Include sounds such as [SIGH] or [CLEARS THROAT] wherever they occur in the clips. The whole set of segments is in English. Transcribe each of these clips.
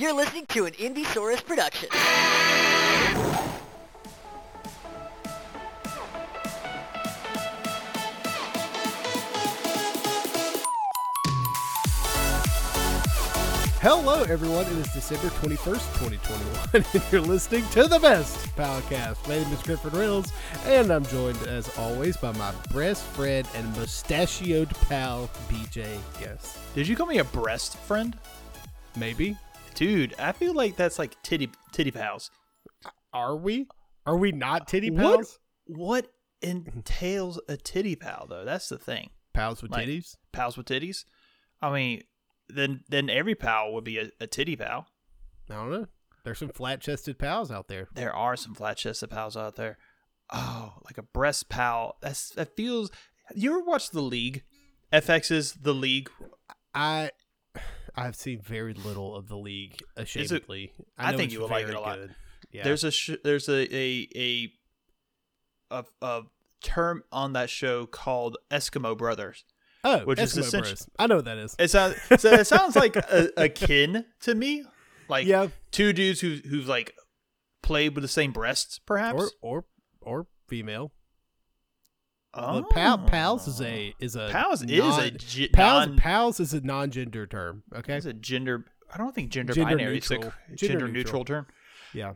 You're listening to an Indiesaurus production. Hello, everyone. It is December 21st, 2021, [LAUGHS] and you're listening to the best podcast. My name is Griffin Reynolds, and I'm joined, as always, by my best friend and mustachioed pal, BJ Yes. Did you call me a breast friend? Maybe. Dude, I feel like that's like titty titty pals. Are we? Are we not titty What? pals? What entails a titty pal though? That's the thing. Pals with Like- titties? Pals with titties? I mean, then then every pal would be a, a titty pal. I don't know. There's some flat chested pals out there. There are some flat chested pals out there. Oh, like a breast pal. That's that feels you ever watch The League? FX's The League. I. I've seen very little of the league, ashamedly. I know think you would like it a lot. good. Yeah. There's a sh- there's a a a a, a term on that show called Eskimo Brothers. oh, which is Eskimo essentially- Bros. I know what that is. It sounds so it sounds like a, akin to me, like yeah, two dudes who who've like played with the same breasts, perhaps. or or or female. Oh. The pal, pals is a oh. is a pals is a non- gi- pals non, pals is a non-gender term. Okay, is a gender. I don't think gender, Gender binary is a neutral. Gender gender, neutral. neutral term. yeah,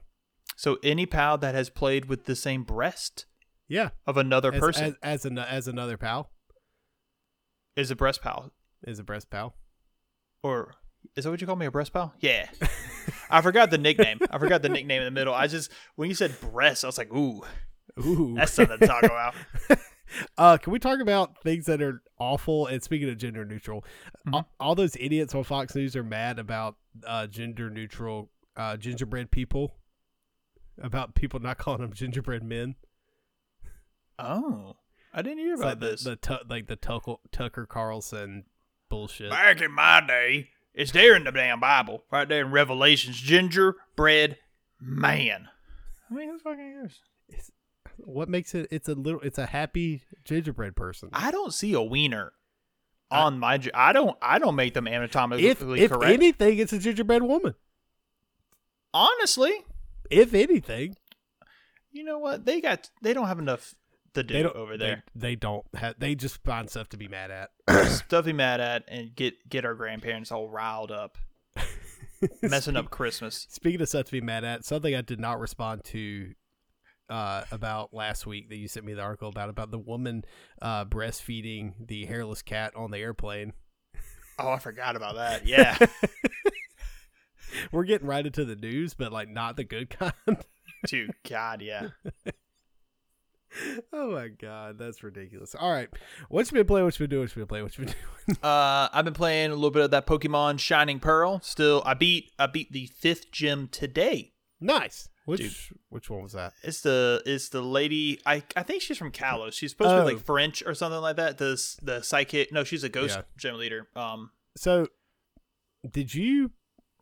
So any pal that has played with the same breast yeah. of another As, person as as, an, as another pal is a breast pal. is a breast pal. or is that what you call me a breast pal? Yeah. [LAUGHS] I forgot the nickname. I forgot the nickname in the middle. I just when you said breast, I was like, ooh, Ooh, that's something to talk about. [LAUGHS] uh, can we talk about things that are awful? And speaking of gender neutral, Mhm. all, all those idiots on Fox News are mad about uh, gender neutral uh, gingerbread people. About people not calling them gingerbread men. Oh, I didn't hear It's about like this. the tu- like the Tucker, Tucker Carlson bullshit. Back in my day, it's there in the damn Bible, right there in Revelations. Gingerbread man. I mean, who fucking cares? What makes it? It's a little. It's a happy gingerbread person. I don't see a wiener I- on my. I don't. I don't make them anatomically if if correct. anything, it's a gingerbread woman. Honestly, If anything, you know what? They got. They don't have enough to do they don't over they- there. They, don't have. They just find stuff to be mad at. [CLEARS THROAT] stuff to be mad at and get get our grandparents all riled up, [LAUGHS] messing up Christmas. Speaking of stuff to be mad at, something I did not respond to uh, about last week that you sent me the article about about the woman uh, breastfeeding the hairless cat on the airplane. Oh, I forgot about that. [LAUGHS] Yeah, We're getting right into the news, but like not the good [LAUGHS] kind. dude. God, yeah. [LAUGHS] oh my god, that's ridiculous. All right, what's been playing? What's been doing? What you been playing? What you been doing? Uh, I've been playing a little bit of that Pokemon Shining Pearl. Still, I beat I beat the fifth gym today. nice. Which Dude. which one was that? It's the it's the lady. I I think she's from Kalos. She's supposed to Oh. be like French or something like that. The the psychic. No, she's a ghost Yeah. gym leader. Um, So, did you?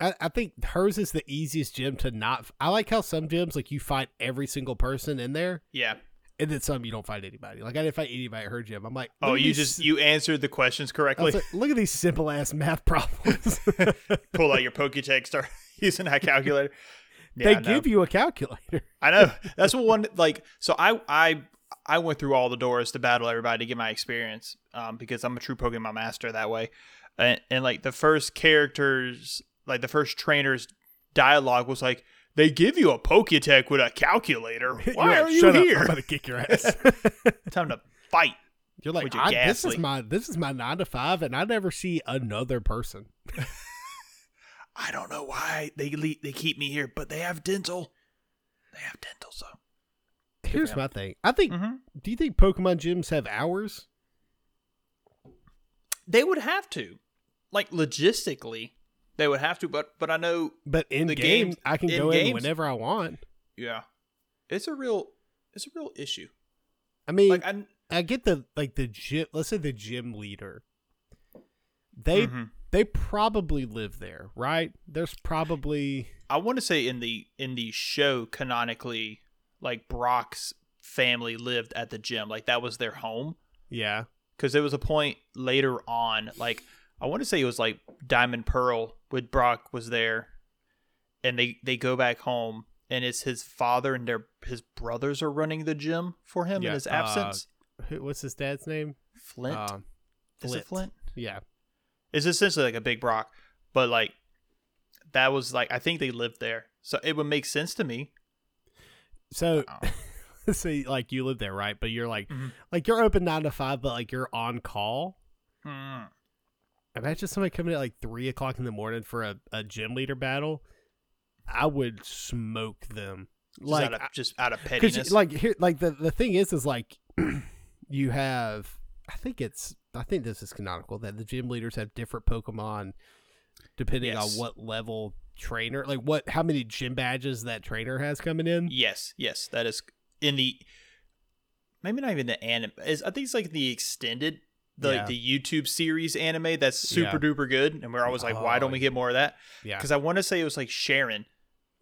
I, I think hers is the easiest gym to not. I like how some gyms like you fight every single person in there, yeah. and then some you don't find anybody. Like I didn't find anybody at her gym. I'm like, Oh, you just you answered the questions correctly. like, look at these simple ass math problems. [LAUGHS] Pull out [LAUGHS] your Pokétech, start [LAUGHS] using that calculator. Yeah, they give you a calculator. I know. That's what one like. So I I I went through all the doors to battle everybody to get my experience. Um, because I'm a true Pokemon master that way. And, and like the first characters, like the first trainer's dialogue was like, "They give you a Poketech with a calculator. [LAUGHS] Why like, are you Shut up, here? I'm gonna kick your [LAUGHS] ass. Time to fight." You're like, your I, this is my this is my nine to five, and I never see another person. [LAUGHS] I don't know why they le- they keep me here, but they have dental. They have dental, so. Here's them. my thing. I think. Mhm. Do you think Pokemon gyms have hours? They would have to, like logistically, they would have to. But but I know But in The game, games- I can in go in whenever I want. Yeah, it's a real, it's a real issue. I mean, Like I, I get the like the gym. Let's say the gym leader. They Mhm. They probably live there, right? There's probably I want to say in the in the show canonically, like Brock's family lived at the gym, like that was their home. yeah. Because there was a point later on, like I want to say it was like Diamond Pearl with Brock was there, and they they go back home, and it's his father and their his brothers are running the gym for him in Yeah, his uh, absence. Who- What's his dad's name? Flint Um, is it Flint? Yeah. It's essentially like a big Brock, but like that was like I think they lived there, so it would make sense to me. So, Oh. see, [LAUGHS] like you live there, right? But you're like, Mhm. like you're open nine to five, but like you're on call. Hmm. Imagine somebody coming at like three o'clock in the morning for a, a gym leader battle. I would smoke them. Just Like, out of, just out of because pettiness. like here, like the the thing is, is like [CLEARS THROAT] you have. I think it's. I think this is canonical that the gym leaders have different Pokemon depending Yes. on what level trainer, like what, how many gym badges that trainer has coming in. yes, yes, that is in the maybe not even the anime. Is I think it's like the extended. The, Yeah. the YouTube series anime that's super Yeah. duper good, and we're always like, why Oh, don't we get more of that? Yeah, Because I want to say it was like Sharon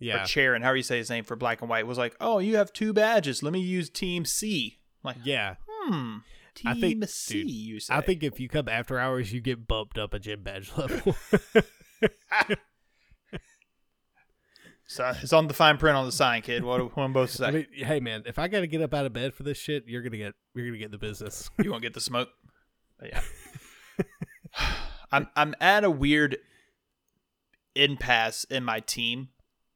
yeah, or Sharon, however you say his name for black and white, was like, oh, you have two badges. Let me use Team C. I'm like, yeah. hmm, Team I think- C. dude, you say? I think if you come after hours, you get bumped up a gym badge [LAUGHS] level. [LAUGHS] so it's on the fine print on the sign, kid. What what am I supposed to say? I mean, hey man, if I got to get up out of bed for this shit, you're gonna get you're gonna get the business. you won't get the smoke. But yeah. [LAUGHS] [SIGHS] I'm I'm at a weird impasse in my team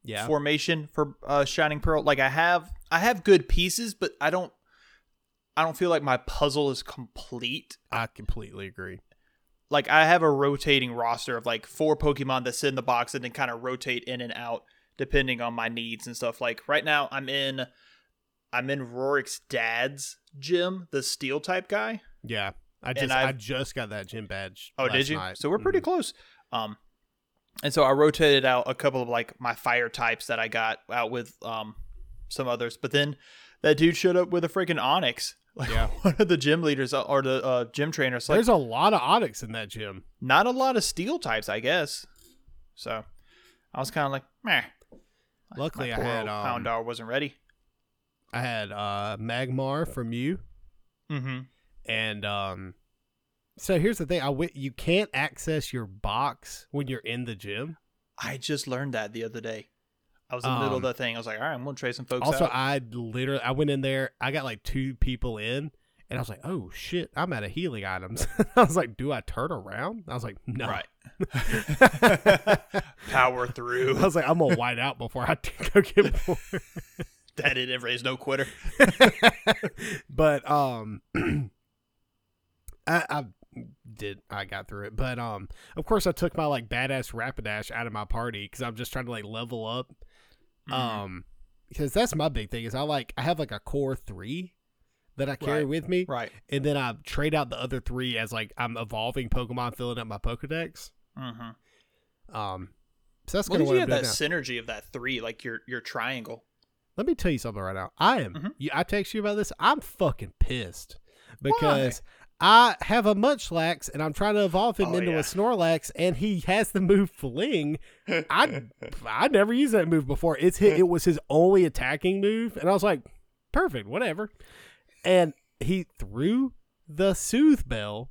Yeah, formation for uh, Shining Pearl. Like I have I have good pieces, but I don't I don't feel like my puzzle is complete. I completely agree. Like I have a rotating roster of like four Pokemon that sit in the box and then kind of rotate in and out depending on my needs and stuff. Like right now I'm in I'm in Roark's dad's gym, the steel type guy. Yeah, I just I've- just got that gym badge. Oh, did you? night. So we're pretty Mhm. close. Um, and so I rotated out a couple of like my fire types that I got out with um some others, but then that dude showed up with a freaking Onix. Like Yeah. [LAUGHS] one of the gym leaders uh, or the uh, gym trainers. Like There's a lot of Onix in that gym. not a lot of steel types, I guess. So I was kind of like, meh. Luckily, I had um, Houndour wasn't ready. I had uh Magmar from you, Mm-hmm. and um. So here's the thing: I w- you can't access your box when you're in the gym. I just learned that the other day. I was in the middle of Um, the thing. I was like, all right, I'm gonna trade some folks Also, out. I literally I went in there. I got like two people in, and I was like, "Oh shit, I'm out of healing items." [LAUGHS] I was like, "Do I turn around?" I was like, "No." Right. [LAUGHS] Power through. I was like, "I'm gonna [LAUGHS] white out before I go get more." that didn't raise no quitter. but um, [CLEARS THROAT] I, I did I got through it, but um, of course I took my like badass Rapidash out of my party because I'm just trying to like level up. Mhm. Um, because that's my big thing is I like I have like a core three that I carry Right. with me, Right. and then I trade out the other three as like I'm evolving Pokemon, filling up my Pokedex. Mm-hmm. Um, so that's Well, kind of you have that now. synergy of that three, like your your triangle. Let me tell you something right now. I am. Mhm. You, I text you about this. I'm fucking pissed because I have a Munchlax and I'm trying to evolve him Oh, into yeah. a Snorlax, and he has the move Fling. I [LAUGHS] I never used that move before. It's hit. It was his only attacking move, and I was like, perfect, whatever. And he threw the Soothe Bell,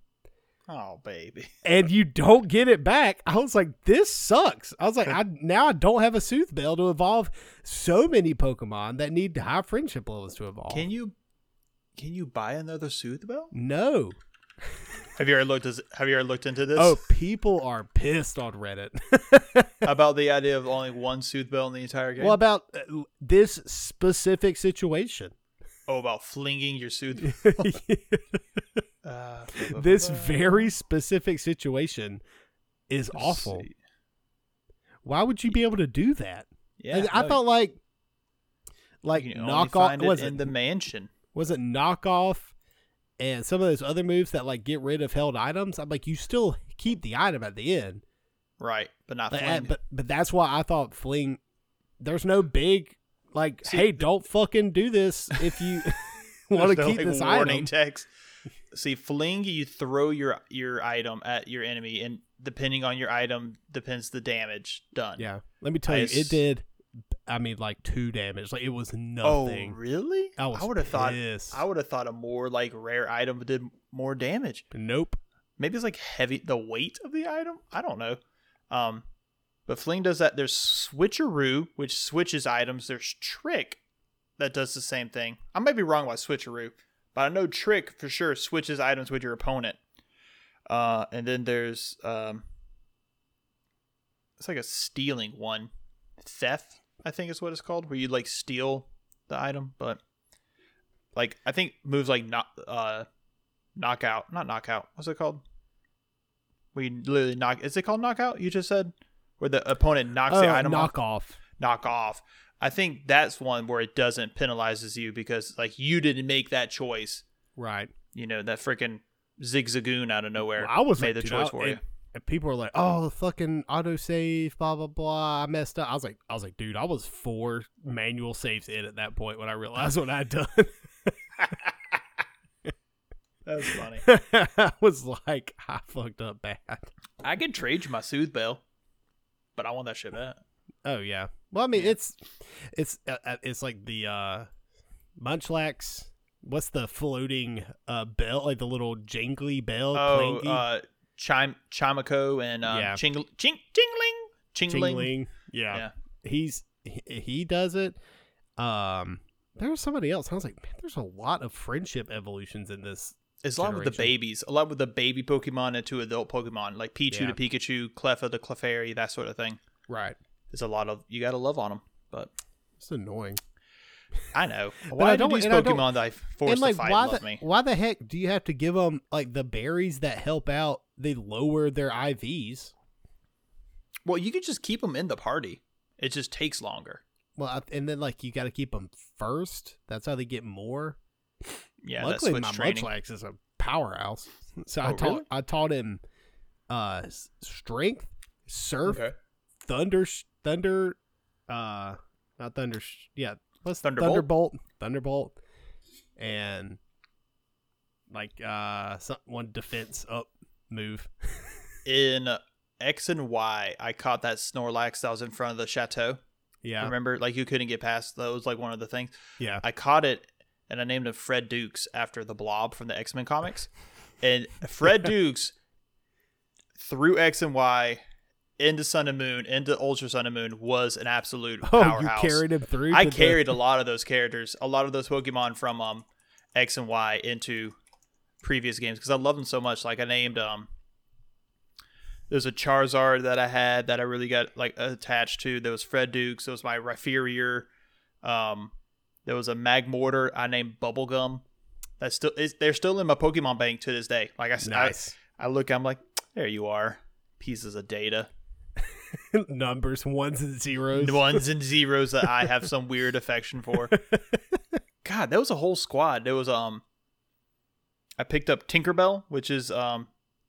Oh baby. [LAUGHS] and you don't get it back. I was like, this sucks. I was like, I [LAUGHS] now I don't have a Soothe Bell to evolve so many Pokemon that need high friendship levels to evolve. Can you can you buy another Soothe Bell? No. Have you ever looked as, Have you ever looked into this? Oh, people are pissed on Reddit. [LAUGHS] about the idea of only one Soothe Bell in the entire game. well, about uh, this specific situation. oh, about flinging your Soothe. [LAUGHS] Uh, this very specific situation is Let's awful. see. Why would you be able to do that? Yeah, And I no, thought like like you can only knockoff find it was in it the mansion. Was it knockoff and some of those other moves that like get rid of held items. I'm like you still keep the item at the end. Right, but not Like, fling. uh, but but that's why I thought fling. There's no big like, See, hey, don't fucking do this if you [LAUGHS] [LAUGHS] want to no, keep like, this warning item. text. See, fling, you throw your your item at your enemy, and depending on your item, depends the damage done. Yeah, let me tell I you, s- it did. I mean, like two damage. Like it was nothing. Oh, really? I was would have thought. I would have thought a more like rare item did more damage. Nope. Maybe it's like heavy the weight of the item. I don't know. Um, But Fling does that. There's Switcheroo, which switches items. There's Trick that does the same thing. I might be wrong about Switcheroo, but I know Trick for sure switches items with your opponent. Uh, and then there's um, it's like a stealing one, theft. I think is what it's called, where you like steal the item, but like I think moves like not uh knockout, not knockout. What's it called? We literally knock. Is it called knockout? You just said where the opponent knocks the Oh, item off. knock off. knock off. I think that's one where it doesn't penalizes you because like you didn't make that choice. Right. You know that freaking zigzagoon out of nowhere Well, I was made the choice for and, you. And people are like, "Oh, the fucking autosave, blah blah blah." I messed up. I was like, I was like, dude, I was four manual saves in at that point when I realized what I'd done. [LAUGHS] That's funny. I was like, I fucked up bad. I can trade you my soothe bell, but I want that shit back. Oh yeah. Well, I mean, it's it's uh, uh, it's like the uh Munchlax. What's the floating uh bell? Like the little jingly bell. Oh, uh, chime Chimecho and um, Yeah. Ching Ching Jingling Chingling. Jingling. Yeah. Yeah. He's he, he does it. Um, there was somebody else. I was like, man, there's a lot of friendship evolutions in this. It's a lot with the babies, a lot with the baby Pokemon into adult Pokemon, like Pichu Yeah. to Pikachu, Cleffa to Clefairy, that sort of thing. Right. There's a lot of you got to love on them, but It's annoying. I know [LAUGHS] I why do don't- these and I don't- Pokemon that I forced and like, to fight why love the me? why the heck do you have to give them like the berries that help out? They lower their IVs. Well, you could just keep them in the party. It just takes longer. Well, and then like you got to keep them first. That's how they get more. Yeah, Luckily, my training. Munchlax is a powerhouse. [LAUGHS] So I Oh, taught really? I taught him uh strength, surf, Okay. thunder, thunder, uh, not thunder. Yeah, what's Thunderbolt? Thunderbolt, Thunderbolt, and like uh, some, one defense up move. In X and Y, I caught that Snorlax that was in front of the chateau. Yeah, Remember, like you couldn't get past those, like one of the things. yeah. I caught it and I named him Fred Dukes after the Blob from the X Men comics. And [LAUGHS] Fred Dukes through X and Y into Sun and Moon into Ultra Sun and Moon was an absolute Oh, powerhouse. you carried him through. I to the- carried a lot of those characters, a lot of those Pokemon from um X and Y into previous games because I love them so much. Like I named um there's a Charizard that I had that I really got like attached to. There was Fred Dukes. There was my Rhyperior. Um, there was a Magmortar I named Bubblegum. That's still is they're still in my Pokemon bank to this day. Like I said, nice I, I look, I'm like, there you are, pieces of data, [LAUGHS] numbers, ones and zeros. [LAUGHS] ones and zeros that I have some weird affection for. [LAUGHS] God, that was a whole squad. There was um, I picked up Tinkerbell, which is um,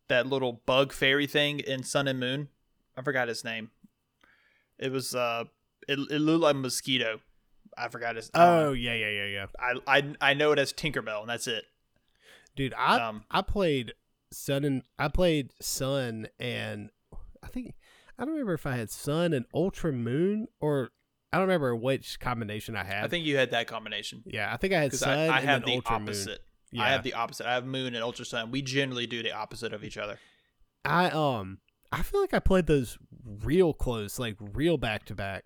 that little bug fairy thing in Sun and Moon. I forgot his name. It was uh, it, it looked like a mosquito. I forgot his. Oh yeah, yeah, yeah, yeah. I I I know it as Tinkerbell, and that's it. Dude, I Um, I played Sun and I played Sun and I think I don't remember if I had Sun and Ultra Moon or I don't remember which combination I had. I think you had that combination yeah, I think I had Sun I, I then the Ultra opposite. Moon. I have the opposite. I have Moon and Ultra Sun. We generally do the opposite of each other. I um I feel like I played those real close, like real back to back.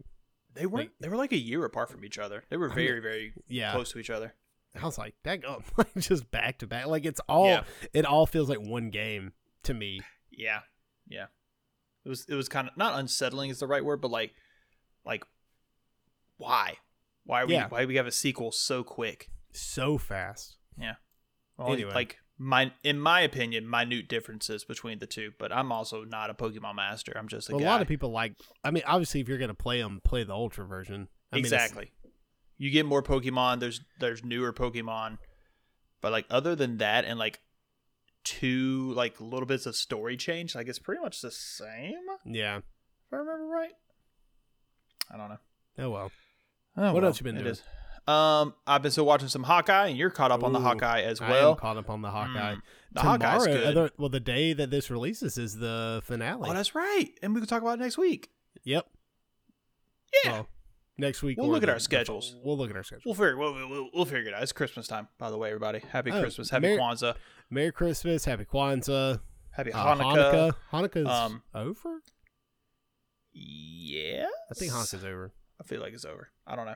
They were Like- they were like a year apart from each other. They were I mean, very very Yeah, close to each other. I was like, that go [LAUGHS] like just back to back. Like it's all Yeah. it all feels like one game to me. Yeah, yeah. It was it was kind of not unsettling is the right word, but like like why why we Yeah. why we have a sequel so quick? So fast. Well, Anyway. like my in my opinion, minute differences between the two. But I'm also not a Pokemon master. I'm just a a guy. lot of people like. I mean, obviously, if you're gonna play them, play the Ultra version. I mean, exactly. you get more Pokemon. There's there's newer Pokemon, but like other than that, and like two like little bits of story change, like it's pretty much the same. yeah. If I remember right. I don't know. Oh well. Oh, What else you been doing? is. Um, I've been still watching some Hawkeye, and you're caught up on the Hawkeye as I am well. caught up on the Hawkeye. Mm, the Hawkeye's Tomorrow, good. other- well, the day that this releases is the finale. oh, that's right, and we can talk about it next week. yep. Yeah, Well, next week. We'll look at our schedules. We'll look at our schedules. we'll figure we'll, we'll, we'll figure it out. It's Christmas time, by the way, everybody. Happy Oh, Christmas, Happy Merry- Kwanzaa, Merry Christmas, Happy Kwanzaa, Happy uh, Hanukkah. Hanukkah. Hanukkah's Um, over. Yeah. I think Hanukkah's over. I feel like it's over. I don't know.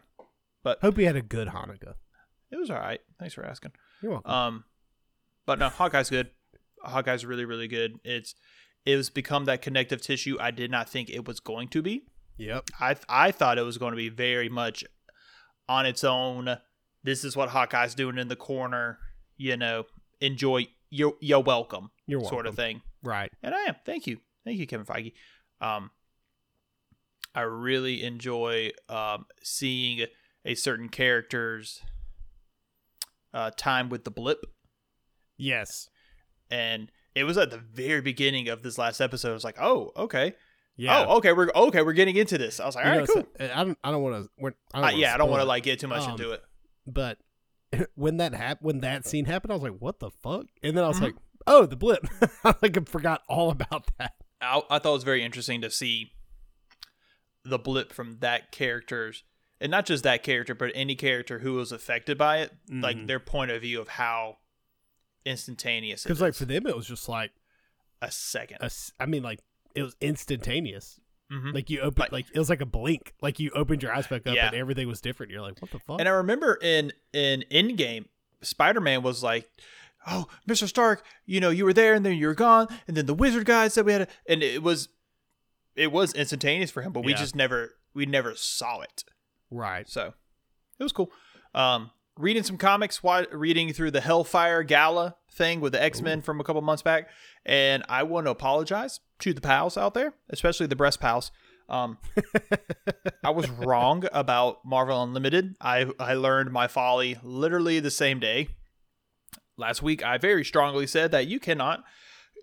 Hope you had a good Hanukkah. It was all right. Thanks for asking. You're welcome. Um, but no, Hawkeye's good. Hawkeye's really, really good. It's it was become that connective tissue I did not think it was going to be. yep. I I thought it was going to be very much on its own. This is what Hawkeye's doing in the corner. You know, enjoy. You're you're welcome. You're welcome. Sort of thing. Right. And I am. Thank you. Thank you, Kevin Feige. Um, I really enjoy um, seeing a certain character's uh, time with the blip. Yes. And it was at the very beginning of this last episode. I was like, oh, okay. Yeah. Oh, okay. We're okay. We're getting into this. I was like, You all know, cool. so- I don't. I don't want to. Uh, yeah, I don't want to like get too much Um, into it. But [LAUGHS] when that happened, when that scene happened, I was like, "What the fuck?" And then I was Mhm. like, "Oh, the blip!" [LAUGHS] I like forgot all about that. I, I thought it was very interesting to see the blip from that character's, and not just that character, but any character who was affected by it, like Mhm. their point of view of how instantaneous it Because like for them, it was just like a second. a I mean, like it was instantaneous. Mhm. Like you open, Like- like, it was like a blink. Like you opened your eyes back up, Yeah. and everything was different. You're like, "What the fuck?" And I remember in in Endgame, Spider Man was like, "Oh, Mister Stark, you know, you were there, and then you were gone, and then the wizard guy said we had," a, and it was it was instantaneous for him, but we Yeah. just never we never saw it. Right. So it was cool. Um, reading some comics, wa- reading through the Hellfire Gala thing with the X Men from a couple months back, and I want to apologize to the pals out there, especially the breast pals. Um, [LAUGHS] I was wrong about Marvel Unlimited. I I learned my folly literally the same day. Last week, I very strongly said that you cannot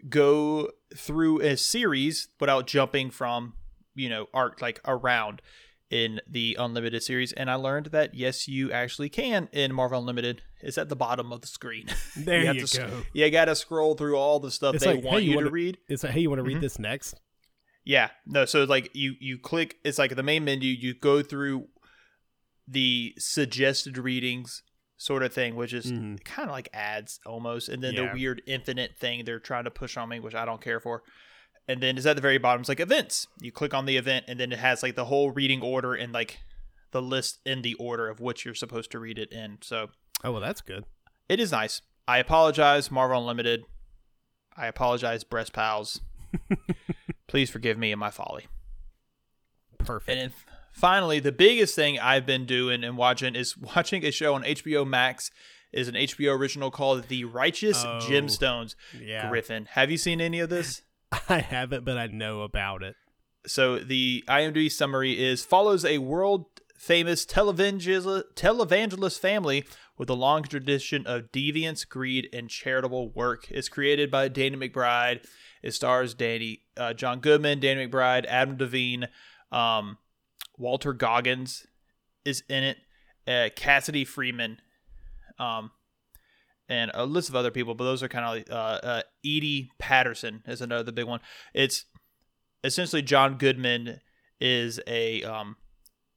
go through a series without jumping from you know arc like around in the unlimited series and i learned that yes you actually can in marvel unlimited it's at the bottom of the screen [LAUGHS] There have you, to go. you gotta scroll through all the stuff It's they like, want hey, you you, wanna- to read It's like, hey, you want to read Mhm. this next? yeah no so like you you click it's like the main menu you go through the suggested readings sort of thing which is Mhm. kind of like ads almost and then Yeah. the weird infinite thing they're trying to push on me which i don't care for and then it's at the very bottom it's like events you click on the event and then it has like the whole reading order and like the list in the order of which you're supposed to read it in so Oh well, that's good. it is nice i apologize marvel unlimited i apologize breast pals [LAUGHS] please forgive me and my folly Perfect. and then finally, the biggest thing I've been doing and watching is [LAUGHS] watching a show on HBO Max. Is an HBO original called The Righteous Oh, Gemstones. yeah, Griffin, have you seen any of this? [LAUGHS] I haven't, but I know about it. So the IMDb summary is follows a world famous televangelist, televangelist family with a long tradition of deviance, greed, and charitable work. It's created by Danny McBride. It stars Danny, uh, John Goodman, Danny McBride, Adam Devine, um, Walter Goggins is in it, uh, Cassidy Freeman, um, and a list of other people. But those are kind of uh, uh, Edi Patterson is another big one. It's essentially John Goodman is a um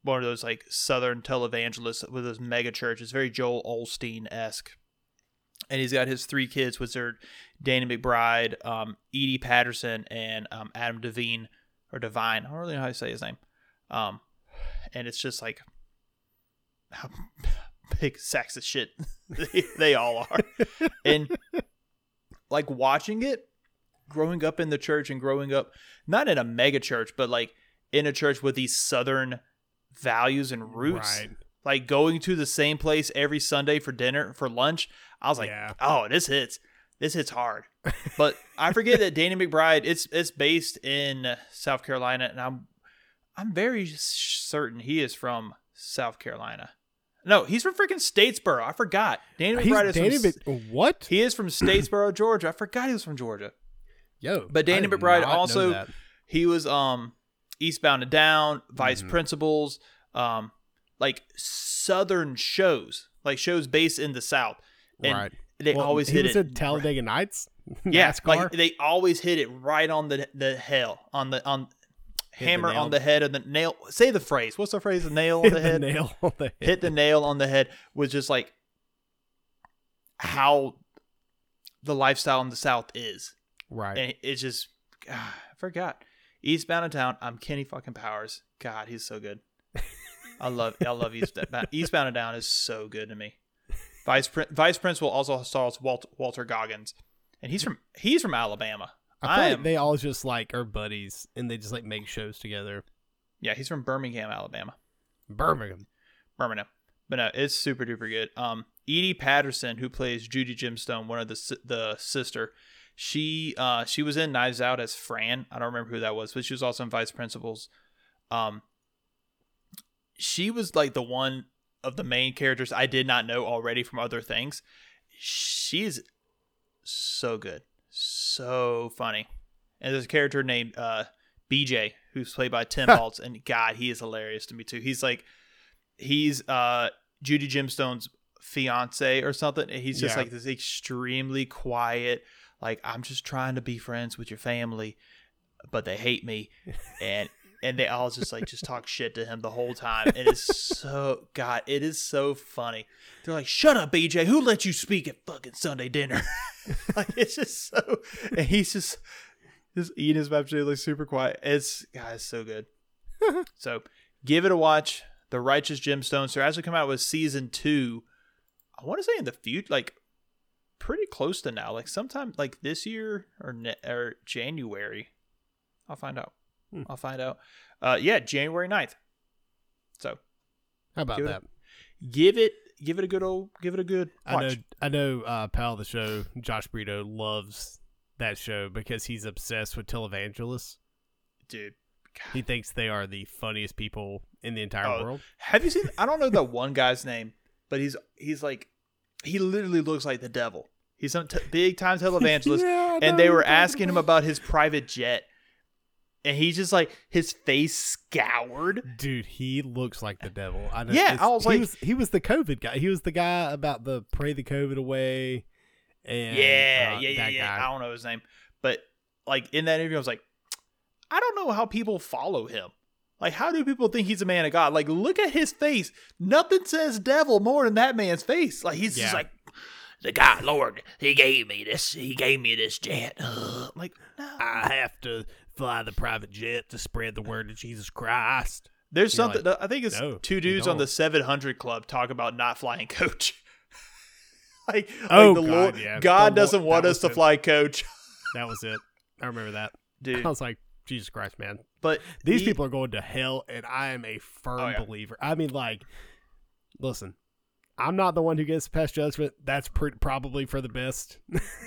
one of those like southern televangelists with those mega churches, very Joel Osteen esque. And he's got his three kids, which are Danny McBride, um, Edi Patterson, and um, Adam Devine or Divine. I don't really know how to say his name. Um, and it's just like big sacks of shit [LAUGHS] they, they all are. and like watching it, growing up in the church and growing up not in a mega church, but like in a church with these southern values and roots. Right. Like going to the same place every Sunday for dinner for lunch. I was like, Yeah. oh, this hits. This hits hard. But I forget that Danny McBride. It's it's based in South Carolina, and I'm I'm very certain he is from South Carolina. No, he's from freaking Statesboro. I forgot. Danny McBride is Danny from. Mc- what? he is from Statesboro, [CLEARS THROAT] Georgia. I forgot he was from Georgia. Yo, But Danny McBride also- He was um Eastbound and Down, Vice Mhm. Principals, um like Southern shows, like shows based in the South. And right. they Well, always hit it. in Talladega Nights. [LAUGHS] yeah, NASCAR. like they always hit it right on the the hell on the on Hit the hammer on the head and the nail. Say the phrase. What's the phrase? The nail on hit the the head. nail on the head. hit the nail on the head was just like how the lifestyle in the South is. right. and it's just ah, I forgot. Eastbound and Down. I'm Kenny fucking Powers. God, he's so good. I love I love [LAUGHS] Eastbound. Eastbound and Down is so good to me. Vice Vice Principal also stars Walt- Walter Goggins, and he's from he's from Alabama. I I feel am like they all just like are buddies and they just like make shows together. yeah, he's from Birmingham, Alabama. Birmingham. Birmingham. But no, it's super duper good. Um, Edi Patterson, who plays Judy Gemstone, one of the the sister, she uh she was in Knives Out as Fran. I don't remember who that was, but she was also in Vice Principals. Um, she was like the one of the main characters I did not know already from other things. She's so good, so funny. And there's a character named uh BJ who's played by Tim Baltz, and God, he is hilarious to me too. He's like he's uh Judy Gemstone's fiance or something. He's just Yeah. like this extremely quiet, like I'm just trying to be friends with your family, but they hate me, and and they all just like just talk shit to him the whole time. It is so God, it is so funny. They're like, "Shut up, BJ. Who let you speak at fucking Sunday dinner?" [LAUGHS] like it's just so, and he's just just eating his vegetables like super quiet. It's God, it's so good. [LAUGHS] so give it a watch. The Righteous Gemstones. They're actually coming out with season two. I want to say in the future, like pretty close to now, like sometime like this year or ne- or January. I'll find out. Hmm. I'll find out. Uh, yeah, January 9th. So How about Give it- that? give it give it a good old give it a good I know I know uh pal of the show, Josh Brito loves that show because he's obsessed with televangelists. dude. God. He thinks they are the funniest people in the entire Oh, world. Have you seen? I don't know that [LAUGHS] one guy's name, but he's he's like he literally looks like the devil. He's a t- big time [LAUGHS] televangelist, Yeah, and they were asking him about his private jet, and he's just like his face scoured. Dude, he looks like the devil. I know. Yeah, I was he like- was, he was the COVID guy. He was the guy about the pray the COVID away. And yeah, uh, yeah, yeah, yeah. guy. I don't know his name, but like in that interview, I was like, I don't know how people follow him. Like, how do people think he's a man of God? Like, look at his face. Nothing says devil more than that man's face. Like, he's just like, the God, Lord, he gave me this. He gave me this jet. Ugh. [LAUGHS] Like, no. I have to fly the private jet to spread the word of Jesus Christ. There's You're something. I think it's no, two dudes on the 700 Club talk about not flying coach. [LAUGHS] like, Oh, like the God, Lord, yeah. God The doesn't want that us to it. fly coach, [LAUGHS] That was it. I remember that. dude. I was like, Jesus Christ, man. But These he- people are going to hell, and I am a firm Oh, yeah. believer. I mean, like, listen, I'm not the one who gets past judgment. That's pr- probably for the best.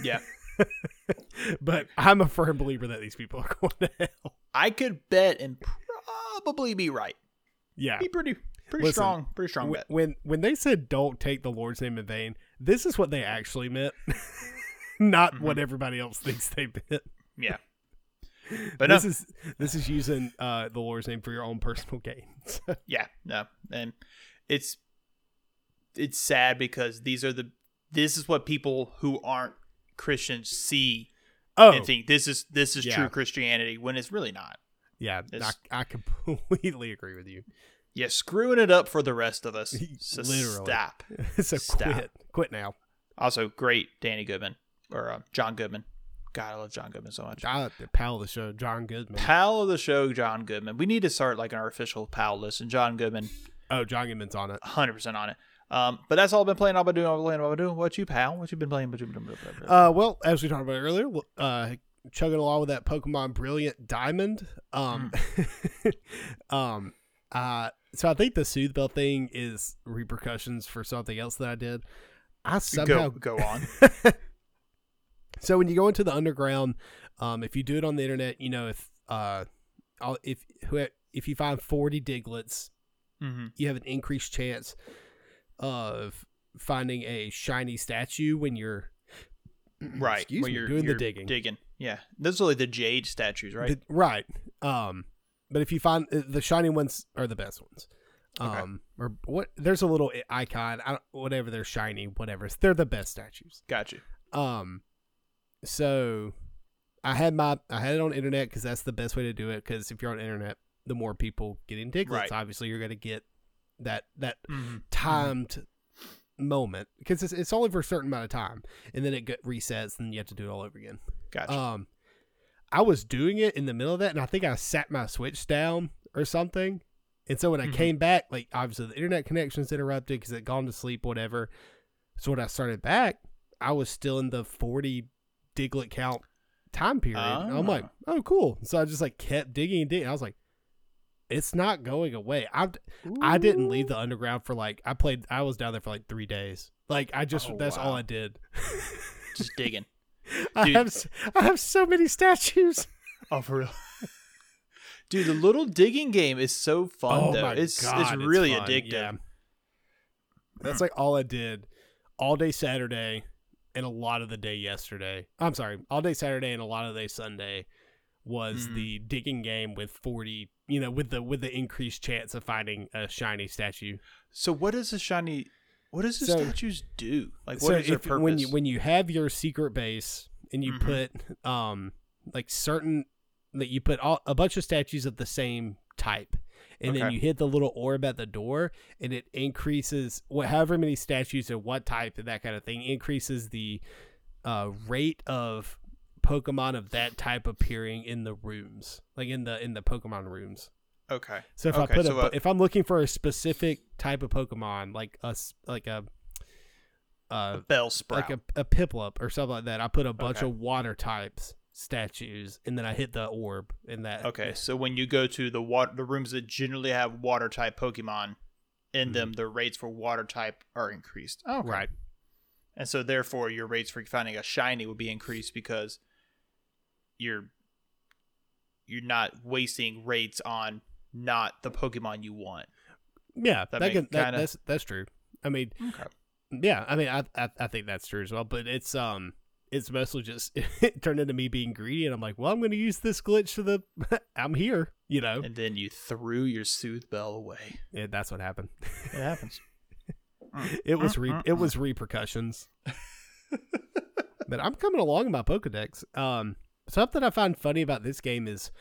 yeah, [LAUGHS] [LAUGHS] but I'm a firm believer that these people are [LAUGHS] going to hell. I could bet and probably be right. Yeah. Be pretty, pretty Listen, strong, pretty strong bet. When when they said don't take the Lord's name in vain, this is what they actually meant, [LAUGHS] not Mm-hmm. what everybody else thinks they meant. Yeah, but no, this is this is using uh, the Lord's name for your own personal gain. So, yeah, no, and it's it's sad because these are the this is what people who aren't Christians see oh, and think this is this is Yeah. true Christianity when it's really not. yeah, I, I completely agree with you. Yeah, screwing it up for the rest of us. [LAUGHS] So Literally. stop. [LAUGHS] so Stop. quit, quit now. Also, great Danny Goodman or uh, John Goodman. God, I love John Goodman so much. Uh, the pal of the show, John Goodman. Pal of the show, John Goodman. We need to start like our official pal list, and John Goodman, oh, John Goodman's on it. 100% on it. Um, but that's all I've been playing. I've been doing. I've been playing. I've been doing. What you, pal? What you been playing? What you been doing? Uh, well, as we talked about earlier, uh, chugging along with that Pokemon Brilliant Diamond. Um, [LAUGHS] um, uh, so I think the Soothe Bell thing is repercussions for something else that I did. I somehow go, go [LAUGHS] on. So when you go into the underground, um, if you do it on the internet, you know if uh, if if you find forty Digletts, hmm you have an increased chance of finding a shiny statue when you're Right. Excuse when me, you're, doing the you're digging. Digging. Yeah. Those are like the jade statues, right? The- right. Um, but if you find uh, the shiny ones are the best ones. Okay. Um, or what? There's a little icon. I don't, whatever they're shiny, whatever. They're the best statues. Got you. Um, so I had my I had it on internet because that's the best way to do it. Because if you're on internet, the more people getting digletts, Right. obviously you're gonna get that that Mhm. timed moment because it's, it's only for a certain amount of time, and then it get resets, and you have to do it all over again. Got you. Um, I was doing it in the middle of that, and I think I sat my Switch down or something. And so when I Mhm. came back, like obviously the internet connection's interrupted because it gone to sleep, whatever. So when I started back, I was still in the forty diglett count time period. And I'm like, oh, cool. So I just like kept digging and digging. I was like, it's not going away. I I didn't leave the underground for like I played. I was down there for like three days. Like I just Oh, that's all. I did. [LAUGHS] Just digging. I Dude. have s- I have so many statues. [LAUGHS] Oh, for real. Dude, the little digging game is so fun though. It's Oh God, it's really fun. addictive. Yeah. That's like all I did all day Saturday and a lot of the day yesterday. I'm sorry, all day Saturday and a lot of the day Sunday was Mhm. the digging game with 40, you know, with the with the increased chance of finding a shiny statue. So what does the shiny what does the So- statues do? Like so what is their if, purpose? when you when you have your secret base and you Mhm. put um like certain that you put all, a bunch of statues of the same type and then you hit the little orb at the door and it increases what however many statues and what type and that kind of thing increases the uh rate of pokemon of that type appearing in the rooms like in the in the pokemon rooms okay. so if I put so, a, uh, if I'm looking for a specific type of Pokemon, like us, like a, uh, A Bellsprout. like a, a Piplup or something like that, I put a bunch Okay. of water types statues, and then I hit the orb in that. okay, so when you go to the water the rooms that generally have water type Pokemon in them, the rates for water type are increased. Oh, okay. Right. And so therefore your rates for finding a shiny would be increased because you're you're not wasting rates on not the Pokemon you want. Yeah, That that, can, that kinda- that's that's true. I mean, Okay. yeah, I mean, I, I I think that's true as well. But it's um, it's mostly just [LAUGHS] it turned into me being greedy, and I'm like, well, I'm going to use this glitch to the, [LAUGHS] I'm here, you know. And then you threw your Soothe Bell away. Yeah, that's what happened. It happens. [LAUGHS] It was re- it was repercussions. but I'm coming along in my Pokedex. Um, something I find funny about this game is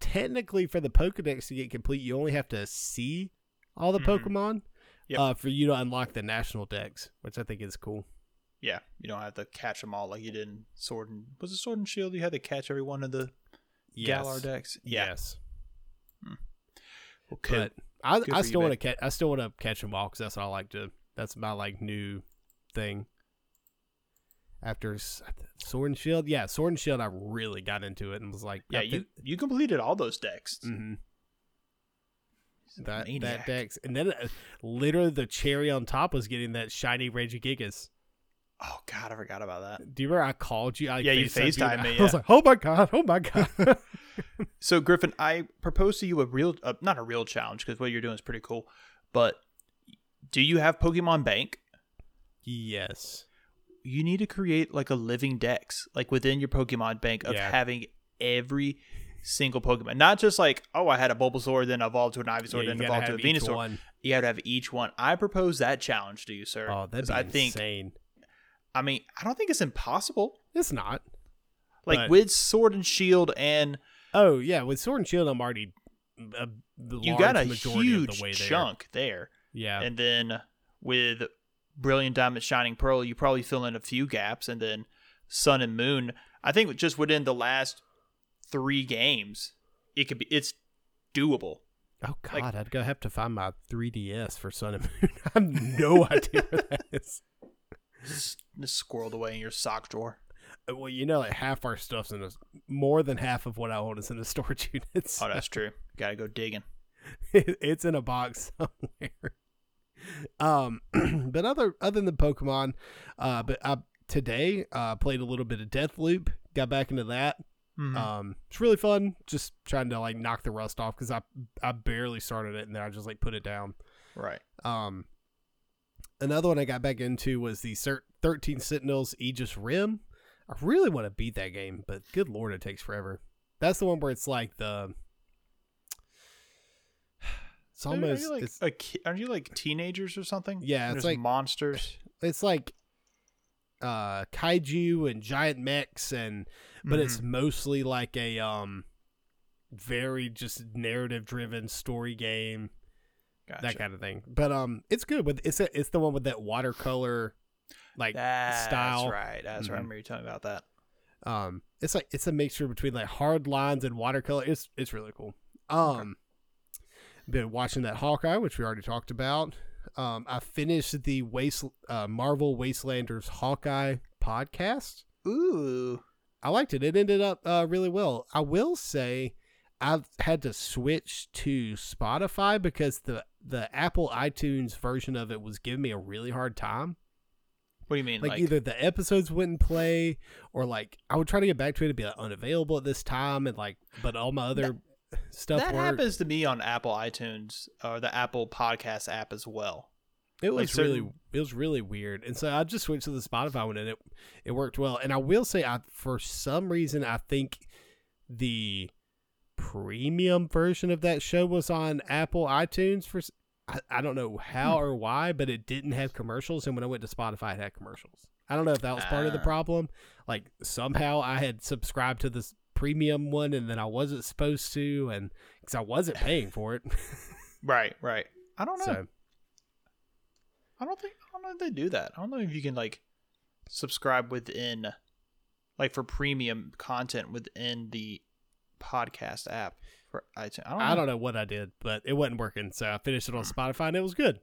technically for the Pokedex to get complete, you only have to see all the Mhm. Pokemon Yep. uh, for you to unlock the national dex, which I think is cool. Yeah, you don't have to catch them all like you did in Sword and was it Sword and Shield? You had to catch every one of the Galar dex. Yeah. Yes, Okay. but I, I still want to catch. I still want to catch them all because that's what I like to. That's my like new thing. After Sword and Shield, yeah, Sword and Shield, I really got into it and was like, yeah, you thi- you completed all those dex. Mhm. That that dex, and then uh, literally the cherry on top was getting that shiny Regigigas. Oh god, I forgot about that. Do you remember I called you? I Yeah, you FaceTimed me, I was like, oh my god, oh my god. [LAUGHS] [LAUGHS] So Griffin, I proposed to you a real, uh, not a real challenge because what you're doing is pretty cool. But do you have Pokemon Bank? yes. You need to create like a living dex, like within your Pokemon Bank of Yeah. having every single Pokemon, not just like oh I had a Bulbasaur, then evolved to an Ivysaur, Yeah, then evolved to a Venusaur. one. You have to have each one. I propose that challenge to you, sir. Oh, be I think. insane. I mean, I don't think it's impossible. It's not. Like But- with Sword and Shield, and Oh yeah, with Sword and Shield, I'm already a, the you got a huge the chunk there. Yeah, And then with Brilliant Diamond, Shining Pearl, you probably fill in a few gaps. And then Sun and Moon, I think just within the last three games, it could be it's doable. Oh God, Like- I'd go have to find my 3DS for Sun and Moon. [LAUGHS] I have no [LAUGHS] idea where that is. Just squirreled away in your sock drawer. Uh, Well, you know, like half our stuff's in a more than half of what I own is in a storage [LAUGHS] unit. so Oh, that's true. Got to go digging. it's in a box somewhere. Um, [CLEARS THROAT] but other other than Pokemon, uh, but I today uh played a little bit of Deathloop. Got back into that. Mhm. Um, it's really fun. Just trying to like knock the rust off because I I barely started it and then I just like put it down. right. Um, another one I got back into was the Cert- 13 Sentinels Aegis Rim. I really want to beat that game, but good lord, it takes forever. That's the one where it's like the. It's Aren't almost you like it's, a ki- aren't you like teenagers or something? Yeah, And it's like- monsters. it's like uh kaiju and giant mechs and but it's Mm-hmm. mostly like a um very just narrative driven story game Gotcha. that kind of thing. But um, it's good with it's a, it's the one with that watercolor like That's style. right. That's right. I Mhm. remember you talking about that. Um, it's like it's a mixture between like hard lines and watercolor. It's it's really cool. Um, been watching that Hawkeye, which we already talked about. Um, I finished the Waste uh, Marvel Wastelanders Hawkeye podcast. Ooh. I liked it. It ended up uh, really well. I will say I've had to switch to Spotify because the the Apple iTunes version of it was giving me a really hard time. What do you mean? Like, Like, either the episodes wouldn't play or like I would try to get back to it and be like, unavailable at this time and like but all my other stuff that worked. happens to me on Apple iTunes or the Apple Podcast app as well. It Like was really certain- it was really weird, and so I just switched to the Spotify one, and it it worked well. And I will say, I for some reason I think the premium version of that show was on Apple iTunes for I don't know how Hmm. or why, but it didn't have commercials, and when I went to Spotify, it had commercials. I don't know if that was part of the Ah. problem. Like somehow I had subscribed to this premium one, and then I wasn't supposed to, and because I wasn't paying for it, [LAUGHS] Right, right. I don't know. so I don't think I don't know if they do that. I don't know if you can like subscribe within like for premium content within the podcast app for iTunes. I don't know. I don't know what I did, but it wasn't working. So I finished it on Spotify, and it was good.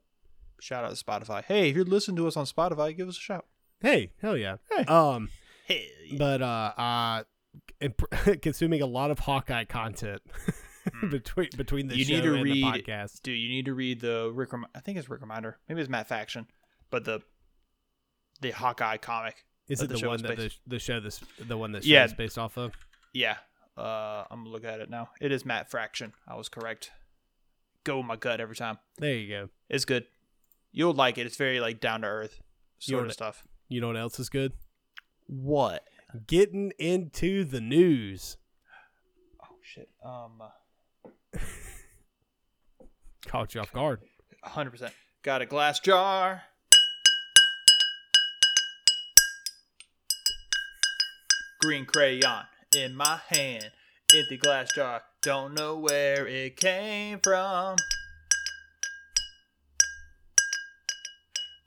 Shout out to Spotify. Hey, if you're listening to us on Spotify, give us a shout. Hey, hell yeah. Hey. Um, Hey. but uh, uh, [LAUGHS] consuming a lot of Hawkeye content [LAUGHS] between between the Hmm. You show need to and read- the podcast. Dude, you need to read the Rick. Rem- I think it's Rick Remender. Maybe it's Matt Fraction, but the the Hawkeye comic. Is it the the, one that the, the show this the one that Yeah. is based off of? Yeah, uh, I'm gonna look at it now. It is Matt Fraction. I was correct. Go with my gut every time. There you go. It's good. You'll like it. It's very like down to earth sort You'll- of stuff. You know what else is good? What? Getting into the news. Oh shit. Um, [LAUGHS] Caught you off guard. hundred percent. Got a glass jar. Green crayon in my hand. Empty glass jar. Don't know where it came from.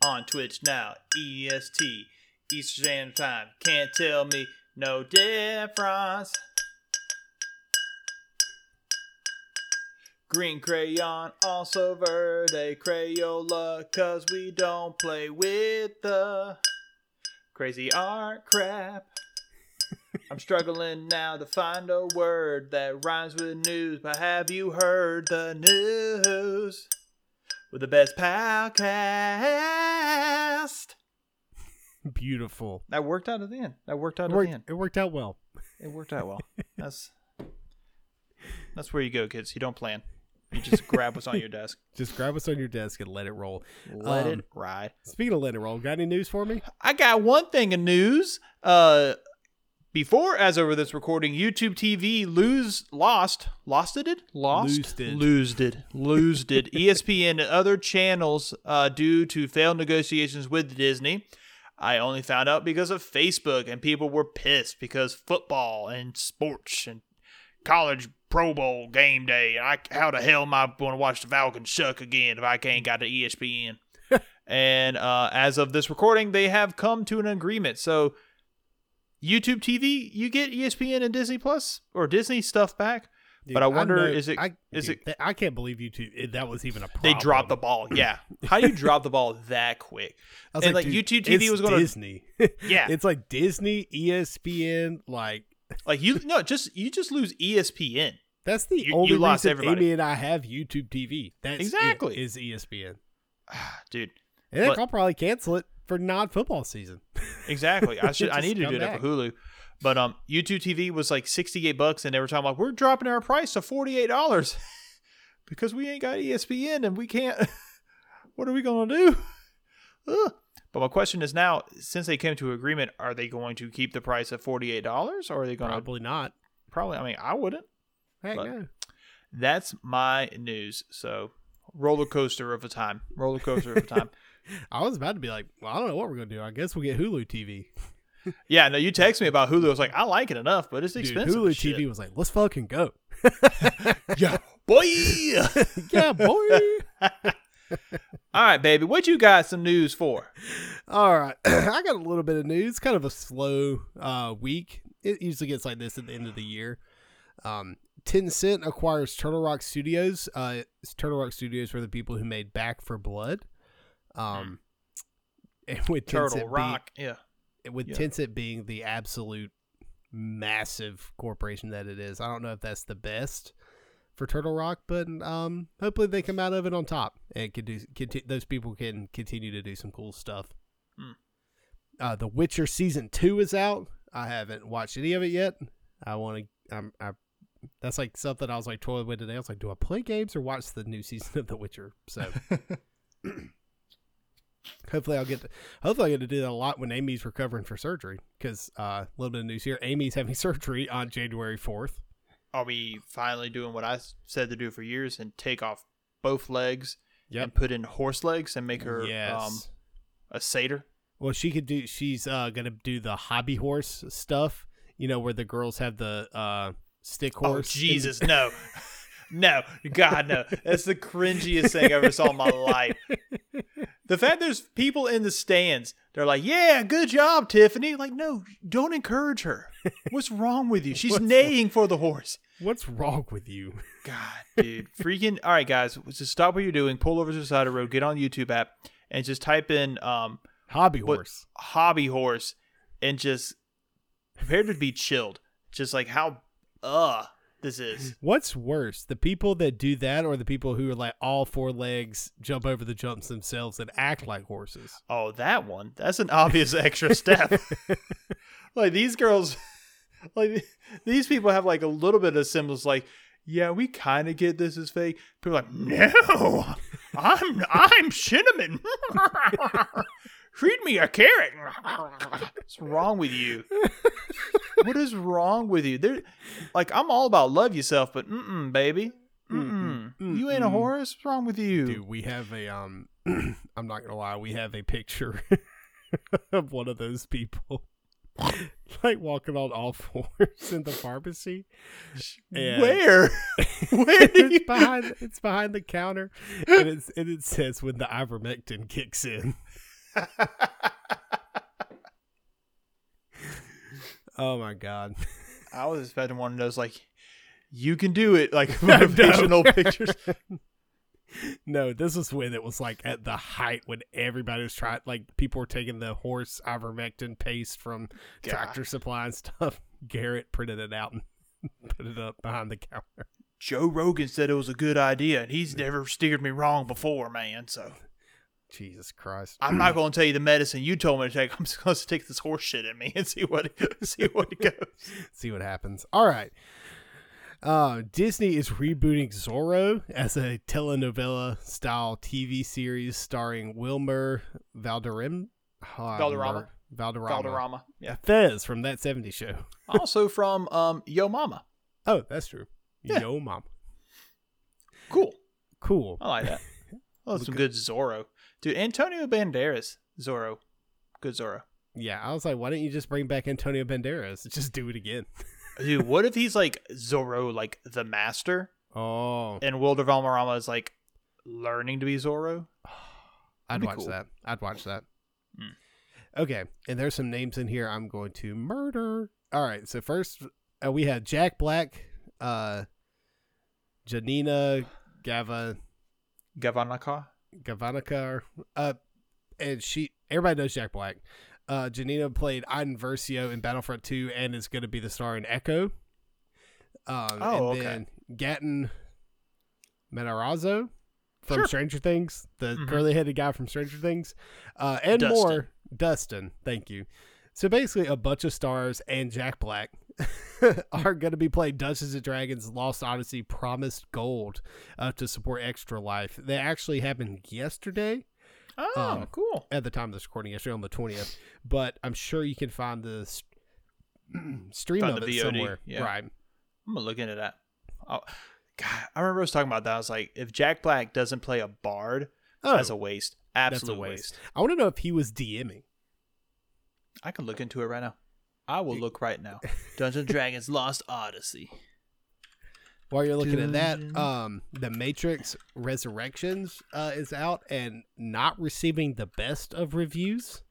On Twitch now. EST. Eastern Standard Time. Can't tell me no difference. Green crayon, also verde Crayola, cause we don't play with the crazy art crap. [LAUGHS] I'm struggling now to find a word that rhymes with news, but have you heard the news? With the best podcast. Beautiful. That worked out at the end. That worked out It at the end. it worked out well. It worked out well. [LAUGHS] That's that's where you go, kids. You don't plan. You just grab what's on your desk. [LAUGHS] Just grab what's on your desk and let it roll. Let Um, it ride. Speaking of letting it roll, got any news for me? I got one thing of news. Uh, before, as over this recording, YouTube TV lose lost lost it lost Losed it. losed it losed it. [LAUGHS] ESPN and other channels uh, due to failed negotiations with Disney. I only found out because of Facebook, and people were pissed because football and sports and college Pro Bowl game day. I, how the hell am I going to watch the Falcons suck again if I can't got the ESPN? [LAUGHS] and uh, as of this recording, they have come to an agreement. So, YouTube TV, you get ESPN and Disney Plus or Disney stuff back. But I wonder, know- is it- I, is dude, it- I can't believe you two. That was even a problem. They dropped the ball. Yeah. [LAUGHS] How do you drop the ball that quick? I was and, like, dude, YouTube TV it's was gonna- Disney. [LAUGHS] Yeah. it's like Disney, ESPN. Like [LAUGHS] Like you, no, just you just lose ESPN. that's the You- you only lost reason everybody. Amy and I have YouTube TV. That's Exactly. it, is ESPN. Ah, dude, And But- I'll probably cancel it for non-football season. Exactly. I should. I need to do that back. for Hulu. But um, YouTube TV was like sixty eight bucks, and every time like we're dropping our price to forty eight dollars [LAUGHS] because we ain't got ESPN and we can't. [LAUGHS] what are we gonna do? [LAUGHS] Ugh. But my question is now, since they came to agreement, are they going to keep the price at forty eight dollars, or are they going to Probably not. probably? I mean, I wouldn't. Heck no. That's my news. So roller coaster of a time. Roller coaster of a time. I was about to be like, well, I don't know what we're gonna do. I guess we'll get Hulu TV. Yeah, no, you text me about Hulu. I was like, I like it enough, but it's Dude, expensive. Hulu shit. TV was like, let's fucking go. [LAUGHS] Yeah, boy. [LAUGHS] yeah, boy. [LAUGHS] All right, baby. What you got some news for? All right, [CLEARS THROAT] I got a little bit of news. Kind of a slow uh, week it usually gets like this at the end of the year. Um, Tencent acquires Turtle Rock Studios. Uh, Turtle Rock Studios were the people who made Back 4 Blood. Um, and with Turtle Rock. yeah. With yeah. Tencent being the absolute massive corporation that it is, I don't know if that's the best for Turtle Rock, but um, hopefully they come out of it on top and can do. Conti- those people can continue to do some cool stuff. Hmm. Uh, the Witcher season two is out. I haven't watched any of it yet. I want to. I'm. I. That's like something I was like toying with today. I was like, do I play games or watch the new season of The Witcher? So [LAUGHS] hopefully I'll get. To, hopefully I get to do that a lot when Amy's recovering for surgery. Because uh, a little bit of news here: Amy's [LAUGHS] having surgery on January fourth. Are we finally doing what I said to do for years and take off both legs Yep. and put in horse legs and make her yes. um, a satyr? Well, she could do. She's uh, gonna do the hobby horse stuff. You know, where the girls have the uh, stick Oh horse. Jesus, [LAUGHS] no. [LAUGHS] No, God, no. That's the cringiest thing I ever saw in my life. The fact there's people in the stands, they're like, yeah, good job, Tiffany. Like, no, don't encourage her. What's wrong with you? [LAUGHS] She's What's neighing for the horse. What's wrong with you? [LAUGHS] God, dude. Freaking. All right, guys, just stop what you're doing. Pull over to the side of the road, get on the YouTube app, and just type in um, Hobby horse. hobby horse and just prepare to be chilled. Just like how, uh, this is. [LAUGHS] What's worse, the people that do that, or the people who are like all four legs, jump over the jumps themselves, and act like horses? Oh, that one. That's an obvious extra step. [LAUGHS] [LAUGHS] like these girls, like these people have like a little bit of symbols. Like, yeah, we kind of get this is fake. People are like, no, I'm I'm cinnamon. Feed me a carrot. What's wrong with you? what is wrong with you? There, like I'm all about love yourself, but mm-mm, baby, mm-mm. Mm-mm. you ain't a horse. What's wrong with you? Dude, we have a um. [CLEARS THROAT] I'm not gonna lie, we have a picture [LAUGHS] of one of those people, [LAUGHS] like walking on all [LAUGHS] fours in the pharmacy. And- Where? Where do you? behind it's behind the counter and it's and it says when the ivermectin kicks in [LAUGHS] oh my god I was expecting one of those like, you can do it, like [LAUGHS] motivational pictures. [LAUGHS] no this was when it was like at the height when everybody was trying like people were taking the horse ivermectin paste from God. tractor supply and stuff garrett printed it out and put it up behind the counter Joe Rogan said it was a good idea, and he's never steered me wrong before, man. So jesus christ I'm not going to tell you the medicine you told me to take. [LAUGHS] I'm just going to stick this horse shit in me and see what [LAUGHS] see what it goes. [LAUGHS] see what happens. All right. Uh, Disney is rebooting Zorro as a telenovela style TV series starring Wilmer Valderram. uh, Valderrama. Valderrama. Valderrama, yeah. Fez from that 70s show. Also from um Yo Momma, Oh, that's true. Yeah. Yo, mom. cool. Cool. I like that. Oh, some good Zorro, dude. Antonio Banderas, Zorro, good Zorro. Yeah, I was like, why don't you just bring back Antonio Banderas? [LAUGHS] Just do it again. [LAUGHS] Dude, what if he's like Zorro, like the master, Oh, and Wilmer Valderrama is like learning to be Zorro? [SIGHS] I'd be watch cool. that. I'd watch that. Mm. Okay, and there's some names in here I'm going to murder. All right, so first uh, we have Jack Black, uh, Janina Gava Gavanaka. Gavanica, uh, and she. Everybody knows Jack Black. Uh, Janina played Iden Versio in Battlefront 2 and is going to be the star in Echo. Um, Oh, and okay. then Gaten Matarazzo from Sure. Stranger Things, the Mhm. curly headed guy from Stranger Things, uh, and Dustin. more. Dustin, thank you. So basically, a bunch of stars and Jack Black [LAUGHS] are going to be playing Dungeons and Dragons Lost Odyssey Promised Gold uh, to support Extra Life. They actually happened yesterday Oh, Um, cool. at the time of this recording, yesterday on the 20th, but I'm sure you can find the s- [CLEARS THROAT] stream Find of the it VOD, somewhere. yeah. Right. I'm gonna look into that. Oh, God, I remember I was talking about that. I was like, if Jack Black doesn't play a bard, Oh, that's a waste. Absolute a waste. waste. I want to know if he was DMing. I can look into it right now. I will look right now. Dungeons and [LAUGHS] Dragons Lost Odyssey. While you're looking at that, um, The Matrix Resurrections uh, is out and not receiving the best of reviews.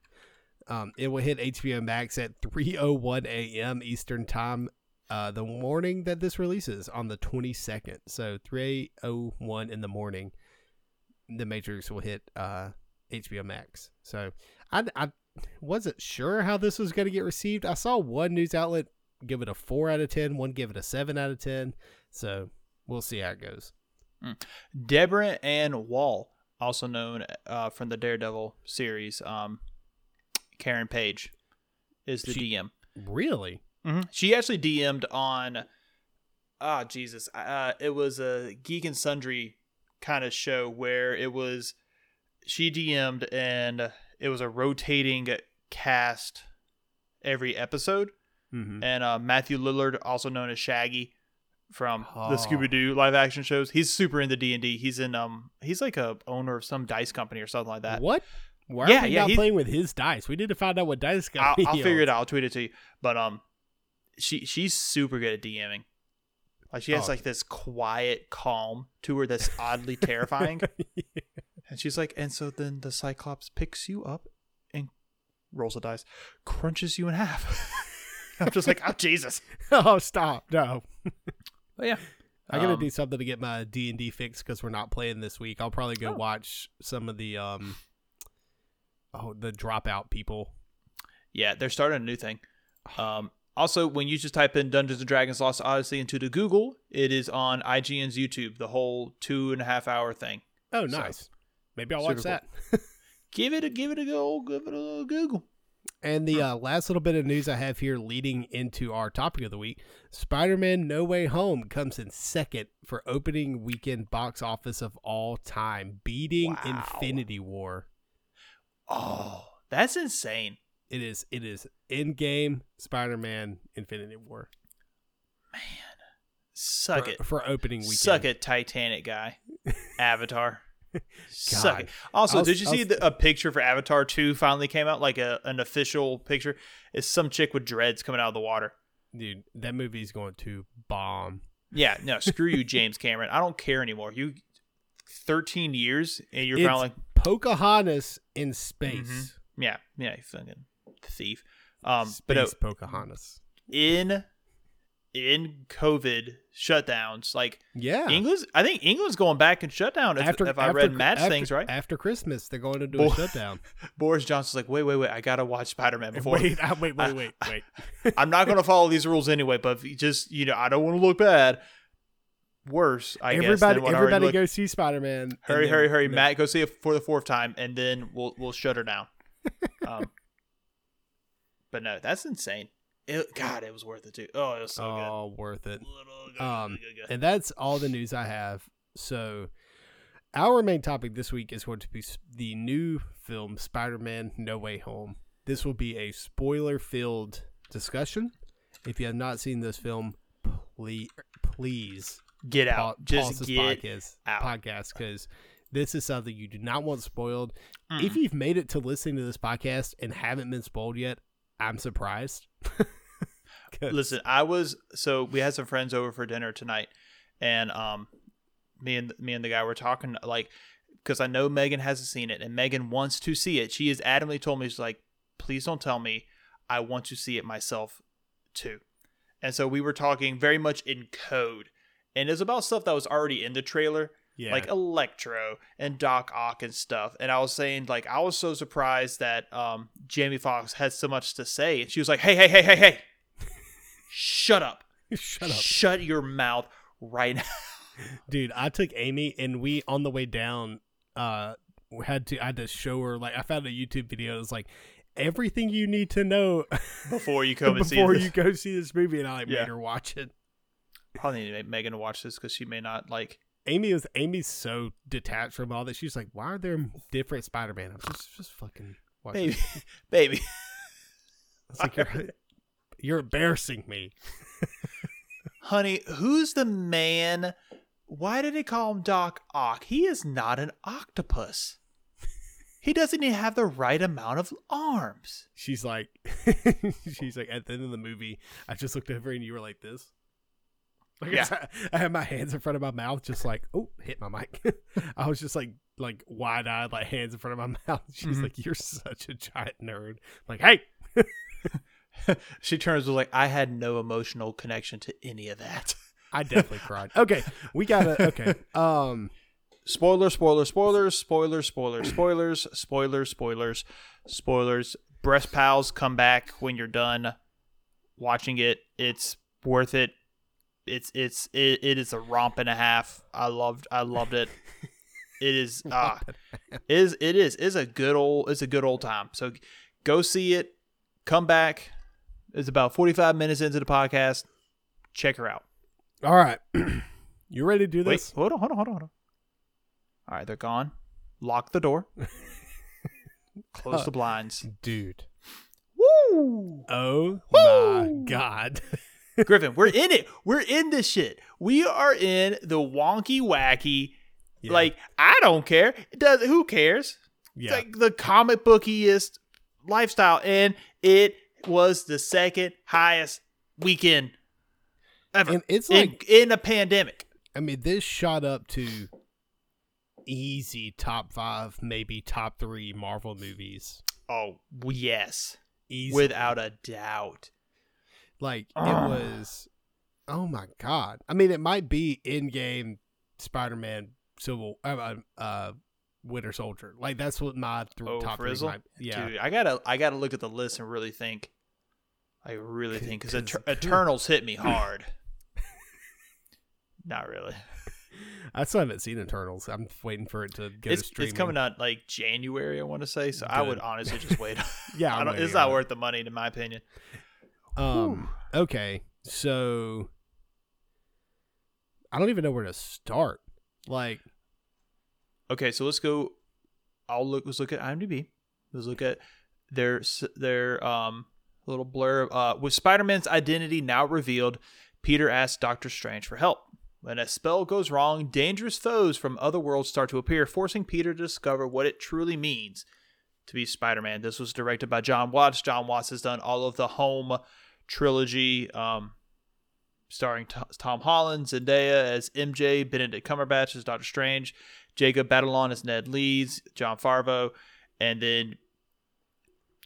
Um, it will hit HBO Max at 3:01 a.m. Eastern Time, uh, the morning that this releases on the 22nd. So 3:01 in the morning, The Matrix will hit uh, HBO Max. So I, I wasn't sure how this was going to get received. I saw one news outlet give it a four out of ten, one give it a seven out of ten. So we'll see how it goes. Deborah Ann Woll, also known uh, from the Daredevil series, um, Karen Page, is the She- DM. Really? hmm She actually DM'd on, ah, Jesus, uh, it was a Geek and Sundry kind of show where it was she DM'd and it was a rotating cast every episode, Mm-hmm. and uh, Matthew Lillard, also known as Shaggy from Oh. the Scooby Doo live action shows, he's super into D and D. He's in um, he's like a owner of some dice company or something like that. What? Why Yeah, are we yeah, not playing with his dice? We need to find out what dice I'll, company. I'll figure it out. I'll tweet it to you. But um, she she's super good at DMing. Like she has Oh. like this quiet calm to her that's oddly terrifying. [LAUGHS] And she's like, and so then the Cyclops picks you up and rolls a dice, crunches you in half. [LAUGHS] I'm just like, oh Jesus. [LAUGHS] oh, stop! No, [LAUGHS] But yeah, I gotta Um, do something to get my D and D fix because we're not playing this week. I'll probably go Oh. watch some of the um, oh, the dropout people. yeah, they're starting a new thing. Um, also, when you just type in Dungeons and Dragons Lost Odyssey into the Google, it is on IGN's YouTube, the whole two and a half hour thing. Oh, So, nice. Maybe I'll super watch cool. that. [LAUGHS] Give it a give it a go, give it a little Google. And the uh, last little bit of news I have here leading into our topic of the week Spider Man No Way Home comes in second for opening weekend box office of all time, beating Wow. Infinity War. Oh, that's insane. It is it is Endgame Spider Man Infinity War Man, Suck for, it. for opening weekend. Suck it, Titanic guy. [LAUGHS] Avatar. Suck it. Also, was- did you I see the, a picture for Avatar 2 finally came out? Like a, an official picture? It's some chick with dreads coming out of the water. Dude, that movie's going to bomb. Yeah, [LAUGHS] no, screw you, James Cameron. I don't care anymore. You, 13 years, and you're It's finally like, Pocahontas in space. Mhm. yeah, yeah, you fucking thief. Um, Space but no, Pocahontas. in in COVID shutdowns, like Yeah. England's, I think England's going back and shut down. If, if I read Matt's after- things right, After Christmas, they're going to do Boy. a shutdown. [LAUGHS] Boris Johnson's like, wait, wait, wait, I gotta watch Spider Man before. wait, [LAUGHS] uh, wait, wait, wait, wait. [LAUGHS] I'm not gonna follow these rules anyway, but just you know, I don't want to look bad. Worse, I guess. everybody, I already everybody, go see Spider Man. Hurry, hurry, hurry, Matt, go see it for the fourth time, and then we'll we'll shut her down. um, but no, that's insane. It, God, it was worth it too. Oh, it was so Oh, worth it. good. Little good, Um. And that's all the news I have. So, our main topic this week is going to be the new film Spider Man No Way Home. This will be a spoiler filled discussion. If you have not seen this film, please, please Get out. pause Just this get podcast out. podcast because this is something you do not want spoiled. Mm. If you've made it to listening to this podcast and haven't been spoiled yet, I'm surprised. [LAUGHS] Listen, I was so we had some friends over for dinner tonight, and um, me and me and the guy were talking like because I know Megan hasn't seen it, and Megan wants to see it. She has adamantly told me she's like, please don't tell me. I want to see it myself too. And so we were talking very much in code, and it's about stuff that was already in the trailer, yeah, like Electro and Doc Ock and stuff. And I was saying like I was so surprised that um Jamie Foxx had so much to say, and she was like, hey, hey, hey, hey, hey, shut up. [LAUGHS] shut up. Shut your mouth right now. [LAUGHS] dude i took amy and we on the way down uh had to i had to show her like i found a youtube video it's like everything you need to know [LAUGHS] Before you come and see before you go see this movie and i like Yeah. made her watch it Probably need to make Megan to watch this because she may not like. Amy is amy's so detached from all that she's like why are there different spider-man i'm just just fucking watching Baby, [LAUGHS] baby. [LAUGHS] it's like you're you're embarrassing me [LAUGHS] Honey, who's the man? Why did they call him Doc Ock? He is not an octopus. He doesn't even have the right amount of arms. she's like she's like at the end of the movie i just looked over and you were like this like Yeah. I, had my hands in front of my mouth just like oh hit my mic [LAUGHS] i was just like like wide eyed, like hands in front of my [LAUGHS] mouth. She's Mhm. like, "You're such a giant nerd." I'm like, hey, [LAUGHS] she turns was like, I had no emotional connection to any of that. I definitely cried. Okay, we gotta. Okay, um, Spoiler, spoiler, spoilers, spoiler, spoiler, spoilers, spoilers, spoilers, spoilers. Breast pals come back when you're done watching it. It's worth it. It's it's it, it is a romp and a half. I loved I loved it. [LAUGHS] It is ah is it is is a good old it's a good old time. So go see it. Come back. It's about 45 minutes into the podcast. Check her out. all right, [CLEARS THROAT] you ready to do Wait, this? hold on, hold on, hold on, hold on. All right, they're gone. Lock the door. [LAUGHS] Close the blinds. dude? Woo! Oh Woo! my god! [LAUGHS] Griffin, we're [LAUGHS] in it. We're in this shit. We are in the wonky wacky. Yeah, Like I don't care. It does. Who cares? It's yeah, like the comic bookiest lifestyle, and it was the second highest weekend ever and it's in, like in a pandemic. I mean, this shot up to easy top five, maybe top three Marvel movies. Oh yes, Easy. without a doubt. Like Ugh. it was. Oh my god! I mean, it might be Endgame Spider-Man Civil uh, uh, uh Winter Soldier. Like that's what my th- Oh, top Frizzle? three. Might, yeah, Dude, I gotta I gotta look at the list and really think. I really think because 'cause- [LAUGHS] Eternals hit me hard. [LAUGHS] Not really. I still haven't seen Eternals. I'm waiting for it to go It's to it's coming out like January. I want to say so. I would honestly just wait. [LAUGHS] Yeah, I don't, it's not it. worth the money in my opinion. Um. Okay. So I don't even know where to start. Like, Okay, so let's go. I'll look. Let's look at IMDb. Let's look at their their um little blurb. Uh, with Spider-Man's identity now revealed, Peter asks Doctor Strange for help. When a spell goes wrong, dangerous foes from other worlds start to appear, forcing Peter to discover what it truly means to be Spider-Man. This was directed by Jon Watts. Jon Watts has done all of the Home trilogy, um, starring T- Tom Holland, Zendaya as MJ, Benedict Cumberbatch as Doctor Strange, Jacob Batalon as Ned Leeds, Jon Favreau, and then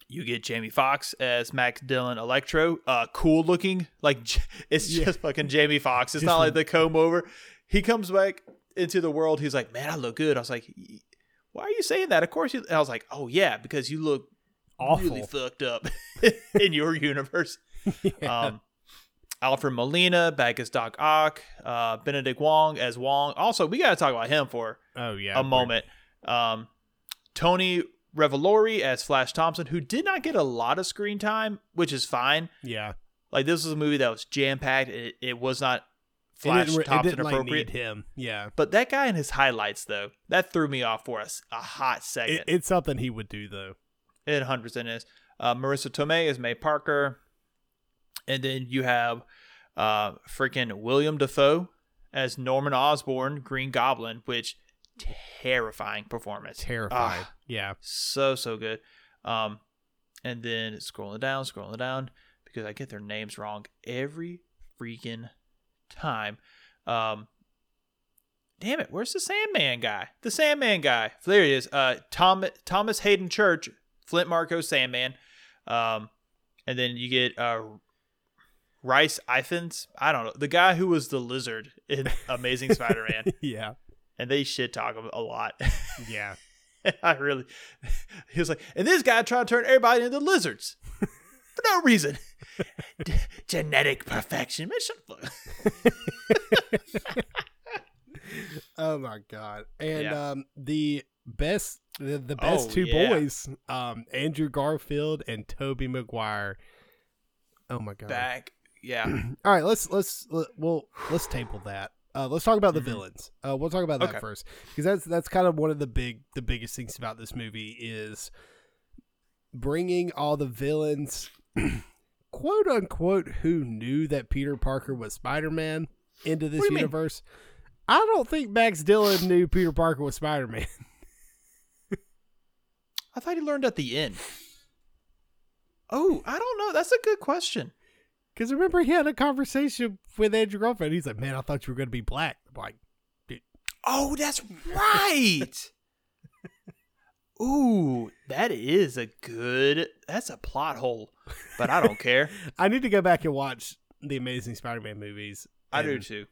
you get Jamie Foxx as Max Dillon Electro. Uh, cool looking, like [LAUGHS] it's Yeah. just fucking Jamie Foxx. It's Just not like the comb over. He comes back into the world. He's like, man, I look good. I was like, why are you saying that? Of course you. I was like, oh yeah, because you look awful. really fucked up [LAUGHS] in your universe. [LAUGHS] Yeah. Um, Alfred Molina back as Doc Ock. Uh, Benedict Wong as Wong. Also, we got to talk about him for oh yeah. a moment. Um, Tony Revolori as Flash Thompson, who did not get a lot of screen time, which is fine. Yeah. Like this was a movie that was jam packed. It, it was not It Flash it Thompson like appropriate. need him. Yeah. but that guy in his highlights though, that threw me off for us a hot second. It, it's something he would do though. It 100% is. Uh, Marisa Tomei is May Parker. And then you have uh, freaking William Dafoe as Norman Osborn, Green Goblin, which terrifying performance. Terrified. Ah, yeah. so, so good. Um, and then scrolling down, scrolling down, because I get their names wrong every freaking time. Um, damn it, where's the Sandman guy? The Sandman guy. There he is. Uh, Tom, Thomas Hayden Church, Flint Marko Sandman. Um, and then you get uh, Rhys Ifans. I don't know. The guy who was the lizard in [LAUGHS] Amazing Spider Man. yeah. And they shit talk him a lot. [LAUGHS] Yeah. I really. [LAUGHS] He was like, and this guy tried to turn everybody into lizards for no reason. D- genetic perfection. Man, shut the fuck. Oh my god. And Yeah. um the best the, the best Oh, two yeah. boys, um Andrew Garfield and Tobey Maguire. Oh my god. Back. Yeah. [CLEARS THROAT] All right, let's let's let, well let's table that. Uh, let's talk about the Mhm. villains. Uh, we'll talk about that Okay. first because that's that's kind of one of the big the biggest things about this movie is bringing all the villains, [CLEARS THROAT] quote unquote, who knew that Peter Parker was Spider Man into this you mean? universe. I don't think Max Dillon knew Peter Parker was Spider Man. [LAUGHS] I thought he learned at the end. [LAUGHS] Oh, I don't know. That's a good question. Because remember, he had a conversation with Andrew Garfield. He's like, "Man, I thought you were going to be black." I'm like, Oh, that's right. [LAUGHS] Ooh, that is a good. That's a plot hole, but I don't care. [LAUGHS] I need to go back and watch the Amazing Spider-Man movies. I do too.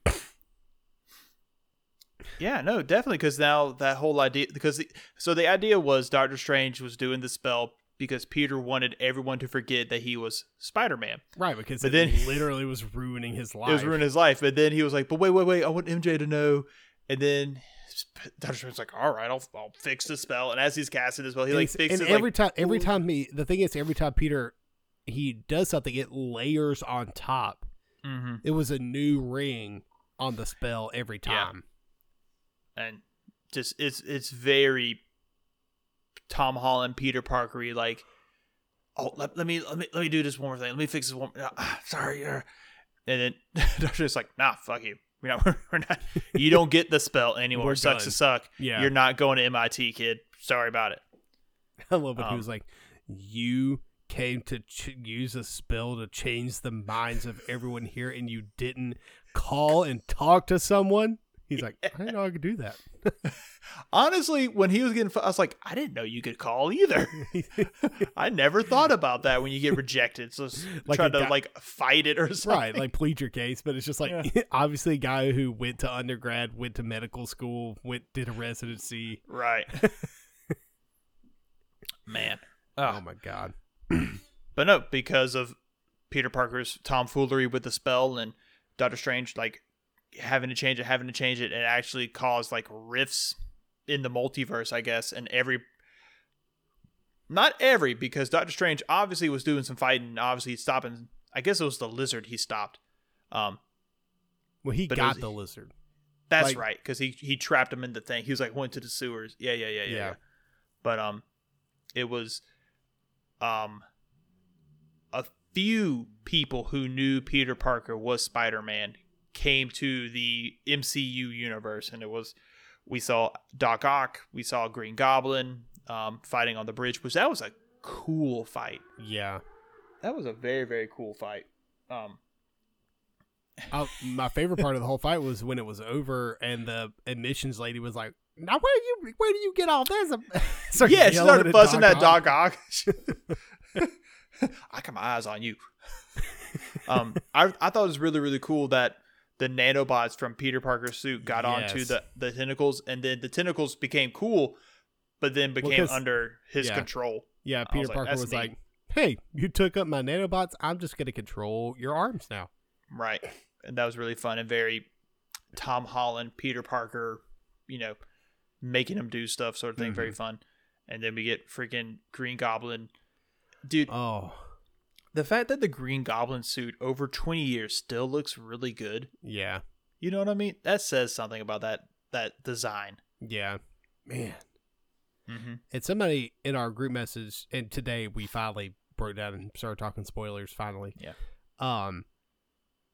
Yeah, no, definitely. Because now that whole idea, because the, so the idea was Doctor Strange was doing the spell because Peter wanted everyone to forget that he was Spider Man. Right, because But it then- [LAUGHS] literally was ruining his life. It was ruining his life. But then he was like, "But wait, wait, wait! I want MJ to know." And then Doctor Strange's like, "All right, I'll, I'll fix the spell." And as he's casting the spell, he and, like fixes and like, every time, every time he, the thing is, every time Peter he does something, it layers on top. Mhm. It was a new ring on the spell every Yeah. time. and just it's it's very Tom Holland, Peter Parkery, like, oh let, let me let me let me do this one more thing. Let me fix this one. ah, [SIGHS] sorry, uh," and then [LAUGHS] Doctor's like, nah, fuck you. We're not, [LAUGHS] we're not. You don't get the spell [LAUGHS] anymore. We're sucks done. to suck. Yeah, You're not going to MIT, kid. Sorry about it. I love it. he um, was like, "You came to ch- use a spell to change the minds of everyone here, and you didn't call and talk to someone." He's like, "I didn't know I could do that." [LAUGHS] Honestly, when he was getting, I was like, I didn't know you could call either. [LAUGHS] I never thought about that when you get rejected. So [LAUGHS] Like try to guy- like fight it or something. right, like plead your case, but it's just like obviously a guy who went to undergrad, went to medical school, went did a residency. Right. Man. Oh Oh. my god. [CLEARS THROAT] But no, because of Peter Parker's tomfoolery with the spell and Doctor Strange like having to change it, having to change it, it actually caused like rifts in the multiverse, I guess, and every not every, because Doctor Strange obviously was doing some fighting, obviously stopping I guess it was the lizard he stopped. Um Well, he got was- the lizard. That's Like- right, because he he trapped him in the thing. He was like went to the sewers. Yeah, yeah, yeah, yeah. Yeah. yeah. But um, it was um a few people who knew Peter Parker was Spider Man came to the MCU universe, and it was we saw Doc Ock, we saw Green Goblin um fighting on the bridge, which that was a cool fight. Yeah. That was a very very cool fight. Um, Uh, my favorite part of the whole fight was when it was over and the admissions lady was like, "Now where do you where do you get all this?" [LAUGHS] Started yeah, she yelling started at buzzing that Ock. Doc Ock. [LAUGHS] [LAUGHS] I got my eyes on you. um, I I thought it was really really cool that the nanobots from Peter Parker's suit got onto Yes. the the tentacles, and then the tentacles became cool, but then became 'cause- under his yeah. control. Yeah, I was Peter like, Parker was neat." like, "Hey, you took up my nanobots. I'm just gonna control your arms now." Right, and that was really fun and very Tom Holland, Peter Parker, you know, making him do stuff, sort of thing. Very mm-hmm. fun. And then we get freaking Green Goblin, dude. Oh, the fact that the Green Goblin suit over 20 years still looks really good. yeah, You know what I mean? That says something about that that design. yeah, man. Mm-hmm. And somebody in our group message, and today we finally broke down and started talking spoilers. Finally, Yeah. Um,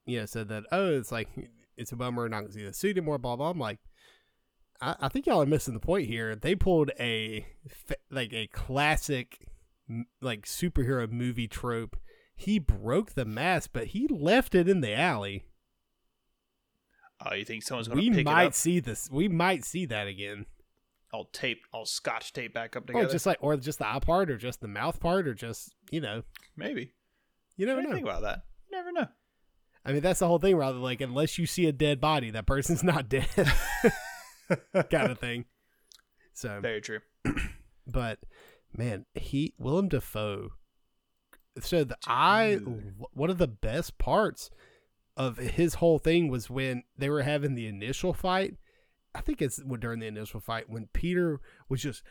yeah, said that. Oh, it's like it's a bummer not gonna see the suit anymore. Blah blah. I'm like, I, I think y'all are missing the point here. They pulled a like a classic like superhero movie trope. He broke the mask, but he left it in the alley. Oh, you think someone's going We to pick it might up? see this. We might see that again. I'll tape, I'll scotch tape back up Or together. just like, or just the eye part, or just the mouth part, or just you know, Maybe. you never know. think about that. You never know. I mean, that's the whole thing, rather like unless you see a dead body, that person's [LAUGHS] not dead, [LAUGHS] kind of thing. So, Very true. but man, he Willem Dafoe. So the I one of the best parts of his whole thing was when they were having the initial fight. I think it's when- during the initial fight when Peter was just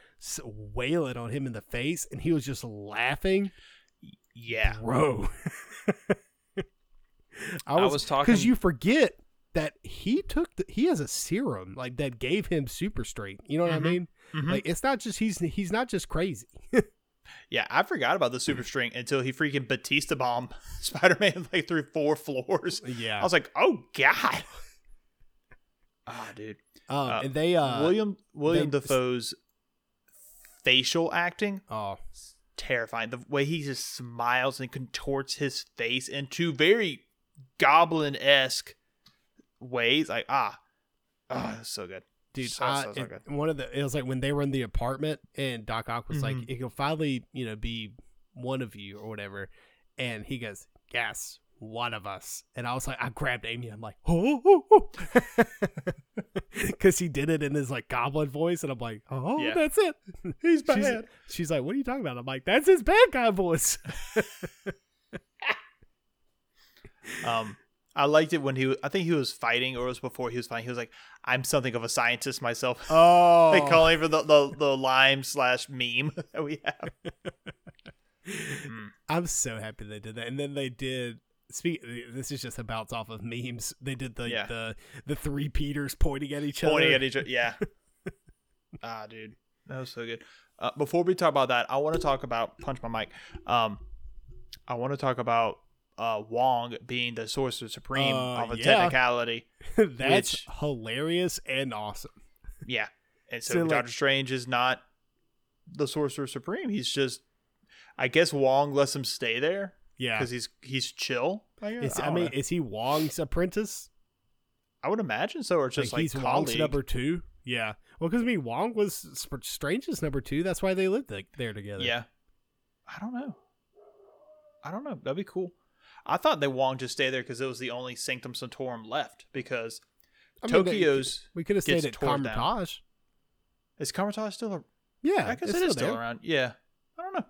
wailing on him in the face, and he was just laughing. Yeah. bro. [LAUGHS] I I was, was talking- because you forget that he took the, he has a serum like that gave him super strength. You know what Mhm. I mean? Mhm. Like it's not just he's he's not just crazy. [LAUGHS] Yeah, I forgot about the super string until he freaking Batista bomb [LAUGHS] Spider Man like through four floors. yeah. I was like, oh god. Ah, dude. um, uh, and they uh William William they- Dafoe's facial acting oh terrifying. The way he just smiles and contorts his face into very goblin esque ways. Like ah, ah, that's so good. Dude, So- I, so- so it- one of the it was like when they were in the apartment and Doc Ock was like, Mhm. "It can finally, you know, be one of you or whatever," and he goes, "Yes, one of us." And I was like, I grabbed Amy. I'm like, "Oh," because [LAUGHS] he did it in his like goblin voice, and I'm like, "Oh, Yeah. that's it." [LAUGHS] He's She's, bad. she's like, "What are you talking about?" I'm like, "That's his bad guy voice." [LAUGHS] Um, I liked it when he. I think he was fighting, or it was before he was fighting. He was like, "I'm something of a scientist myself." [LAUGHS] Oh, like calling for the, the the lime slash meme [LAUGHS] that we have. Mm. [LAUGHS] I'm so happy they did that. And then they did. Speak. This is just a bounce off of memes. They did the Yeah. the the three Peters pointing at each pointing other. Pointing at each other. Yeah. ah, dude, that was so good. Uh, before we talk about that, I want to talk about punch my mic. Um, I want to talk about uh Wong being the Sorcerer Supreme Uh, of a yeah. technicality. [LAUGHS] That's which- hilarious and awesome. Yeah, and so, So, like- Doctor Strange is not the Sorcerer Supreme. He's just, I guess Wong lets him stay there Yeah. because he's he's chill. I, guess. Is, I, I, mean, know. is he Wong's apprentice? I would imagine so, or just like, he's Wong's number two. Yeah. Well, because I mean, Wong was Strange's number two. That's why they lived there together. Yeah. I don't know. I don't know. That'd be cool. I thought they Wong just stay there because it was the only Sanctum Sanctorum left. Because I mean, Tokyo's we could have stayed at. Kamar-Taj. is Kamar-Taj still? A, Yeah, I guess it's it is still around. Yeah. I don't know.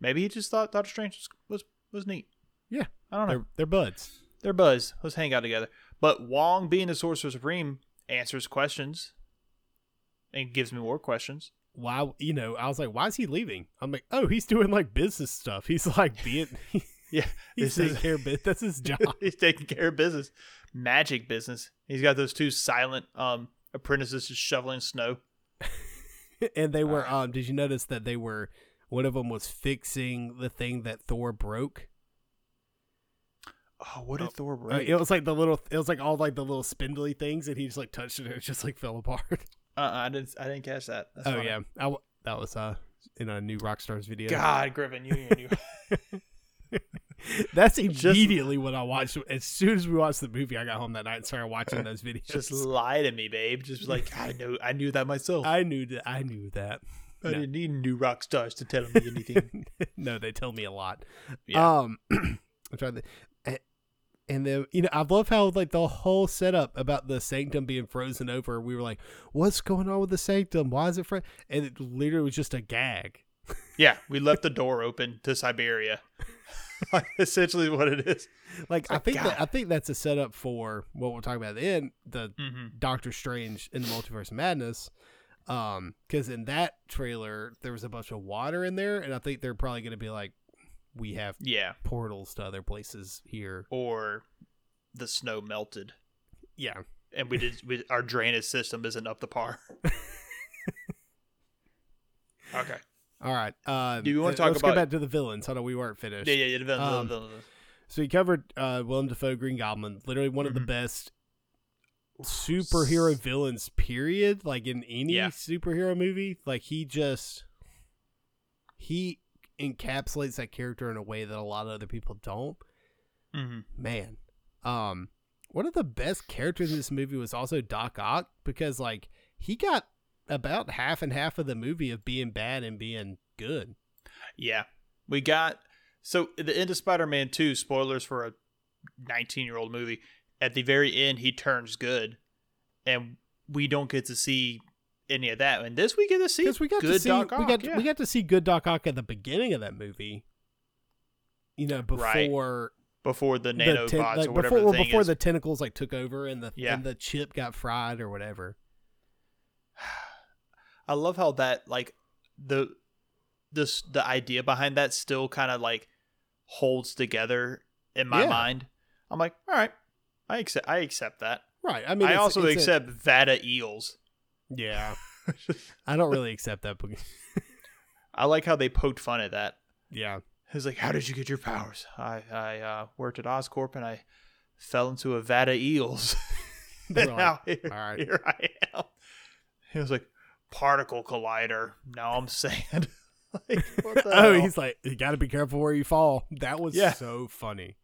Maybe he just thought Doctor Strange was was, was neat. Yeah. I don't know. They're, they're buds. They're buzz. Let's hang out together. But Wong, being the Sorcerer Supreme, answers questions and gives me more questions. Why? You know, I was like, why is he leaving? I'm like, oh, he's doing like business stuff. He's like being. [LAUGHS] [LAUGHS] Yeah, [LAUGHS] He's this taking is care of it. That's his [LAUGHS] job. he's taking care of business, magic business. He's got those two silent um apprentices just shoveling snow. and they were um did you notice that they were one of them was fixing the thing that Thor broke? Oh, what did Oh, Thor Uh, break? it was like the little it was like all like the little spindly things and he just like touched it and it just like fell apart. Uh, I didn't. I didn't catch that. That's oh funny. yeah. I that was uh in a New Rockstars video. God, Griffin, you and you. [LAUGHS] That's immediately when I watched as soon as we watched the movie I got home that night and started watching [LAUGHS] those videos. just lie to me, babe. Just like I know. I knew that myself. I, I knew that I knew that. no. didn't need New Rockstars to tell me [LAUGHS] anything. no, they tell me a lot. Yeah. Um, [CLEARS THROAT] I'm trying to, and- and then you know I love how like the whole setup about the sanctum being frozen over. We were like, "What's going on with the sanctum? Why is it frozen?" And it literally was just a gag. yeah, we left the door open to Siberia. [LAUGHS] like essentially what it is. Like I like, think that I think that's a setup for what we'll talk about at the end, the Mm-hmm. Doctor Strange in the Multiverse of Madness. Um, because in that trailer there was a bunch of water in there, and I think they're probably going to be like, "We have Yeah, portals to other places here." or the snow melted, Yeah, and we did. We, our drainage system isn't up to par. [LAUGHS] okay. All right. Uh, Do you wanna uh, talk let's about- go back to the villains? Hold on, we weren't finished. Yeah, yeah, yeah. The, villain, Um, the, villain. So we covered uh, Willem Dafoe, Green Goblin, literally one of the Mhm. best superhero villains. Period. Like in any Yeah. superhero movie, like he just he encapsulates that character in a way that a lot of other people don't. Mhm. Man, um, one of the best characters in this movie was also Doc Ock because like he got about half and half of the movie of being bad and being good. Yeah, we got so the end of Spider-Man Two. Spoilers for a 19-year-old movie. At the very end, he turns good, and we don't get to see any of that. And this we get to see we got good to see Doc we got yeah. we got to see good Doc Ock at the beginning of that movie. You know, Right. before before the the nanobots ten- like or whatever before the before is. the tentacles like took over and the Yeah. and the chip got fried or whatever. I love how that like the this the idea behind that still kind of like holds together in my Yeah. mind. I'm like, all right, I accept. I accept that. Right. I mean, I it's- also it's a- accept Vata eels. yeah. [LAUGHS] I don't really accept that. [LAUGHS] I like how they poked fun at that. yeah. He's like, "How did you get your powers?" I I uh, worked at Oscorp and I fell into a vat of eels. [LAUGHS] And now here, "All right." here I am. He was like, "Particle collider." Now I'm sand. [LAUGHS] like, [LAUGHS] what the oh, hell? he's like, you got to be careful where you fall. That was Yeah. so funny.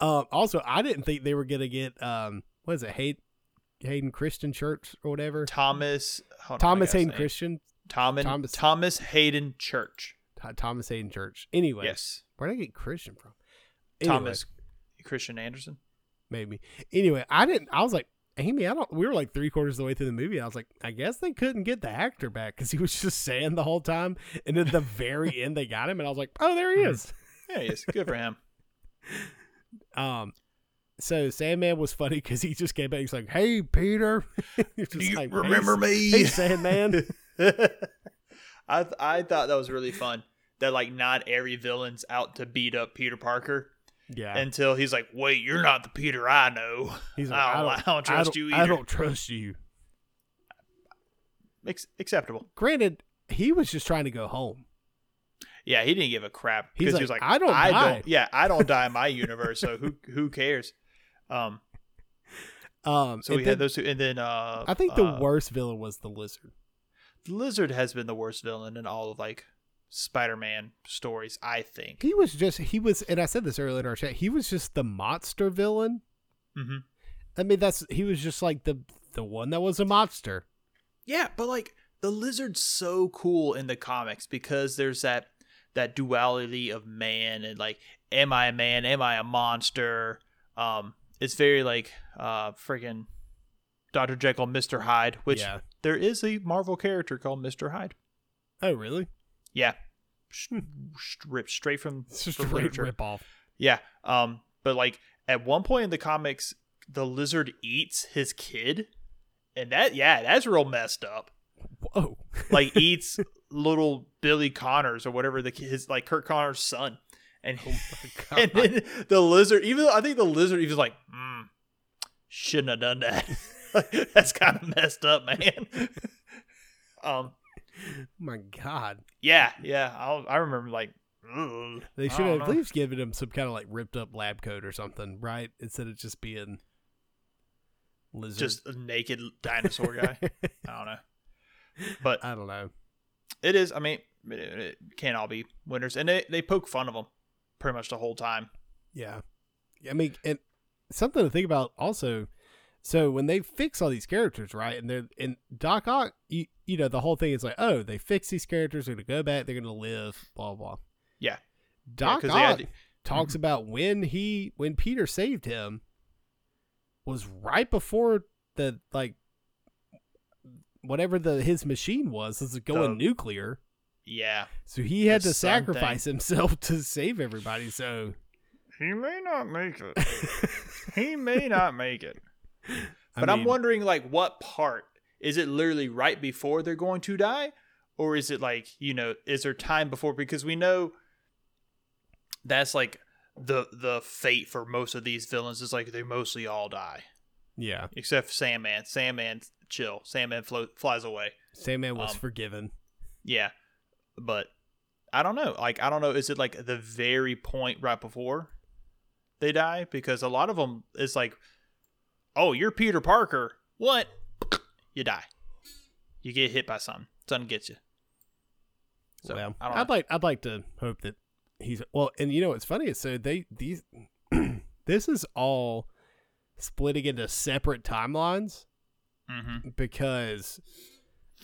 Um, also, I didn't think they were gonna get um, what is it, hate, Hayden Christian Church or whatever. Thomas hold on, Thomas gotta Hayden say. Christian. Thomas Thomas- Thomas Hayden Church. Th- Thomas Hayden Church. Anyway, Yes. where did I get Christian from? Anyway, Thomas Christian Anderson. maybe. Anyway, I didn't. I was like, Amy, I don't. We were like three quarters of the way through the movie. I was like, I guess they couldn't get the actor back because he was just saying the whole time, and at the very [LAUGHS] end they got him, and I was like, oh, there he Mhm. is. Yeah, he is. Good for him. [LAUGHS] Um, so Sandman was funny because he just came back. He's like, "Hey, Peter, [LAUGHS] He's just like, "Hey, me? Hey, Sandman." I th- I thought that was really fun. That like not every villain's out to beat up Peter Parker yeah, until he's like, "Wait, you're not the Peter I know." he's like, [LAUGHS] I don't, I don't trust I don't, you I don't trust you. Ex- acceptable. Granted, he was just trying to go home. Yeah, he didn't give a crap He's because like, he was like, "I don't I die." don't. Yeah, I don't die in my [LAUGHS] universe, so who who cares? Um, Um, so we then had those two, and then uh, I think the uh, worst villain was the lizard. the lizard has been the worst villain in all of like Spider-Man stories. I think. He was just he was, and I said this earlier in our chat. He was just the monster villain. hmm I mean, that's he was just like the the one that was a monster. Yeah, but like the lizard's so cool in the comics because there's that that duality of man and like am I a man, am I a monster? Um it's very like uh friggin' Dr. Jekyll, Mr. Hyde, which Yeah. there is a Marvel character called Mr. Hyde. Oh, really? Yeah. Ripped straight [LAUGHS] from straight literature. rip off. Yeah. Um, but like at one point in the comics, the lizard eats his kid. And that yeah, that's real messed up. Whoa. [LAUGHS] like eats little Billy Connors or whatever the his like Kurt Connors' son, and Oh [LAUGHS] and then the lizard. Even though I think the lizard he was like, mm, shouldn't have done that. That's kind of messed up, man. um, my God. yeah, yeah. I I remember like ugh, They should have at least given him some kind of like ripped up lab coat or something, right? Instead of just being lizard. just a naked dinosaur guy. [LAUGHS] I don't know, but I don't know. it is. I mean, it, it can't all be winners, and they they poke fun of them pretty much the whole time. Yeah. I mean, and something to think about also. So when they fix all these characters, right, and they're and Doc Ock, you, you know, the whole thing is like, oh, they fix these characters, they're gonna go back, they're gonna live, blah blah. Yeah. Doc they had Ock to- talks mm-hmm. about when he when Peter saved him was right before the like whatever the his machine was was going The- nuclear. Yeah. So he had to sun sacrifice [LAUGHS] himself to save everybody. So He may not make it. [LAUGHS] he may not make it. I But I'm mean, wondering, like, what part is it? Literally right before they're going to die, or is it like you know, is there time before? Because we know that's like the the fate for most of these villains is like they mostly all die, Yeah, except for Sandman. Sandman chill. Sandman flo- flies away. Sandman was Um, forgiven. Yeah, but I don't know. Like, I don't know. Is it like the very point right before they die? Because a lot of them is like, oh, you're Peter Parker. What? You die. You get hit by something. Something gets you. So well, I don't I'd know. like I'd like to hope that he's well. And you know what's funny is so they these [CLEARS THROAT] this is all splitting into separate timelines mm-hmm. because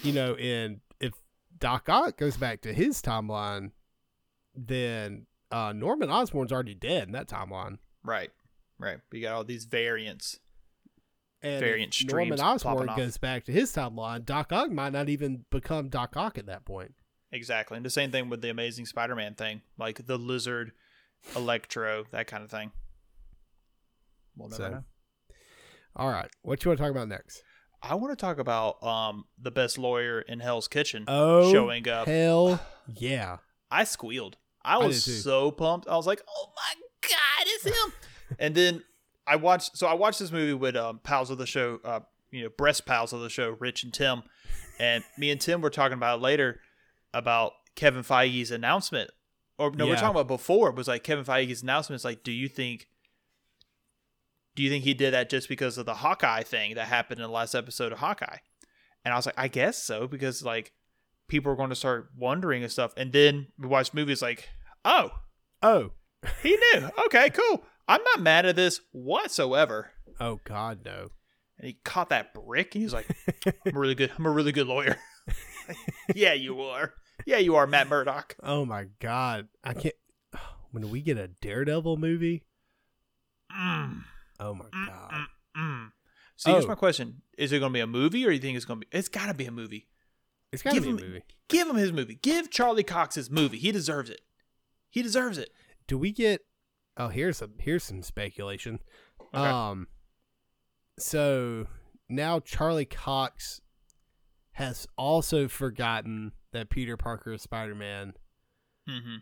you know in if Doc Ock goes back to his timeline, then uh, Norman Osborn's already dead in that timeline. Right. Right. You got all these variants. And Variant Norman Osborn goes back to his timeline, Doc Ock might not even become Doc Ock at that point. Exactly. And the same thing with the Amazing Spider Man thing. Like the lizard, Electro, that kind of thing. We'll never So, know. All right, what you want to talk about next? I want to talk about um the best lawyer in Hell's Kitchen Oh, showing up. Hell yeah! I squealed. I I was too. so pumped. I was like, "Oh my god, it's him!" [LAUGHS] and then I watched. So I watched this movie with um, pals of the show, uh, you know, breast pals of the show, Rich and Tim, and me and Tim were talking about it later about Kevin Feige's announcement. Or no, we're talking about before. It was like Kevin Feige's announcement. Is like, do you think? Do you think he did that just because of the Hawkeye thing that happened in the last episode of Hawkeye? And I was like, I guess so, because like people are going to start wondering and stuff. And then we watched movies like, oh, Oh, he knew. Okay, cool. I'm not mad at this whatsoever. oh God, no! and he caught that brick, and he was like, [LAUGHS] "I'm a really good. I'm a really good lawyer." [LAUGHS] yeah, you are. Yeah, you are, Matt Murdock. Oh my god, I can't. [SIGHS] When we get a Daredevil movie, Mm, oh my mm, god, mm, mm. So here's Oh. my question: Is it going to be a movie, or do you think it's going to be? It's got to be a movie. it's gotta give be a movie. Give him his movie. Give Charlie Cox his movie. He deserves it. He deserves it. Do we get? Oh, here's some here's some speculation. Okay. Um, so now Charlie Cox has also forgotten that Peter Parker is Spider Man. hmm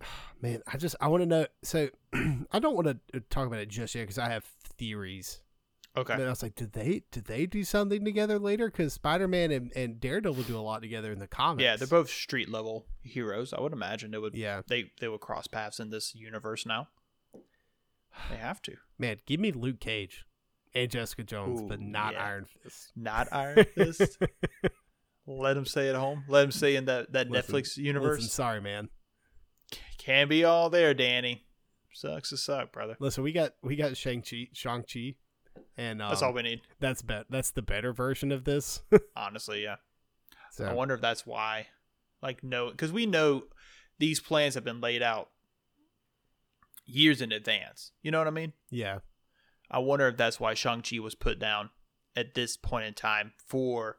[SIGHS] Man, I just I want to know. So [CLEARS THROAT] I don't want to talk about it just yet because I have theories. Okay. And I was like, did they did they do something together later? Because Spider Man and, and Daredevil do a lot together in the comics. Yeah, they're both street level heroes. I would imagine they would. Yeah, They they would cross paths in this universe now. They have to. man, give me Luke Cage and Jessica Jones, but not yeah. Iron Fist. Not [LAUGHS] Iron Fist. Let him stay at home. Let him stay in that, that Listen, Netflix universe. Listen, sorry, man. Can't be all there, Danny. Sucks to suck, brother. Listen, we got we got Shang Chi, Shang Chi, and um, That's all we need. That's bet. That's the better version of this. [LAUGHS] Honestly, yeah. so I wonder if that's why. Like, no, because we know these plans have been laid out years in advance. You know what I mean? yeah, I wonder if that's why Shang-Chi was put down at this point in time for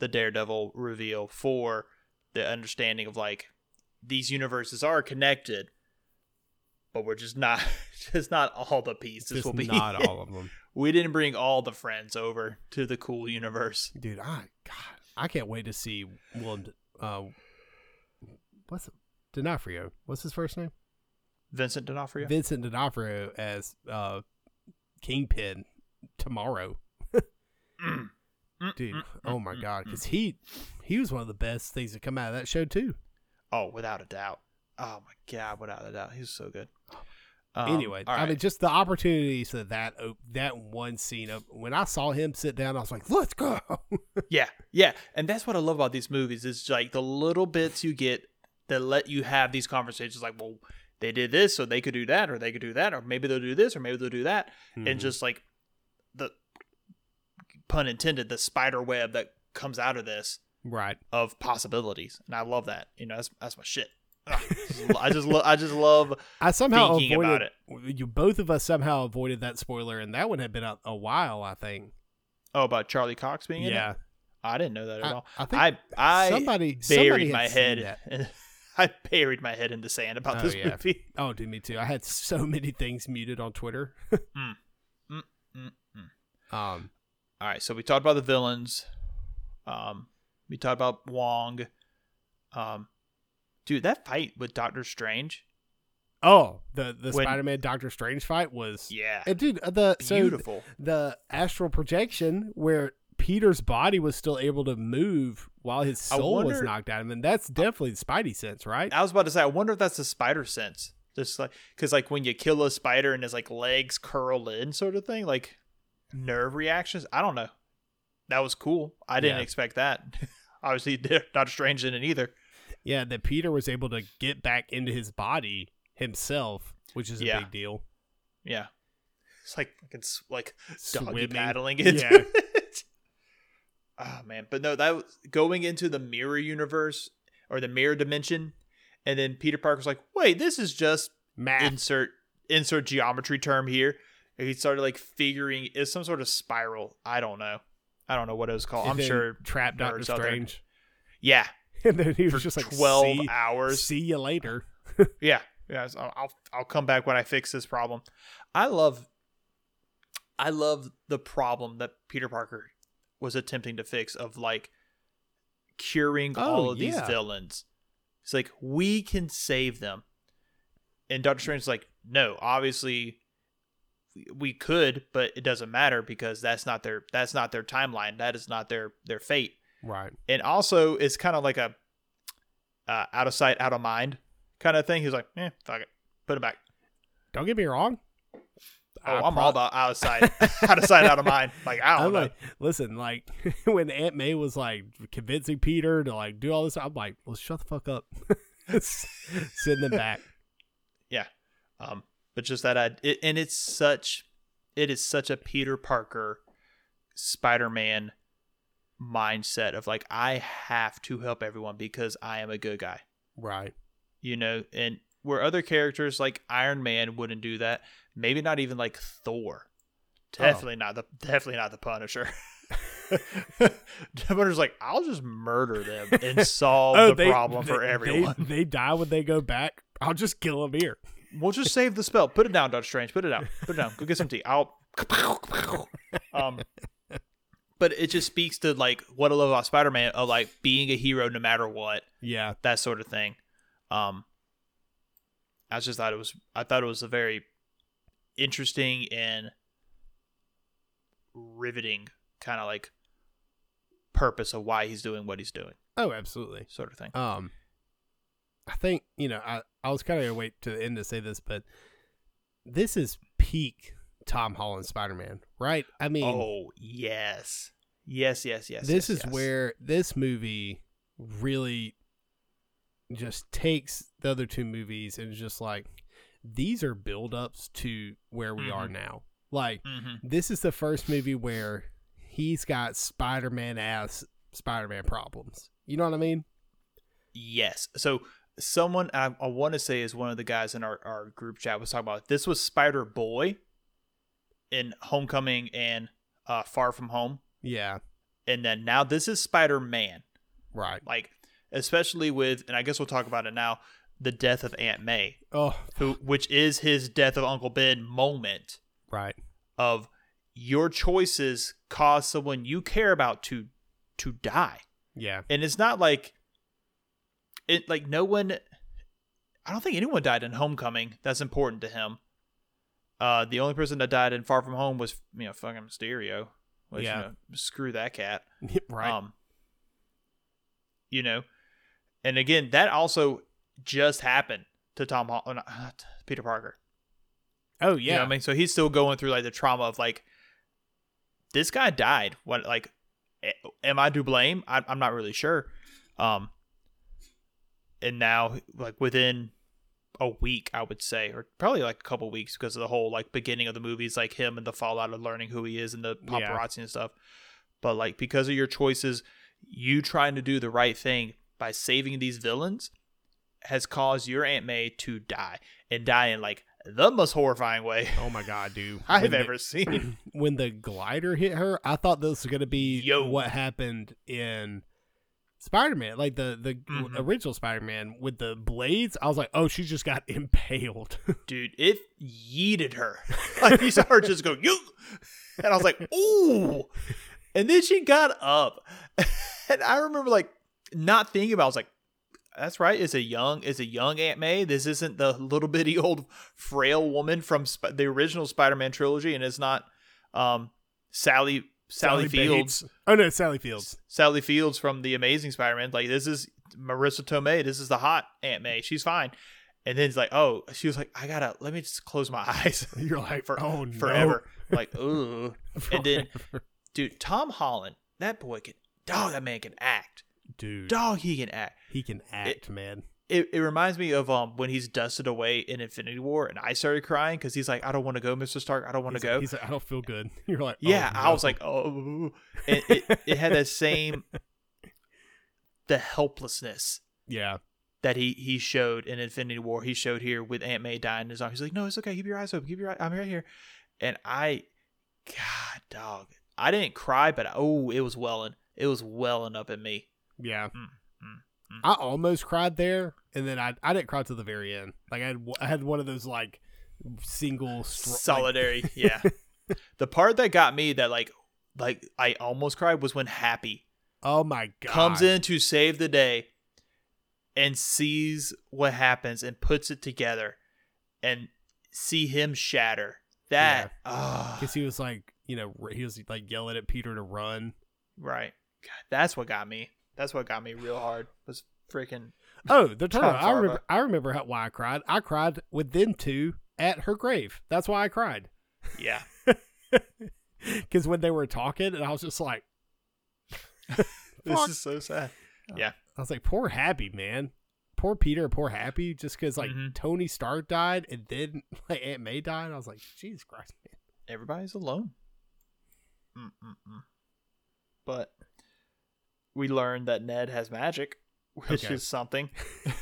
the Daredevil reveal, for the understanding of like these universes are connected, but we're just not [LAUGHS] just not all the pieces just will be not all of [LAUGHS] them, we didn't bring all the friends over to the cool universe. dude. I God, I can't wait to see Willem. Uh, what's? D'Onofrio? What's his first name? Vincent D'Onofrio. Vincent D'Onofrio as uh, Kingpin tomorrow. Mm. Mm, Dude, mm, oh mm, my mm, god, because he he was one of the best things to come out of that show too. Oh, without a doubt. Oh my god, without a doubt, he's so good. Um, anyway, I right. mean, just the opportunities that that op- that one scene of when I saw him sit down, I was like, "Let's go!" [LAUGHS] Yeah, yeah, and that's what I love about these movies is like the little bits you get that let you have these conversations. Like, well, they did this, so they could do that, or they could do that, or maybe they'll do this, or maybe they'll do that, Mhm. and just like the pun intended, the spider web that comes out of this right, of possibilities, and I love that. You know, that's that's my shit. Ugh, I just lo- I just love I somehow thinking avoided about You both of us somehow avoided that spoiler, and that one had been out a while. I think. oh about Charlie Cox being in Yeah, it. I didn't know that at I, all. I think I I somebody somebody buried had my head. that. [LAUGHS] I buried my head in the sand about Oh, this yeah. movie. [LAUGHS] Oh, dude, me too. I had so many things muted on Twitter. [LAUGHS] Mm, mm, mm. Um, All right, so we talked about the villains. Um, we talked about Wong. Um, dude, that fight with Doctor Strange. oh, the the When- Spider-Man Doctor Strange fight was Yeah, and dude the so beautiful. the astral projection where Peter's body was still able to move while his soul was knocked out. I mean, that's definitely the Spidey sense, right? I was about to say, I wonder if that's the spider sense. Just like, because like when you kill a spider and his like legs curl in, sort of thing, like nerve reactions. I don't know. That was cool. I didn't Yeah. expect that. [LAUGHS] Obviously, [LAUGHS] Doctor Strange didn't either. Yeah, that Peter was able to get back into his body himself, which is a Yeah. big deal. Yeah, it's like it's like doggy Swimming. paddling into Yeah. it. Oh [LAUGHS] man, but no, that was going into the mirror universe or the mirror dimension, and then Peter Parker's like, "Wait, this is just Math. insert insert geometry term here." And he started like figuring it's some sort of spiral. I don't know. I don't know what it was called. I'm sure. trapped Doctor Strange, Yeah, [LAUGHS] and then he was just like twelve see, hours. See you later. [LAUGHS] Yeah, yeah. so I'll, I'll come back when I fix this problem. I love, I love the problem that Peter Parker was attempting to fix of like curing oh, all Oh, of these villains. It's like we can save them, and Doctor Strange's like, no, obviously we- we could, but it doesn't matter because that's not their that's not their timeline. That is not their their fate Right. and also it's kind of like a uh, out of sight, out of mind kind of thing. He's like, eh, fuck it, put it back. Don't get me wrong. Oh, I I'm pro- all about out of sight, out of sight, out of mind. Like I [LAUGHS] know. like, listen, like [LAUGHS] when Aunt May was like convincing Peter to like do all this, I'm like, well, shut the fuck up. [LAUGHS] Send them back. yeah, um, but just that I it, and it's such it is such a Peter Parker Spider-Man mindset of like I have to help everyone because I am a good guy. Right. You know, and where other characters like Iron Man wouldn't do that, maybe not even like Thor. Oh. Definitely not the definitely not the Punisher. the [LAUGHS] [LAUGHS] Punisher's like, I'll just murder them [LAUGHS] and solve the problem for Oh, everyone. They, they die when they go back. I'll just kill them here. We'll just save the spell. Put it down, Doctor Strange. Put it down. Put it down. Go get some tea. I'll. Um, but it just speaks to like what I love about Spider-Man of like being a hero no matter what, Yeah. that sort of thing. Um, I just thought it was. I thought it was a very interesting and riveting kind of like purpose of why he's doing what he's doing, Oh, absolutely. sort of thing. Um, I think you know I I was kind of gonna wait to the end to say this, but this is peak Tom Holland Spider Man, right? I mean, oh yes, yes, yes, yes. this yes, is yes. where this movie really just takes the other two movies and is just like these are build-ups to where we are Mhm. now. Like Mhm. this is the first movie where he's got Spider-Man ass Spider-Man problems. You know what I mean? Yes. So someone I, I want to say is one of the guys in our, our group chat was talking about this was Spider Boy in Homecoming and uh, Far From Home, Yeah, and then now this is Spider Man. right. Like especially with, and I guess we'll talk about it now, the death of Aunt May, Oh, who which is his death of Uncle Ben moment right. of your choices cause someone you care about to to die. Yeah. and it's not like it like no one i don't think anyone died in homecoming that's important to him uh the only person that died in far from home was you know fucking mysterio which Yeah. you know, screw that cat [LAUGHS] right. um you know and again that also just happened to tom Hol- uh, [SIGHS] peter parker oh you know yeah. i mean so he's still going through like the trauma of like this guy died what like am i to blame I, i'm not really sure um and now like within a week i would say or probably like a couple weeks because of the whole like beginning of the movies like him and the fallout of learning who he is and the Yeah. paparazzi and stuff but like because of your choices you trying to do the right thing by saving these villains has caused your aunt may to die and die in like the most horrifying way oh my god, dude. [LAUGHS] I've the- ever seen. [CLEARS THROAT] when the glider hit her, I thought this was gonna be Yo. what happened in Spider Man, like the the Mhm. original Spider Man with the blades. I was like, oh, she just got [LAUGHS] impaled. [LAUGHS] Dude, it yeeted her. [LAUGHS] Like you saw her just go, you and I was like, ooh. And then she got up. And I remember like not thinking about it. I was like, that's right. It's a young, it's a young Aunt May. This isn't the little bitty old frail woman from Sp- the original Spider-Man trilogy, and it's not um, Sally Sally, Fields. Bates. Oh no, Sally Fields. Sally Fields from the Amazing Spider-Man. Like this is Marisa Tomei. This is the hot Aunt May. She's fine. And then it's like, oh, she was like, I gotta let me just close my [LAUGHS] eyes [LAUGHS] You're like, for oh no. forever. [LAUGHS] Like, ooh, and then dude, Tom Holland, that boy can, dog, that man can act. dude, Dog, he can act. he can act, man. It, it reminds me of um when he's dusted away in Infinity War, and I started crying because he's like, I don't want to go, Mister Stark. I don't want to go. like, he's like, I don't feel good. [LAUGHS] You're like, yeah, oh, I was like, oh, and it, it had that same, [LAUGHS] the helplessness yeah, that he he showed in Infinity War. He showed here with Aunt May dying in his arms. He's like, "No, it's okay. Keep your eyes open. Keep your eye- I'm right here." And I, God, dog, I didn't cry, but oh, it was welling. It was welling up in me. yeah. Mm, mm. I almost cried there, and then I I didn't cry to the very end. Like I had I had one of those like single str- like- Solidary, [LAUGHS] yeah. The part that got me that like like I almost cried was when Happy oh my god, comes in to save the day and sees what happens and puts it together and see him shatter. That ah. because he was like you know he was like yelling at Peter to run. Right. God, that's what got me. That's what got me real hard. Was freaking Oh, the turn! Tom I remember. I remember how, why I cried. I cried with them two at her grave. That's why I cried. yeah. [LAUGHS] Because when they were talking, and I was just like, [LAUGHS] This is so sad. Yeah. I was like, poor Happy man, poor Peter, poor Happy. Just because like Mhm. Tony Stark died and then [LAUGHS] like Aunt May died, I was like, Jesus Christ, man. everybody's alone. Mm-mm-mm. But we learned that Ned has magic, which Okay. is something. [LAUGHS] [LAUGHS]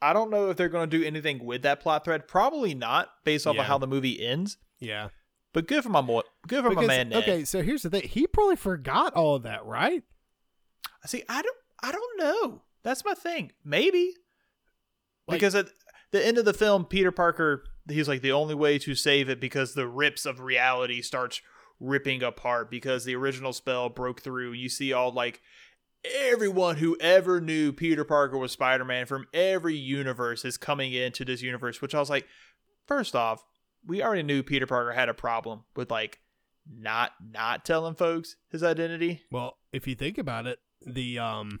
I don't know if they're going to do anything with that plot thread. Probably not, based off Yeah. of how the movie ends. Yeah. But good for my boy. Good for my man Ned. okay, so here's the thing. He probably forgot all of that, right? See, I don't, I don't know. That's my thing. Maybe Like- because at the end of the film, Peter Parker, he's like the only way to save it because the rips of reality starts ripping apart because the original spell broke through. You see all like everyone who ever knew Peter Parker was Spider Man from every universe is coming into this universe. Which I was like, first off, we already knew Peter Parker had a problem with like not not telling folks his identity. Well, if you think about it, the um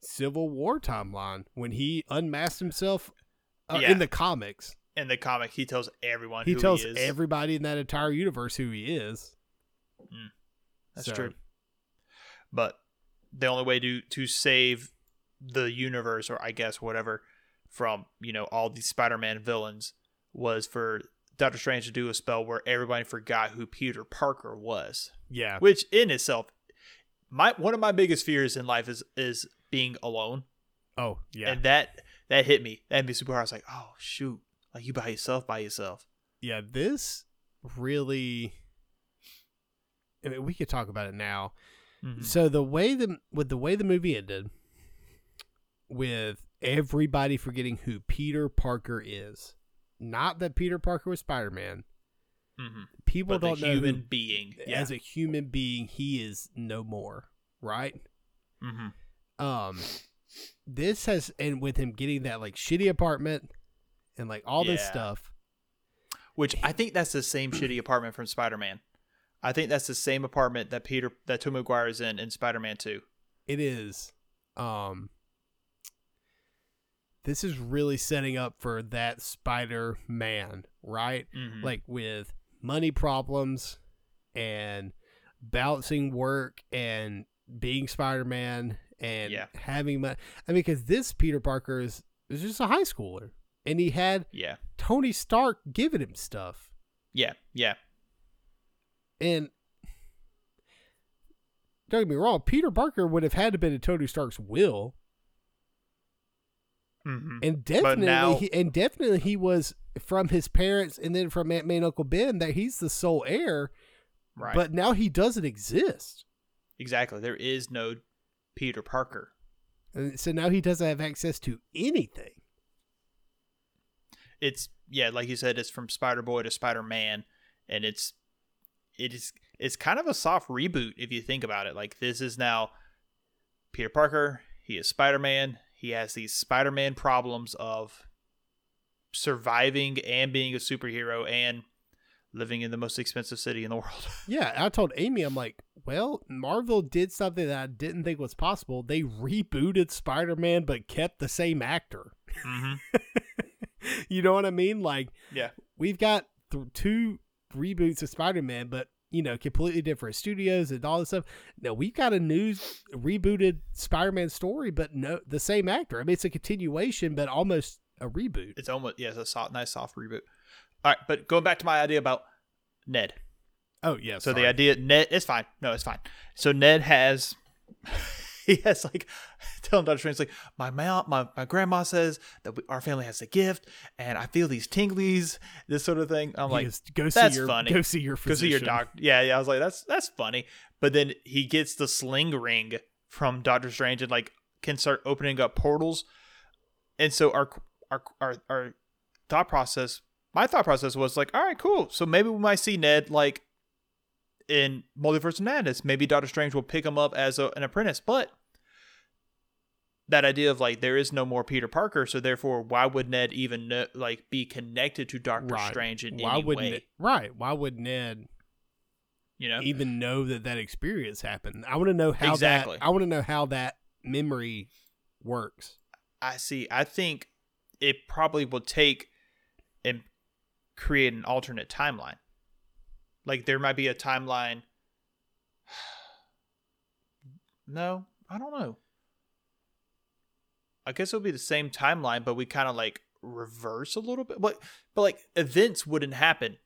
Civil War timeline when he unmasked himself uh, Yeah. in the comics, in the comic, he tells everyone he tells he everybody in that entire universe who he is. Mm, that's So- true. But the only way to to save the universe, or I guess whatever, from you know all these Spider-Man villains was for Doctor Strange to do a spell where everybody forgot who Peter Parker was, Yeah. which in itself, my one of my biggest fears in life is is being alone, Oh, yeah. and that that hit me. That hit me super hard. I was like, oh shoot, like you by yourself, by yourself. yeah, this really I mean, we could talk about it now. Mhm. So the way the with the way the movie ended, with everybody forgetting who Peter Parker is, not that Peter Parker was Spider Man. Mhm. People But don't know human who, being, yeah. as a human being, he is no more. Right. mm-hmm. Um, this has and with him getting that like shitty apartment and like all this stuff. Which I think that's the same [CLEARS THROAT] shitty apartment from Spider Man. I think that's the same apartment that Peter that Tobey Maguire is in in Spider Man Two. It is. Um this is really setting up for that Spider Man, right? Mhm. Like with money problems and balancing work and being Spider Man and Yeah. having money. I mean, because this Peter Parker is, is just a high schooler. And he had yeah, Tony Stark giving him stuff. yeah, yeah, And don't get me wrong, Peter Parker would have had to been in Tony Stark's will. mm-hmm. And definitely, now- he, and definitely, he was from his parents, and then from Aunt May and Uncle Ben that he's the sole heir. right. But now he doesn't exist, exactly, there is no Peter Parker. and so now he doesn't have access to anything. It's yeah, like you said, it's from Spider Boy to Spider Man, and it's it is it's kind of a soft reboot if you think about it. Like this is now Peter Parker. He is Spider Man. He has these Spider Man problems of surviving and being a superhero and living in the most expensive city in the [LAUGHS] world. Yeah, I told Amy, I'm like, well, Marvel did something that I didn't think was possible. They rebooted Spider Man, but kept the same actor. mm-hmm. [LAUGHS] [LAUGHS] you know what I mean? Like, Yeah. we've got th- two reboots of Spider-Man, but you know, completely different studios and all this stuff. No, we've got a new rebooted Spider-Man story, but no, the same actor. I mean, it's a continuation, but almost a reboot. It's almost yeah, it's a soft, nice soft reboot. All right, but going back to my idea about Ned. Oh yeah. So the idea Ned it's fine. No, it's fine. So Ned has [LAUGHS] he has like [LAUGHS] telling Doctor Strange like my mom my, my grandma says that we, our family has a gift and I feel these tinglies this sort of thing. I'm like go see that's your funny. go see your go see your doc. Yeah, yeah. I was like that's that's funny. But then he gets the sling ring from Doctor Strange and like can start opening up portals. And so our our our our thought process my thought process was like, all right, cool. So maybe we might see Ned like in Multiverse of Madness. Maybe Doctor Strange will pick him up as a, an apprentice. But that idea of like there is no more Peter Parker, so therefore, why would Ned even know, like be connected to Doctor Right. Strange in Why any would way? Ned, right? Why would Ned you know, even know that that experience happened? I want to know how Exactly. that. I want to know how that memory works. I see. I think it probably will take and create an alternate timeline. Like there might be a timeline. [SIGHS] No, I don't know. I guess it'll be the same timeline, but we kind of like reverse a little bit. But but like events wouldn't happen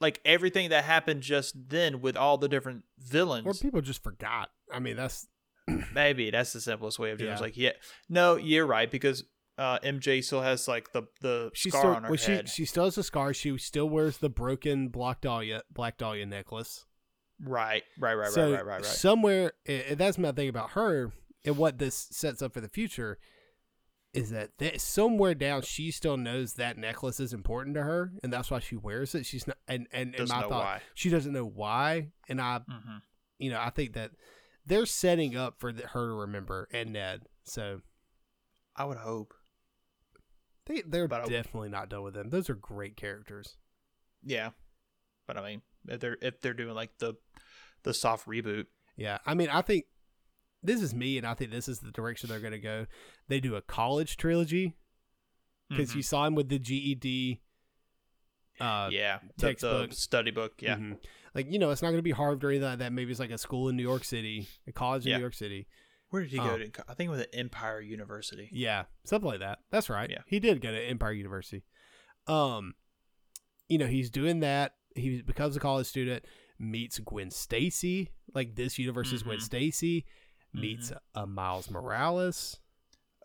like everything that happened just then with all the different villains. Or people just forgot. I mean, that's [CLEARS THROAT] Maybe that's the simplest way of doing it. It's like, yeah, no, you're right because uh, MJ still has like the the she scar still on her well, head. she still has a scar. She still wears the broken Black Dahlia Black Dahlia necklace. right, right, right, so right, right, right, right. somewhere, that's my thing about her and what this sets up for the future is that th- somewhere down she still knows that necklace is important to her, and that's why she wears it. She's not, and and, and Doesn't my thought, why. she doesn't know why, and I, hmm you know, I think that they're setting up for the, her to remember and Ned, so I would hope. they they're But I- definitely not done with them. Those are great characters. Yeah, but I mean, if they're if they're doing like the the soft reboot, Yeah, I mean, I think this is me, and I think this is the direction they're going to go. They do a college trilogy because Mhm. you saw him with the GED. Uh, yeah, the, the textbook. study book, yeah, mhm. like you know, it's not going to be Harvard or anything like that. Maybe it's like a school in New York City, a college in Yeah. New York City. Where did he Oh. go to? I think it was at Empire University. Yeah, something like that. That's right. Yeah. he did go to Empire University. Um, you know, he's doing that. He becomes a college student, meets Gwen Stacy. Like this universe is Gwen Mhm. Meets a Miles Morales.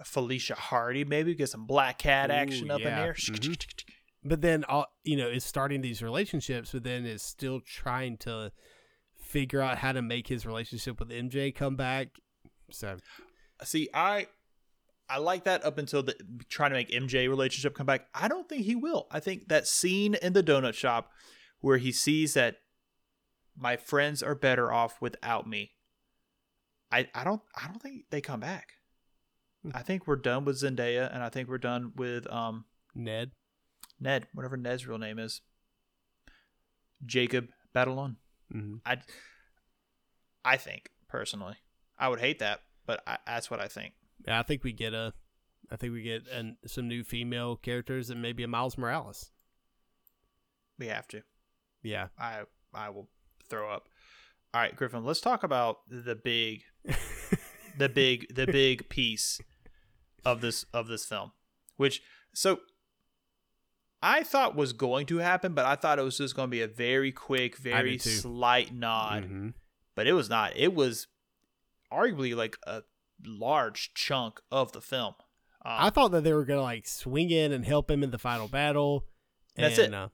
Felicia Hardy, maybe get some Black Cat Ooh, action up yeah. in there. Mhm. [LAUGHS] but then all you know is starting these relationships but then is still trying to figure out how to make his relationship with mj come back so See, I I like that up until the trying to make MJ relationship come back. I don't think he will. I think that scene in the donut shop where he sees that my friends are better off without me. I I don't I don't think they come back. I think we're done with Zendaya and I think we're done with um ned Ned, whatever Ned's real name is. Jacob Batalon. Mhm. I I think personally. I would hate that, but I, that's what I think. yeah, i think we get a i think we get an, some new female characters and maybe a miles morales We have to. yeah I I will throw up. All right, Griffin, let's talk about the big [LAUGHS] the big the big piece of this of this film. Which so I thought was going to happen, but I thought it was just going to be a very quick, very slight nod. Mhm. But it was not. It was arguably like a large chunk of the film. Um, i thought that they were gonna like swing in and help him in the final battle That's and, it. uh,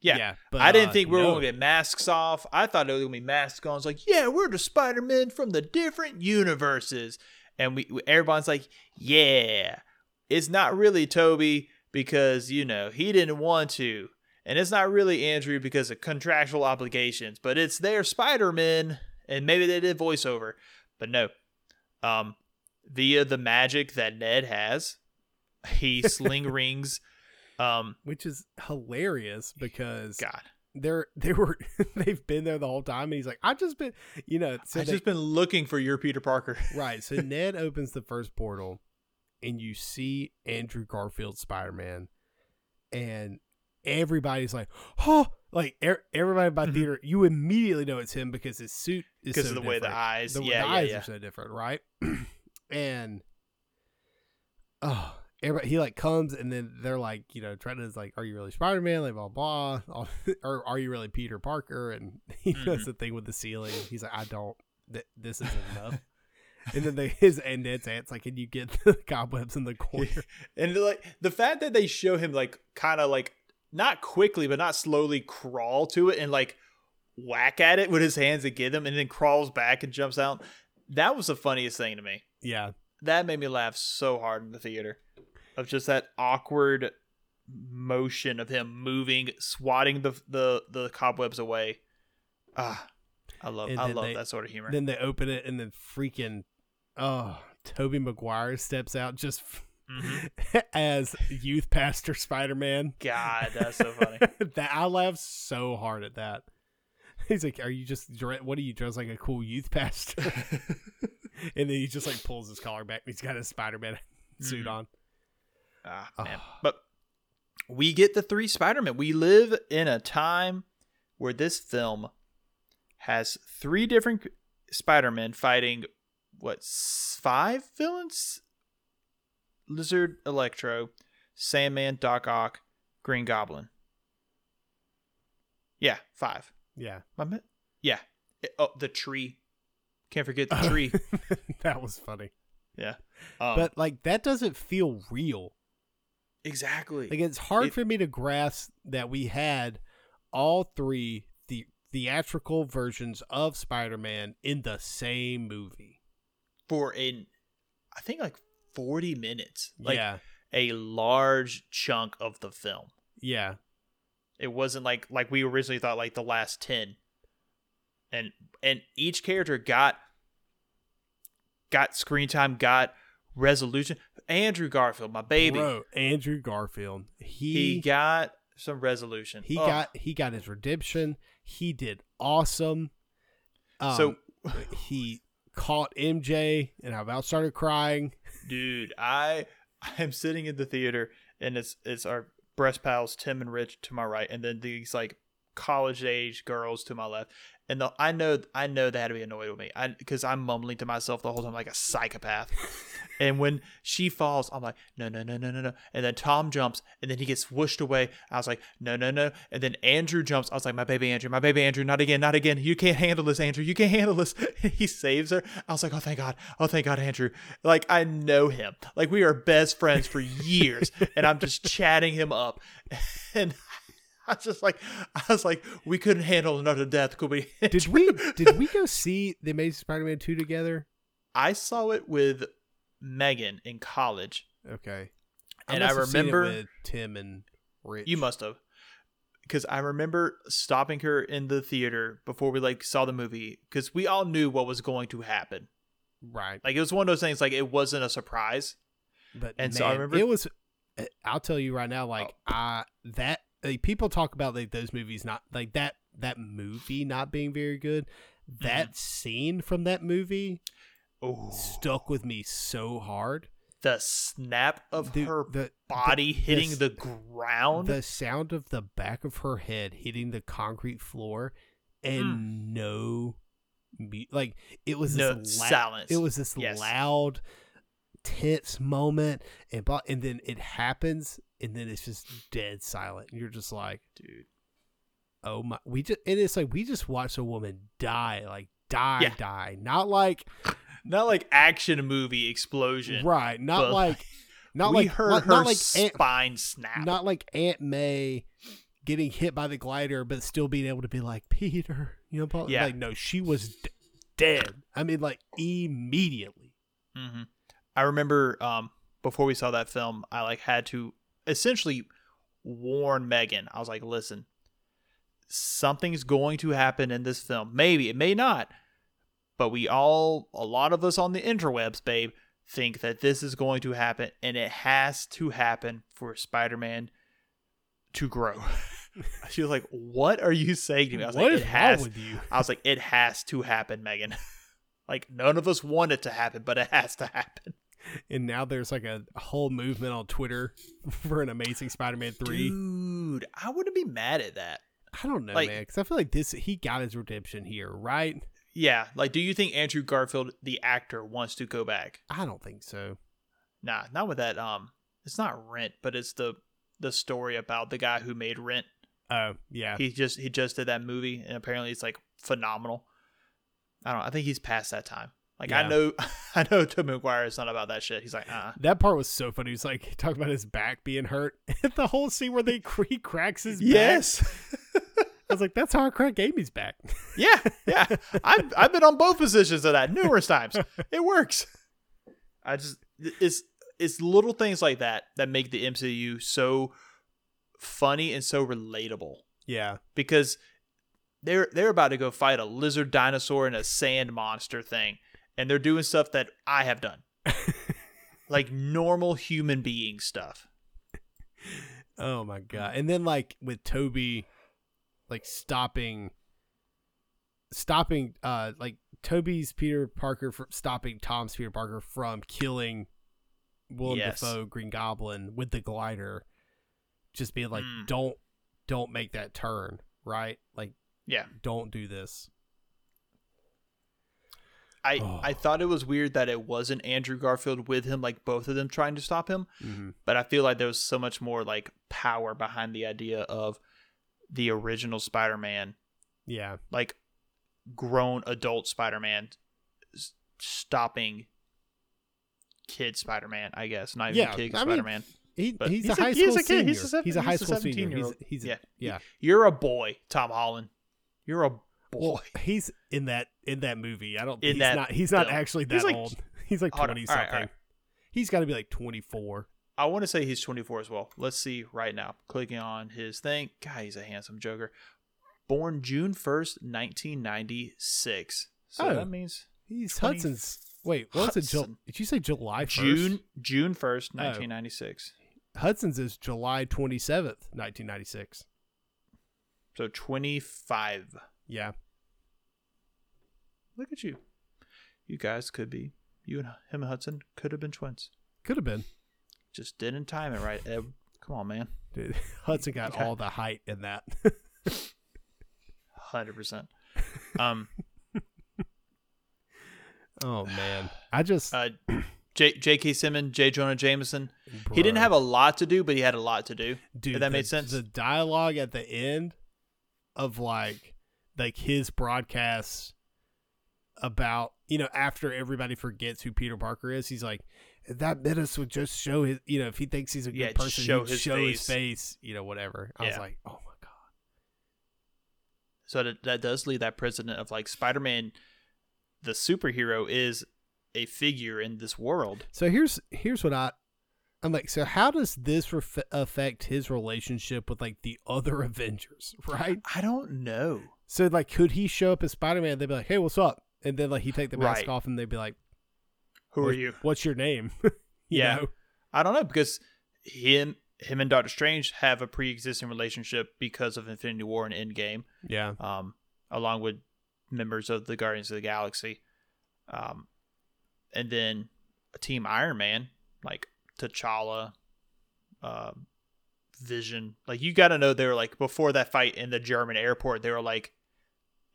yeah. yeah but I didn't uh, think we were no. going to get masks off. I thought it was going to be masks on. It's like, yeah, we're the Spider Men from the different universes, and we everyone's like, yeah, it's not really Tobey because you know he didn't want to, and it's not really Andrew because of contractual obligations, but it's their Spider Man, and maybe they did voiceover, but no, um, via the magic that Ned has, he [LAUGHS] sling rings. Um, which is hilarious because God, they're [LAUGHS] they were [LAUGHS] they've been there the whole time and he's like i've just been you know so I've they- just been looking for your Peter Parker. [LAUGHS] right so ned opens the first portal and you see andrew garfield spider-man and everybody's like oh like er- everybody by Mhm. theater you immediately know it's him because his suit is because so of the way the eyes. the, yeah, the yeah, eyes yeah. are so different right [CLEARS THROAT] and oh everybody he like comes and then they're like you know trying to like are you really spider-man like blah blah [LAUGHS] or are you really peter parker and [LAUGHS] he does Mhm. the thing with the ceiling he's like i don't th- this isn't enough [LAUGHS] and then they, his and Ned's aunt's like, "Can you get the cobwebs in the corner?" And like the fact that they show him like kind of like not quickly but not slowly crawl to it and like whack at it with his hands and get him and then crawls back and jumps out. That was the funniest thing to me. yeah, That made me laugh so hard in the theater of just that awkward motion of him moving, swatting the the the cobwebs away. Ah, I love And I love they- that sort of humor. then they open it, and then freaking, oh, Tobey Maguire steps out just Mhm. [LAUGHS] as youth pastor Spider Man. God, that's so funny. [LAUGHS] that I laughed so hard at that. He's like, "Are you just what are you dressed like a cool youth pastor?" [LAUGHS] and then he just like pulls his collar back. and He's got his Spider Man suit on. Ah, man. But we get the three Spider-Man. We live in a time where this film has three different Spider-Men fighting what five villains? Lizard, Electro, Sandman, Doc Ock, Green Goblin. Yeah, five. Yeah. My mi- yeah. It- oh, the tree. Can't forget the [LAUGHS] tree. that was funny. yeah. Um, but like that doesn't feel real. Exactly. Like it's hard It- for me to grasp that we had all three the theatrical versions of Spider-Man in the same movie. for in, I think like forty minutes. Like yeah. a large chunk of the film. Yeah. It wasn't like like we originally thought like the last 10. And and each character got got screen time, got resolution. Andrew Garfield, my baby. Bro, Andrew Garfield. He he got some resolution. he Ugh. got he got his redemption. He did awesome. Um, so [LAUGHS] he caught MJ and I about started crying. dude, I [LAUGHS] I'm sitting in the theater and it's it's our breast pals Tim and Rich to my right and then these like college age girls to my left. And the, I know I know they had to be annoyed with me. I because I'm mumbling to myself the whole time like a psychopath. [LAUGHS] and when she falls, I'm like, no, no, no, no, no, no. And then Tom jumps and then he gets whooshed away. I was like, no, no, no. And then Andrew jumps. I was like, my baby Andrew, my baby Andrew, not again, not again. You can't handle this, Andrew. You can't handle this. [LAUGHS] he saves her. I was like, oh thank God. Oh thank God, Andrew. Like I know him. Like we are best friends for years. [LAUGHS] and I'm just chatting him up. And [LAUGHS] I was just like I was like, we couldn't handle another death, could we? [LAUGHS] Did we did we go see the Amazing Spider-Man 2 together? I saw it with Megan in college. Okay. And I seen it remember- with Tim and Rich. You must have. Because I remember stopping her in the theater before we like saw the movie because we all knew what was going to happen. right. Like it was one of those things like it wasn't a surprise. But And man, so I remember- it was. eh, I'll tell you right now, like Oh. I that like, people talk about like those movies not like that that movie not being very good. That scene from that movie Oh, stuck with me so hard. the snap of Dude, her the body the- hitting this- the ground. the sound of the back of her head hitting the concrete floor and no mu- like it was Mm. No, this lou- silence. it was this Yes. loud tense moment and and then it happens and then it's just dead silent and you're just like Dude. oh my we just and it's like we just watched a woman die like die Yeah. die not like [LAUGHS] Not like action movie explosion. right not like [LAUGHS] not like heard not, her not like Aunt, spine snap. not like Aunt May getting hit by the glider, but still being able to be like Peter, you know, Paul? Yeah. like no, she was d- dead. I mean, like immediately. hmm I remember um, before we saw that film, I like had to essentially warn Megan. I was like, "Listen, something's going to happen in this film. Maybe it may not, but we all, a lot of us on the interwebs, babe, think that this is going to happen, and it has to happen for Spider-Man to grow." [LAUGHS] she was like, "What are you saying to me?" I was What like, is "It wrong has." with you? I was like, "It has to happen, Megan." [LAUGHS] like none of us want it to happen, but it has to happen. And now there's like a whole movement on Twitter [LAUGHS] for an Amazing Spider-Man three. Dude, I wouldn't be mad at that. I don't know, like- man, because I feel like this he got his redemption here, right? Yeah, like, do you think Andrew Garfield, the actor, wants to go back? I don't think so. Nah, not with that. Um, it's not Rent, but it's the the story about the guy who made Rent. Oh yeah, He just he just did that movie, and apparently it's like phenomenal. I don't. I think he's past that time. Like I know, [LAUGHS] I know. Tobey Maguire is not about that shit. He's like, uh. that part was so funny. He's like [LAUGHS] talking about his back being hurt. [LAUGHS] the whole scene where they he cracks his back. Yes. I was like, that's how I crack Amy's back. Yeah, yeah. I've I've been on both positions of that numerous times. It works. I just it's it's little things like that that make the MCU so funny and so relatable yeah, because they're they're about to go fight a lizard dinosaur and a sand monster thing and they're doing stuff that I have done. like normal human being stuff. [LAUGHS] Oh my god! And then like with Tobey, like stopping, stopping, uh, like Tobey's Peter Parker from stopping Tom's Peter Parker from killing Willem Yes. Dafoe Green Goblin with the glider, just being like, Mm. don't, don't make that turn, right? Like, Yeah. don't do this. I, Oh. I thought it was weird that it wasn't Andrew Garfield with him, like both of them trying to stop him. Mm-hmm. but I feel like there was so much more like power behind the idea of the original Spider-Man, Yeah. like grown adult Spider-Man, stopping kid Spider-Man. I guess not even Yeah, kid I Spider-Man. He, he's, he's a a- high he's school a kid. He's a seven- he's a high he's school senior. He's, 17-year-old. he's Yeah. yeah. You're a boy, Tom Holland. You're a boy. Well, he's in that in that movie. I don't. In he's that not. He's not film. actually that [LAUGHS] He's like- old. He's like on. twenty All right, something. all right. He's got to be like twenty four. I want to say he's 24 as well. Let's see right now. Clicking on his thing. God, he's a handsome Joker. Born June 1st, 1996. So Oh. that means He's 20 Hudson's. Wait, what was it? Ju- did you say July 1st? June June 1st, Oh. 1996. Hudson's is July twenty seventh, nineteen ninety six. So 25. Yeah. Look at you. You guys could be. You and him and Hudson could have been twins. Could have been. Just didn't time it right. Ed. Come on, man. Dude, [LAUGHS] Hudson got all the height in that. 100%. Um, [LAUGHS] oh man, [SIGHS] I just uh, J- J.K. Simmons, J. Jonah Jameson. He didn't have a lot to do, but he had a lot to do. Dude, if that the, made sense. The dialogue at the end of like like his broadcasts about you know after everybody forgets who Peter Parker is, he's like that menace would just show his you know if he thinks he's a good Yeah, person, show his show his face. face, you know whatever. I was like, oh my god, So that, that does leave that precedent of like Spider Man, the superhero, is a figure in this world. So here's here's what I I'm like. So how does this ref- affect his relationship with like the other [LAUGHS] Avengers, right? I don't know. So like, could he show up as Spider Man? They'd be like, "Hey, what's up?" And then like he take the mask Right. off, and they'd be like, Who are you? What's your name?" [LAUGHS] You Yeah. know? I don't know because him him and Doctor Strange have a pre existing relationship because of Infinity War and Endgame, yeah, um, along with members of the Guardians of the Galaxy. Um, and then Team Iron Man, like T'Challa, um, Vision. Like you got to know they were like before that fight in the German airport, they were like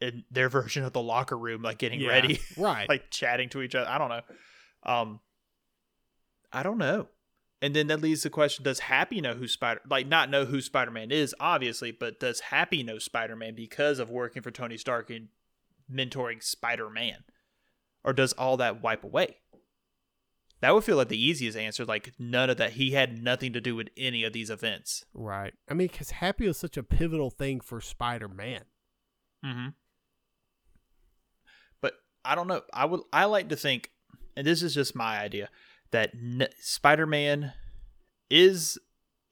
in their version of the locker room, like getting Yeah. ready, [LAUGHS] right. like chatting to each other. I don't know. Um, I don't know. And then that leads to the question: Does Happy know who Spider? Like, not know who Spider Man is, obviously, but does Happy know Spider Man because of working for Tony Stark and mentoring Spider Man, or does all that wipe away? That would feel like the easiest answer. Like none of that. He had nothing to do with any of these events. right. I mean, because Happy was such a pivotal thing for Spider Man. Mm-hmm. I don't know. I would. I like to think, and this is just my idea, that n- Spider-Man is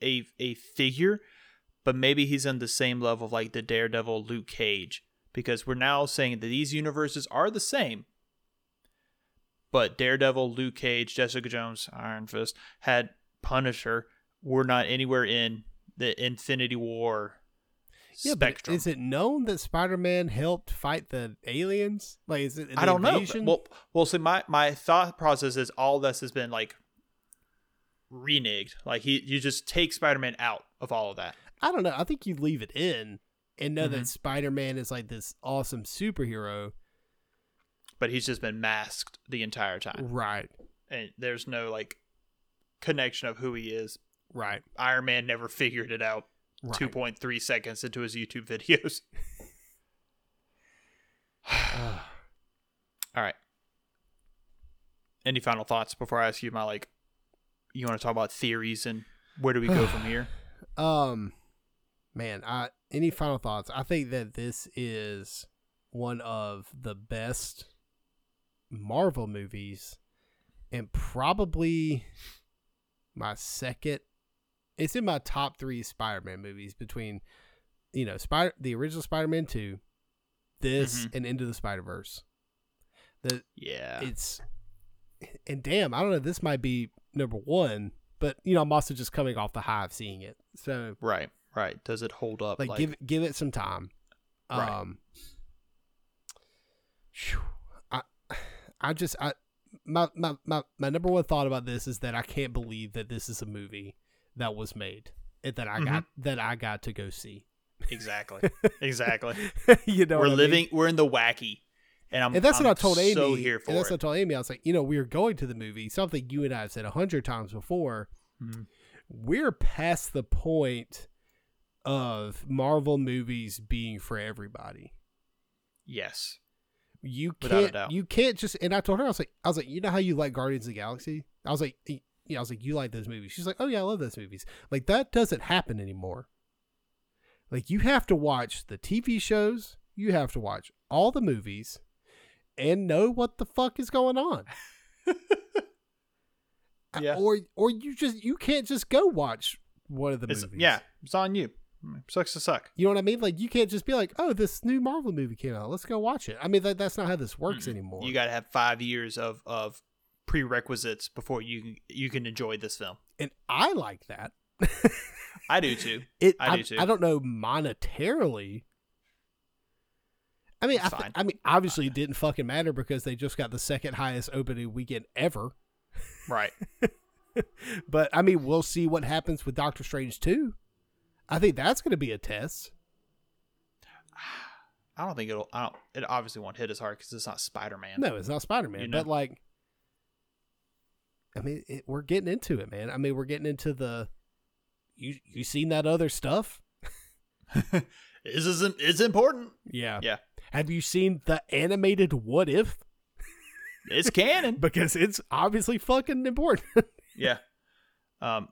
a a figure, but maybe he's on the same level of like the Daredevil, Luke Cage, because we're now saying that these universes are the same. But Daredevil, Luke Cage, Jessica Jones, Iron Fist had Punisher. We're not anywhere in the Infinity War Yeah, spectrum. is it known that Spider Man helped fight the aliens? Like, is it? I don't invasion? know. Well, well, see, my my thought process is all this has been like reneged. Like he, you just take Spider-Man out of all of that. I don't know. I think you leave it in and know Mhm. that Spider Man is like this awesome superhero. But he's just been masked the entire time, Right. and there's no like connection of who he is. Right. Iron Man never figured it out. Right. Two point three seconds into his YouTube videos. [LAUGHS] all right. Any final thoughts before I ask you my like? You want to talk about theories and where do we go from here? [SIGHS] [SIGHS] Um, man, I any final thoughts? I think that this is one of the best Marvel movies, and probably my second. It's in my top three Spider-Man movies between, you know, Spider the original Spider-Man two, this, Mhm. and Into the Spider-Verse. The Yeah. it's and damn, I don't know. This might be number one, but you know, I'm also just coming off the high of seeing it. So Right, right. Does it hold up? like, give give it some time. Right. Um, phew, I I just I my, my my my number one thought about this is that I can't believe that this is a movie that was made and that I Mm-hmm. got that I got to go see. exactly, [LAUGHS] exactly. [LAUGHS] you know, we're what I mean? living. We're in the wacky, and I'm. And that's I'm what I told Amy. So here for and that's it. what I told Amy. I was like, you know, we are going to the movie. Something you and I have said a hundred times before. Mhm. We're past the point of Marvel movies being for everybody. Yes. You can't doubt. you can't just and I told her I was like I was like you know how you like Guardians of the Galaxy I was like yeah I was like you like those movies she's like oh yeah I love those movies like that doesn't happen anymore like you have to watch the TV shows you have to watch all the movies and know what the fuck is going on [LAUGHS] Yeah. or or you just you can't just go watch one of the It's, movies yeah, it's on you. Sucks to suck. you know what I mean like you can't just be like oh this new Marvel movie came out let's go watch it I mean that, that's not how this works Mm-mm. anymore You got to have five years of of prerequisites before you can, you can enjoy this film. and I like that. I do too. [LAUGHS] It, I I, do too. I don't know monetarily. I mean, I, th- I mean, obviously, it didn't fucking matter because they just got the second highest opening weekend ever. Right. [LAUGHS] But I mean, we'll see what happens with Doctor Strange two. I think that's going to be a test. [SIGHS] I don't think it'll. I don't. It obviously won't hit as hard because it's not Spider Man. No, it's not Spider Man, You know. but like, I mean, it, we're getting into it, man. I mean, we're getting into the. You you seen that other stuff? [LAUGHS] This isn't. It's important. Yeah. Yeah. Have you seen the animated What If? It's canon. [LAUGHS] because it's obviously fucking important. [LAUGHS] yeah. Um.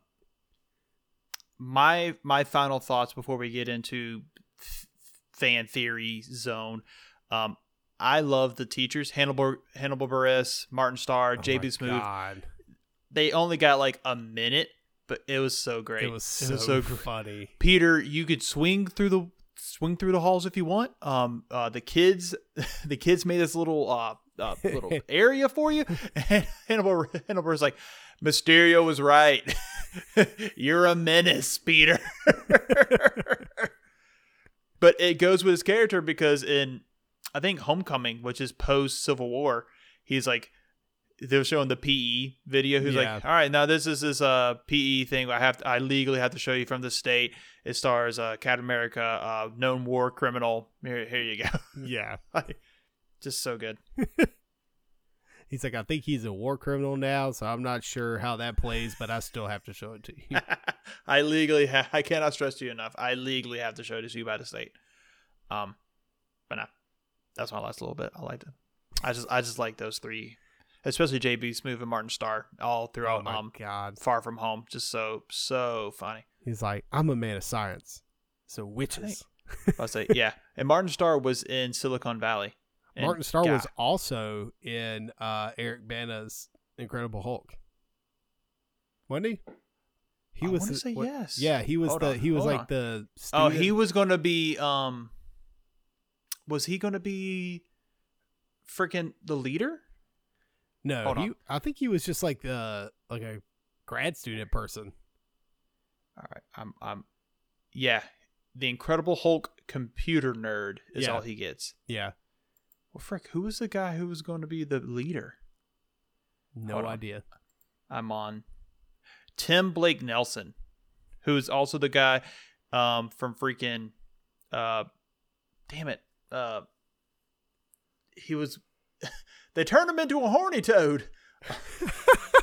My my final thoughts before we get into f- fan theory zone. Um. I love the teachers Hannibal Hannibal Buress, Martin Starr, Oh JB Smoove. God. They only got like a minute, but it was so great. It was so, gr- funny. Peter, you could swing through the swing through the halls if you want. Um, uh, the kids, [LAUGHS] the kids made this little uh, uh little [LAUGHS] area for you, and Hannibal Hannibal was like, Mysterio was right. [LAUGHS] You're a menace, Peter. but it goes with his character because in I think Homecoming, which is post Civil War, he's like they're showing the PE video. Who's Yeah. like, all right, now this is this uh PE thing. I have to, I legally have to show you from the state. It stars uh, Captain America, uh, known war criminal. Here, here you go. [LAUGHS] Yeah. Just so good. [LAUGHS] He's like, I think he's a war criminal now, so I'm not sure how that plays, but I still have to show it to you. [LAUGHS] I legally, ha- I cannot stress to you enough. I legally have to show it to you by the state. Um, but no, that's my last little bit. I liked it. I just, I just like those three, especially JB Smoove and Martin Starr, all oh throughout my um god. Far From Home. Just so, so funny. He's like, I'm a man of science. So witches. I say, yeah. [LAUGHS] And Martin Starr was in Silicon Valley. Martin Starr God, was also in uh, Eric Bana's Incredible Hulk. Wasn't he? He I was the- say what- yes. Yeah, he was Hold the on, he was like on. the Oh, he was going to be um was he going to be freaking the leader? No, he, on. I think he was just like the like a grad student person. All right. I'm I'm yeah, the Incredible Hulk computer nerd is Yeah. all he gets. Yeah, Well, frick, who was the guy who was going to be the leader? no Hold on. idea. I'm on Tim Blake Nelson, who is also the guy um from freaking uh damn it. Uh he was they turned him into a horny toad. [LAUGHS]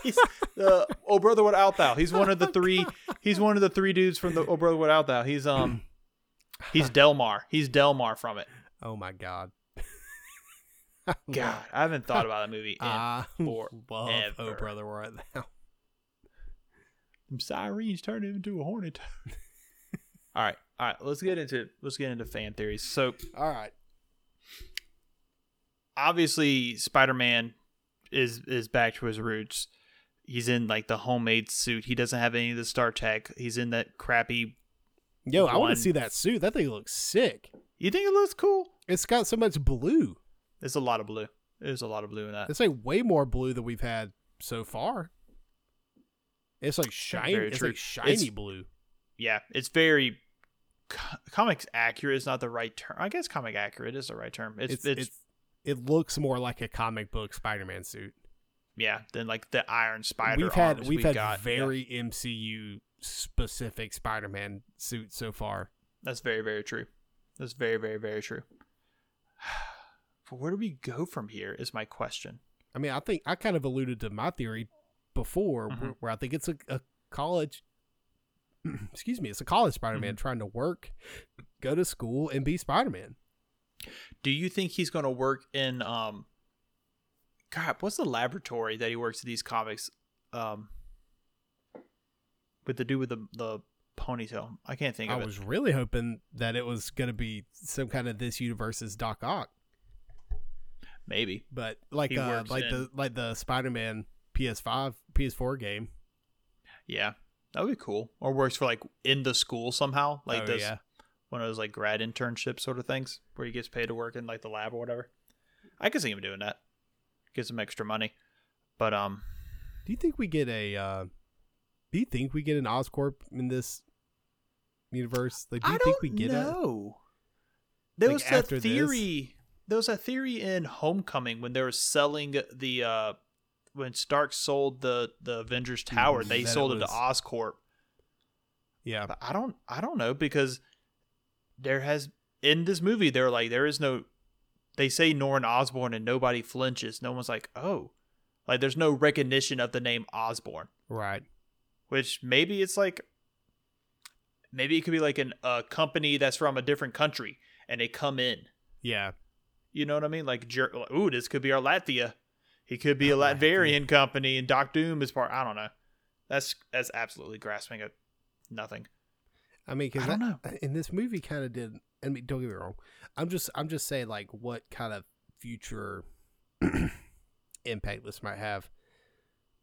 he's the Oh Brother What Out Thou. He's one of the three he's one of the three dudes from the Oh Brother What Out Thou. He's um he's Delmar. He's Delmar from it. Oh my god. [LAUGHS] God, I haven't thought about that movie in I love Oh forever. brother right now. Them sirens turned him into a horny toad. all right, all right. Let's get into let's get into fan theories. So All right. Obviously, Spider Man is is back to his roots. He's in like the homemade suit. He doesn't have any of the Stark tech. He's in that crappy. Yo, I want to see that suit. That thing looks sick. You think it looks cool? It's got so much blue. There's a lot of blue. There's a lot of blue in that. It's like way more blue than we've had so far. It's like shiny. It's like shiny It's- blue. Yeah, it's very co- comics accurate. Is not the right term. I guess comic accurate is the right term. It's It's, it's, it's, it looks more like a comic book Spider-Man suit. yeah. Than like the Iron Spider. we've had arms we've had got. Yeah. very MCU specific Spider-Man suits so far. That's very, very true. That's very, very, very true. [SIGHS] But where do we go from here? Is my question. I mean, I think I kind of alluded to my theory before, Mhm. where, where I think it's a, a college [CLEARS THROAT] excuse me, it's a college Spider-Man Mm-hmm. trying to work, go to school, and be Spider-Man. Do you think he's going to work in um God, what's the laboratory that he works in these comics um with the dude with the the ponytail? I can't think I of it. was really hoping that it was going to be some kind of this universe's Doc Ock, Maybe. but like uh, like in- the like the Spider-Man PS5, PS4 game. Yeah. That would be cool. Or works for like in the school somehow. Like oh, this yeah, one of those like grad internship sort of things where he gets paid to work in like the lab or whatever. I could see him doing that. Get some extra money. But um Do you think we get a? Uh, do you think we get an Oscorp in this universe? Like, do you I think we get a? know. There Like, was a this? theory. There was a theory in Homecoming when they were selling the uh when Stark sold the the Avengers Tower, they that it sold it, to Oscorp. Yeah, But I don't I don't know because there has in this movie they're like there is no they say Norman Osborn and nobody flinches. No one's like, "Oh." Like there's no recognition of the name Osborn, right. which maybe it's like maybe it could be like an, a company that's from a different country and they come in. Yeah, You know what I mean? Like, Jer- ooh, this could be our Latveria. He could be a Latveria. Latverian company, and Doc Doom is part. I don't know. That's that's absolutely grasping at nothing. I mean, because I don't know. Uh, in this movie kind of did. I mean, don't get me wrong. I'm just I'm just saying like what kind of future [CLEARS THROAT] impact this might have.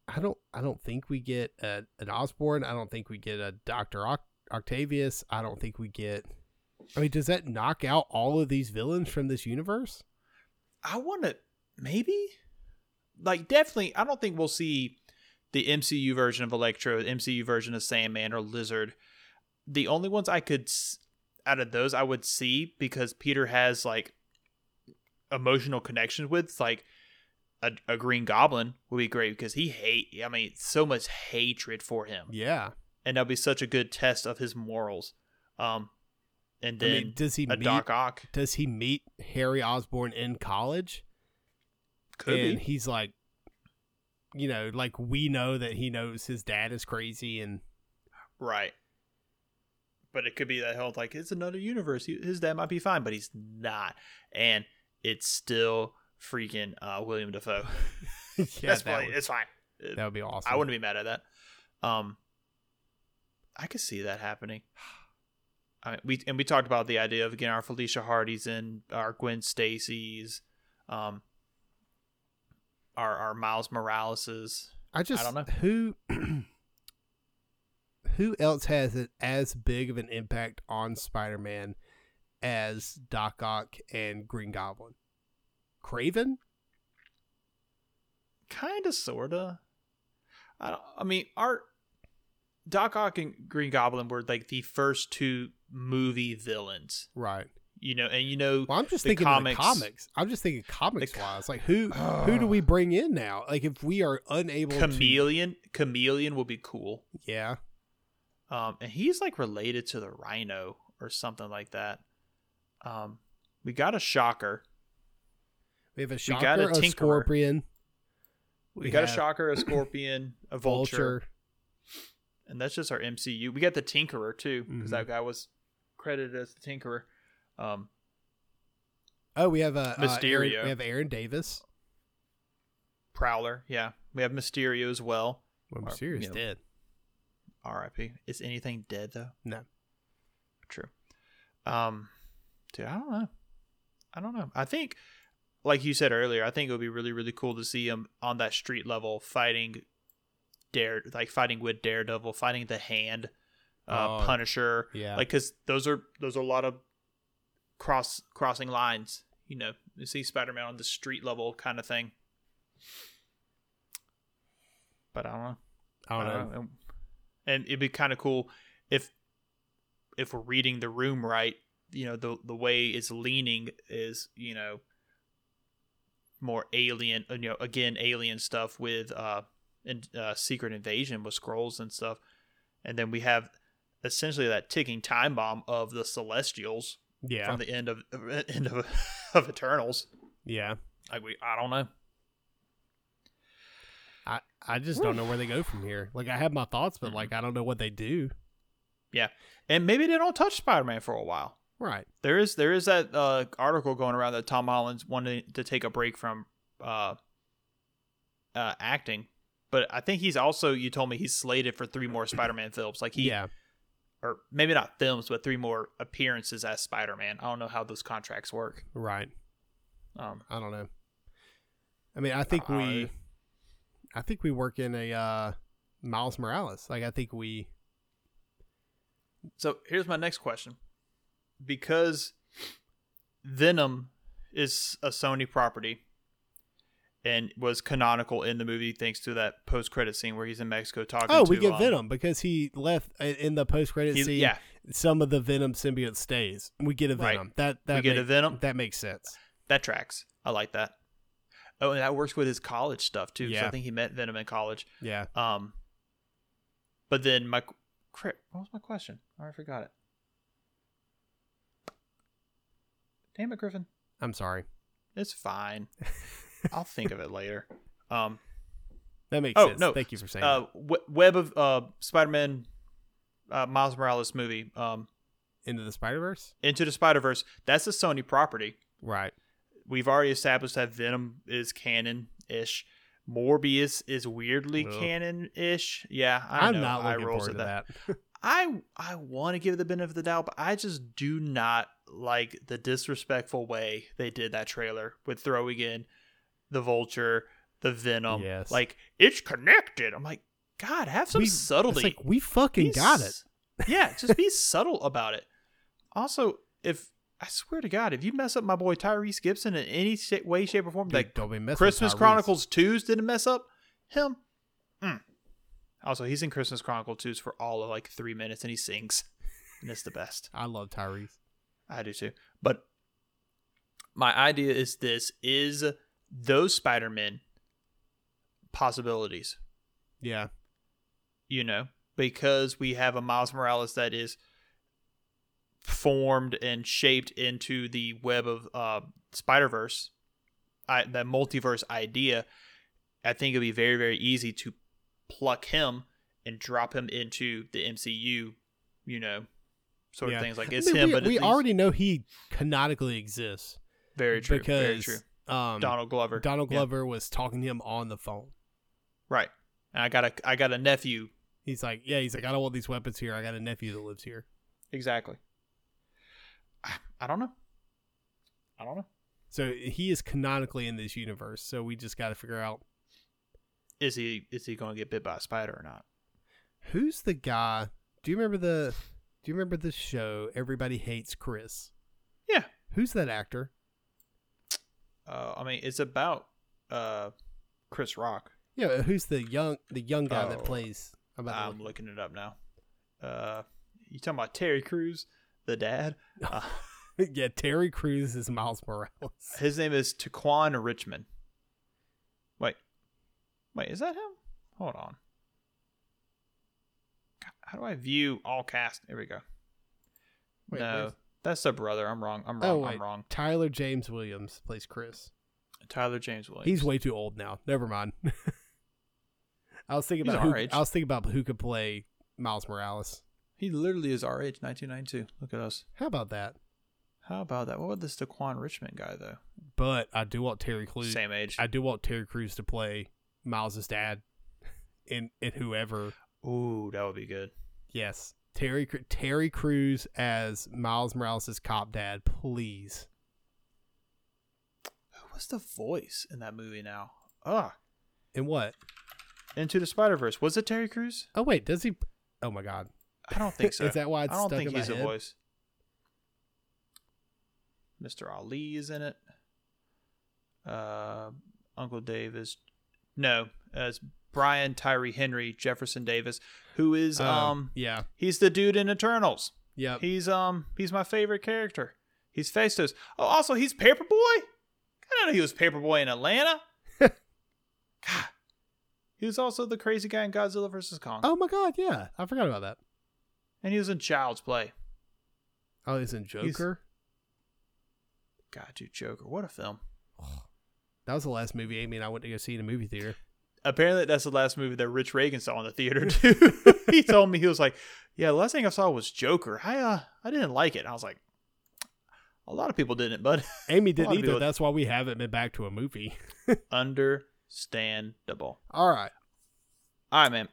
I don't I don't think we get a, an Osborn. I don't think we get a Doctor Oct- Octavius. I don't think we get. I mean, does that knock out all of these villains from this universe? I want to maybe, like, definitely. I don't think we'll see the MCU version of Electro, the MCU version of Sandman or Lizard. The only ones I could out of those I would see because Peter has like emotional connections with, like a, a Green Goblin would be great because he hate. I mean, so much hatred for him, Yeah. and that'd be such a good test of his morals. Um, and I then mean, does he a meet? Doc Ock Does he meet Harry Osborn in college? could and be. he's like, you know, like we know that he knows his dad is crazy, and Right. But it could be that whole like it's another universe. His dad might be fine, but he's not, and it's still freaking uh, William Dafoe. [LAUGHS] [LAUGHS] yeah, That's that fine. would, It's fine. That would be awesome. I wouldn't be mad at that. Um, I could see that happening. I mean, we and we talked about the idea of again our Felicia Hardys and our Gwen Stacy's, um, our our Miles Morales's. I just I don't know. who [CLEARS THROAT] who else has it as big of an impact on Spider-Man as Doc Ock and Green Goblin. Kraven? kind of sorta I, I mean our doc ock and green goblin were like the first two movie villains Right. you know and you know Well, I'm just thinking comics- of the comics. I'm just thinking comics co- wise. Like who [SIGHS] who do we bring in now? Like if we are unable chameleon chameleon will be cool Yeah. Um and he's like related to the rhino or something like that um we got a shocker We have a shocker, We got a a, scorpion, we, We got a shocker a [COUGHS] scorpion a vulture, vulture. and that's just our mcu we got the tinkerer too because Mhm. that guy was credited as the tinkerer um Oh, we have a uh, Aaron, Mysterio. we have Aaron Davis. Prowler, yeah. We have Mysterio as well. Well, Or, Mysterio's you know, dead. R.I.P. Is anything dead though? No. True. Um, dude, I don't know. I don't know. I think, like you said earlier, I think it would be really, really cool to see him on that street level fighting Dare, like fighting with Daredevil, fighting the Hand, uh, Oh, Punisher, Yeah. like because those are those are a lot of cross crossing lines. You know, you see Spider Man on the street level kind of thing. But I don't know. I don't know. And, and it'd be kind of cool if if we're reading the room right. You know, the the way it's leaning is you know more alien. You know, again, alien stuff with uh, and uh, secret invasion with Skrulls and stuff, and then we have essentially that ticking time bomb of the Celestials Yeah. from the end of [LAUGHS] end of, of Eternals. yeah. Like we, I don't know. I, I just don't know where they go from here. Like I have my thoughts, but like I don't know what they do. Yeah, and maybe they don't touch Spider Man for a while. Right. There is there is that uh, article going around that Tom Holland's wanted to take a break from uh, uh, acting, but I think he's also you told me he's slated for three more Spider Man films. Like he, yeah. or maybe not films, but three more appearances as Spider Man. I don't know how those contracts work. Right. Um, I don't know. I mean, I think we. I think we work in a uh, Miles Morales. Like, I think we. So here's my next question. Because Venom is a Sony property and was canonical in the movie thanks to that post credit scene where he's in Mexico talking Oh, to we get um, Venom because he left uh, in the post credit scene. yeah, Some of the Venom symbiote stays. We get a Right. Venom. That that we get a Venom. That makes sense. That tracks. I like that. Oh, and that works with his college stuff too. Yeah. I think he met Venom in college. Yeah. Um, but then my crap. What was my question? I already forgot it. Damn it, Griffin. I'm sorry. It's fine. [LAUGHS] I'll think of it later. Um, That makes Oh, sense. no. Thank you for saying. uh, that. Web of uh, Spider-Man, uh, Miles Morales movie, um, Into the Spider Verse. Into the Spider-Verse. That's a Sony property. Right. We've already established that Venom is canon-ish. Morbius is weirdly Ugh. canon-ish. Yeah, I I'm know. not looking rolls forward to at that. [LAUGHS] I I want to give it the benefit of the doubt, but I just do not like the disrespectful way they did that trailer with throwing in the Vulture, the Venom. Yes. Like it's connected. I'm like, God, have some We- subtlety. It's like we fucking Be got it. Yeah, just be [LAUGHS] subtle about it. Also, if I swear to God, if you mess up my boy Tyrese Gibson in any way, shape, or form, Dude, like don't be messing Christmas Chronicles 2s didn't mess up him. Mm. Also, he's in Christmas Chronicle 2s for all of like three minutes and he sings. And it's the best. [LAUGHS] I love Tyrese. I do too. But my idea is this is those Spider-Men possibilities, Yeah. you know, because we have a Miles Morales that is formed and shaped into the web of uh, Spider Verse, that multiverse idea. I think it'd be very, very easy to pluck him and drop him into the MCU, you know, sort Yeah. of things like I it's mean, him, we, but we already know he canonically exists. very true, because very true. Um, Donald Glover, Donald Yeah. Glover was talking to him on the phone. right? And I got a, I got a nephew, He's like, yeah, he's like, I don't want these weapons here. I got a nephew that lives here. exactly. I, don't know. I don't know. So he is canonically in this universe. So we just got to figure out Is he, is he going to get bit by a spider or not? who's the guy. Do you remember the? Do you remember the show? Everybody hates Chris. Yeah. Who's that actor? Uh, I mean, it's about uh, Chris Rock. Yeah, who's the young the young guy Oh, that plays? I'm about I'm look- looking it up now. Uh, you talking about Terry Crews, the dad? Uh, [LAUGHS] yeah, Terry Crews is Miles Morales. [LAUGHS] his name is Tequan Richmond. Wait, wait, is that him? Hold on. How do I view all cast? There we go. Wait, no, where's- that's the brother. I'm wrong. I'm wrong. Oh. I'm wrong. Tyler James Williams plays Chris. Tyler James Williams. He's way too old now. Never mind. [LAUGHS] I was thinking about who, age. I was thinking about who could play Miles Morales. He literally is our age, 1992. Look at us. How about that? How about that? What about this Tequan Richmond guy though? But I do want Terry Crews. Same age. I do want Terry Crews to play Miles's dad, [LAUGHS] in in whoever. Ooh, that would be good. Yes, Terry Terry Crews as Miles Morales' cop dad, please. Who was the voice in that movie now? Ah, And what? Into the Spider Verse. Was it Terry Crews? Oh wait, does he? Oh my God, I don't think [LAUGHS] so. Is that why it's I don't stuck think in my he's a head? voice. Mr. Ali is in it. Uh, Uncle Dave is no, as Brian Tyree Henry Jefferson Davis, who is Oh, um yeah, he's the dude in Eternals. Yeah, He's um he's my favorite character. He's Phastos. Oh, also he's Paper Boi. I don't know he was Paper Boi in Atlanta. [LAUGHS] God, he was also the crazy guy in Godzilla vs Kong, oh my God, yeah, I forgot about that. And he was in Child's Play. Oh, he's in Joker. God, dude, Joker, what a film! [SIGHS] That was the last movie Amy and I went to go see in a movie theater. apparently that's the last movie that Rich Reagan saw in the theater [LAUGHS] too. [LAUGHS] he told me he was like, "Yeah, the last thing I saw was Joker. I uh, I didn't like it." I was like, "A lot of people didn't, but [LAUGHS] Amy didn't either. That's why we haven't been back to a movie. understandable." All right. All right, man.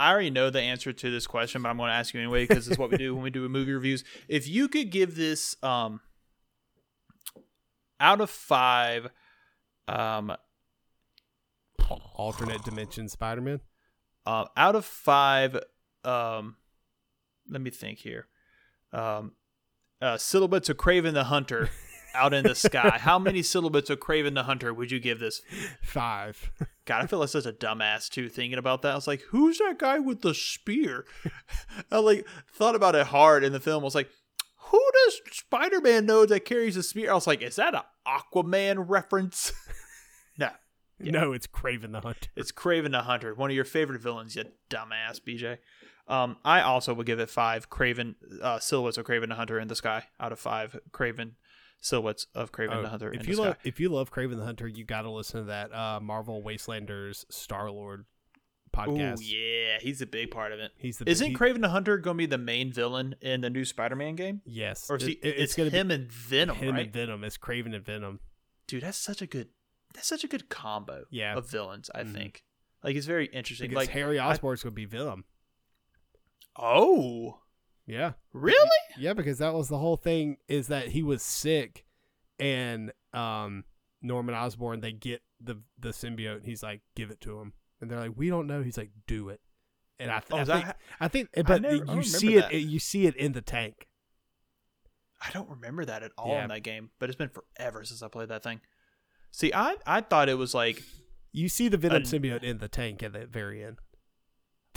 I already know the answer to this question, but I'm going to ask you anyway because it's what we do when we do movie reviews. If you could give this um out of five, um, Alternate dimension Spider Man. uh, out of five, um, let me think here. Um, uh, of Kraven the Hunter [LAUGHS] out in the sky. How many silhouettes of Kraven the Hunter would you give this? Five. [LAUGHS] God, I feel like such a dumbass too thinking about that. I was like, who's that guy with the spear? [LAUGHS] I like thought about it hard in the film. I was like, who does Spider Man know that carries a spear? I was like, is that an Aquaman reference? [LAUGHS] no, Yeah. No, it's Kraven the Hunter. it's Kraven the Hunter, one of your favorite villains, you dumbass, BJ. Um, I also would give it five Kraven uh, silhouettes of Kraven the Hunter in the sky out of five Kraven silhouettes of Kraven Oh, the Hunter if the you love if you love Kraven the Hunter, you got to listen to that uh, Marvel Wastelanders Star Lord Oh podcast. yeah, he's a big part of it. He's the Isn't he- Kraven the Hunter going to be the main villain in the new Spider-Man game? Yes, Or is he, It- it- it's, gonna him and Venom, be him right? and Venom. It's Kraven and Venom. Dude, that's such a good that's such a good combo Yeah. of villains, I Mhm. think. Like it's very interesting. Because like Harry I- Osborn's gonna be Venom. Oh, Yeah, really? yeah, because that was the whole thing. Is that he was sick, and um, Norman Osborn they get the the symbiote, and he's like, give it to him, and they're like, we don't know. He's like, do it, and I, th- Oh, I think that, I think, but never- you see remember it, you see it in the tank. I don't remember that at all Yeah. in that game, but it's been forever since I played that thing. See, I I thought it was like You see the Venom An- symbiote in the tank at the very end.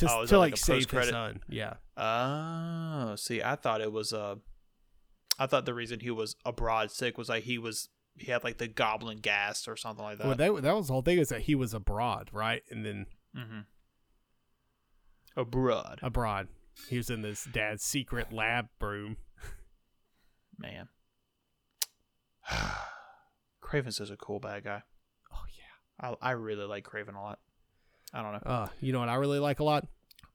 To, Oh, to like, like a save his son. Yeah. oh, see, I thought it was uh I thought the reason he was abroad sick was like he was he had like the goblin gas or something like that. Well, that that was the whole thing is that he was abroad, right? And then mm-hmm. Abroad, abroad, he was in this dad's secret lab room. man. [SIGHS] Kraven's is a cool bad guy. Oh yeah. I I really like Kraven a lot. I don't know. Uh, you know what I really like a lot?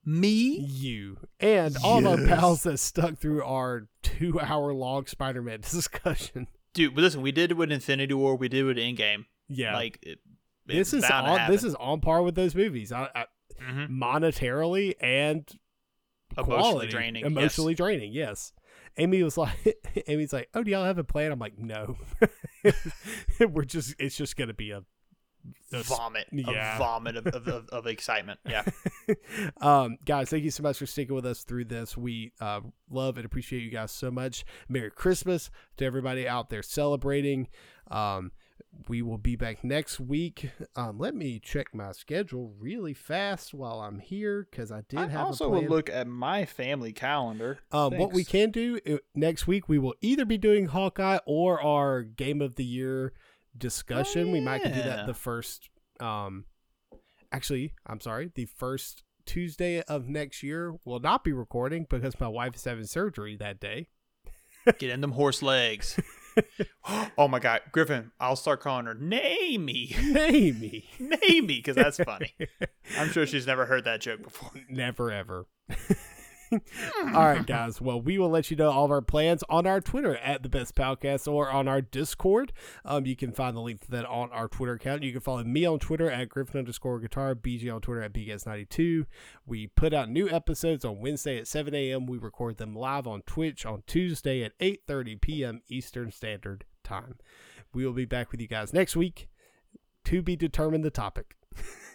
Me? You and all of our pals that stuck through our two-hour-long Spider-Man [LAUGHS] discussion. Dude, but listen, we did it with Infinity War, we did it with Endgame. Yeah. Like it, this is on, this is on par with those movies. I, I, Mhm. monetarily and emotionally quality. draining. Emotionally draining, yes. Amy was like, [LAUGHS] Amy's like, oh, do y'all have a plan? I'm like, no. [LAUGHS] We're just, it's just gonna be a vomit, yeah. a vomit of, of, of, of excitement. Yeah, [LAUGHS] um, guys, thank you so much for sticking with us through this. We uh, love and appreciate you guys so much. Merry Christmas to everybody out there celebrating. Um, we will be back next week. Um, let me check my schedule really fast while I'm here because I did I have also a look at my family calendar. Um, what we can do uh, next week, we will either be doing Hawkeye or our Game of the Year discussion. we might do that the first. Um, actually, I'm sorry, the first Tuesday of next year will not be recording because my wife is having surgery that day. Get in them horse legs. [LAUGHS] [GASPS] oh my god, Griffin! I'll start calling her Namey, Amy, Namey, because [LAUGHS] that's funny. [LAUGHS] I'm sure she's never heard that joke before. never ever. All right, guys. Well, we will let you know all of our plans on our Twitter at the Best Podcast or on our Discord. Um, you can find the link to that on our Twitter account. You can follow me on Twitter at Griffin underscore guitar, BG on Twitter at BGS92. We put out new episodes on Wednesday at 7 a.m. We record them live on Twitch on Tuesday at 8:30 p.m. Eastern Standard Time. We will be back with you guys next week. To be determined the topic.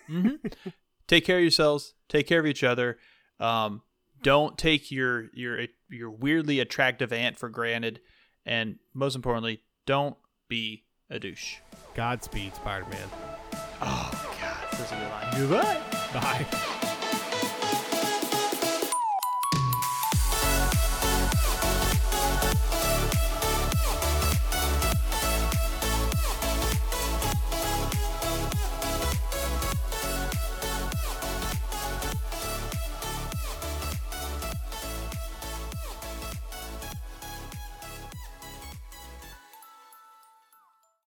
hmm [LAUGHS] Take care of yourselves. Take care of each other. Um, don't take your your your weirdly attractive aunt for granted, and most importantly, don't be a douche. Godspeed, Spider-Man. Oh God, this is a good line. Goodbye. Bye.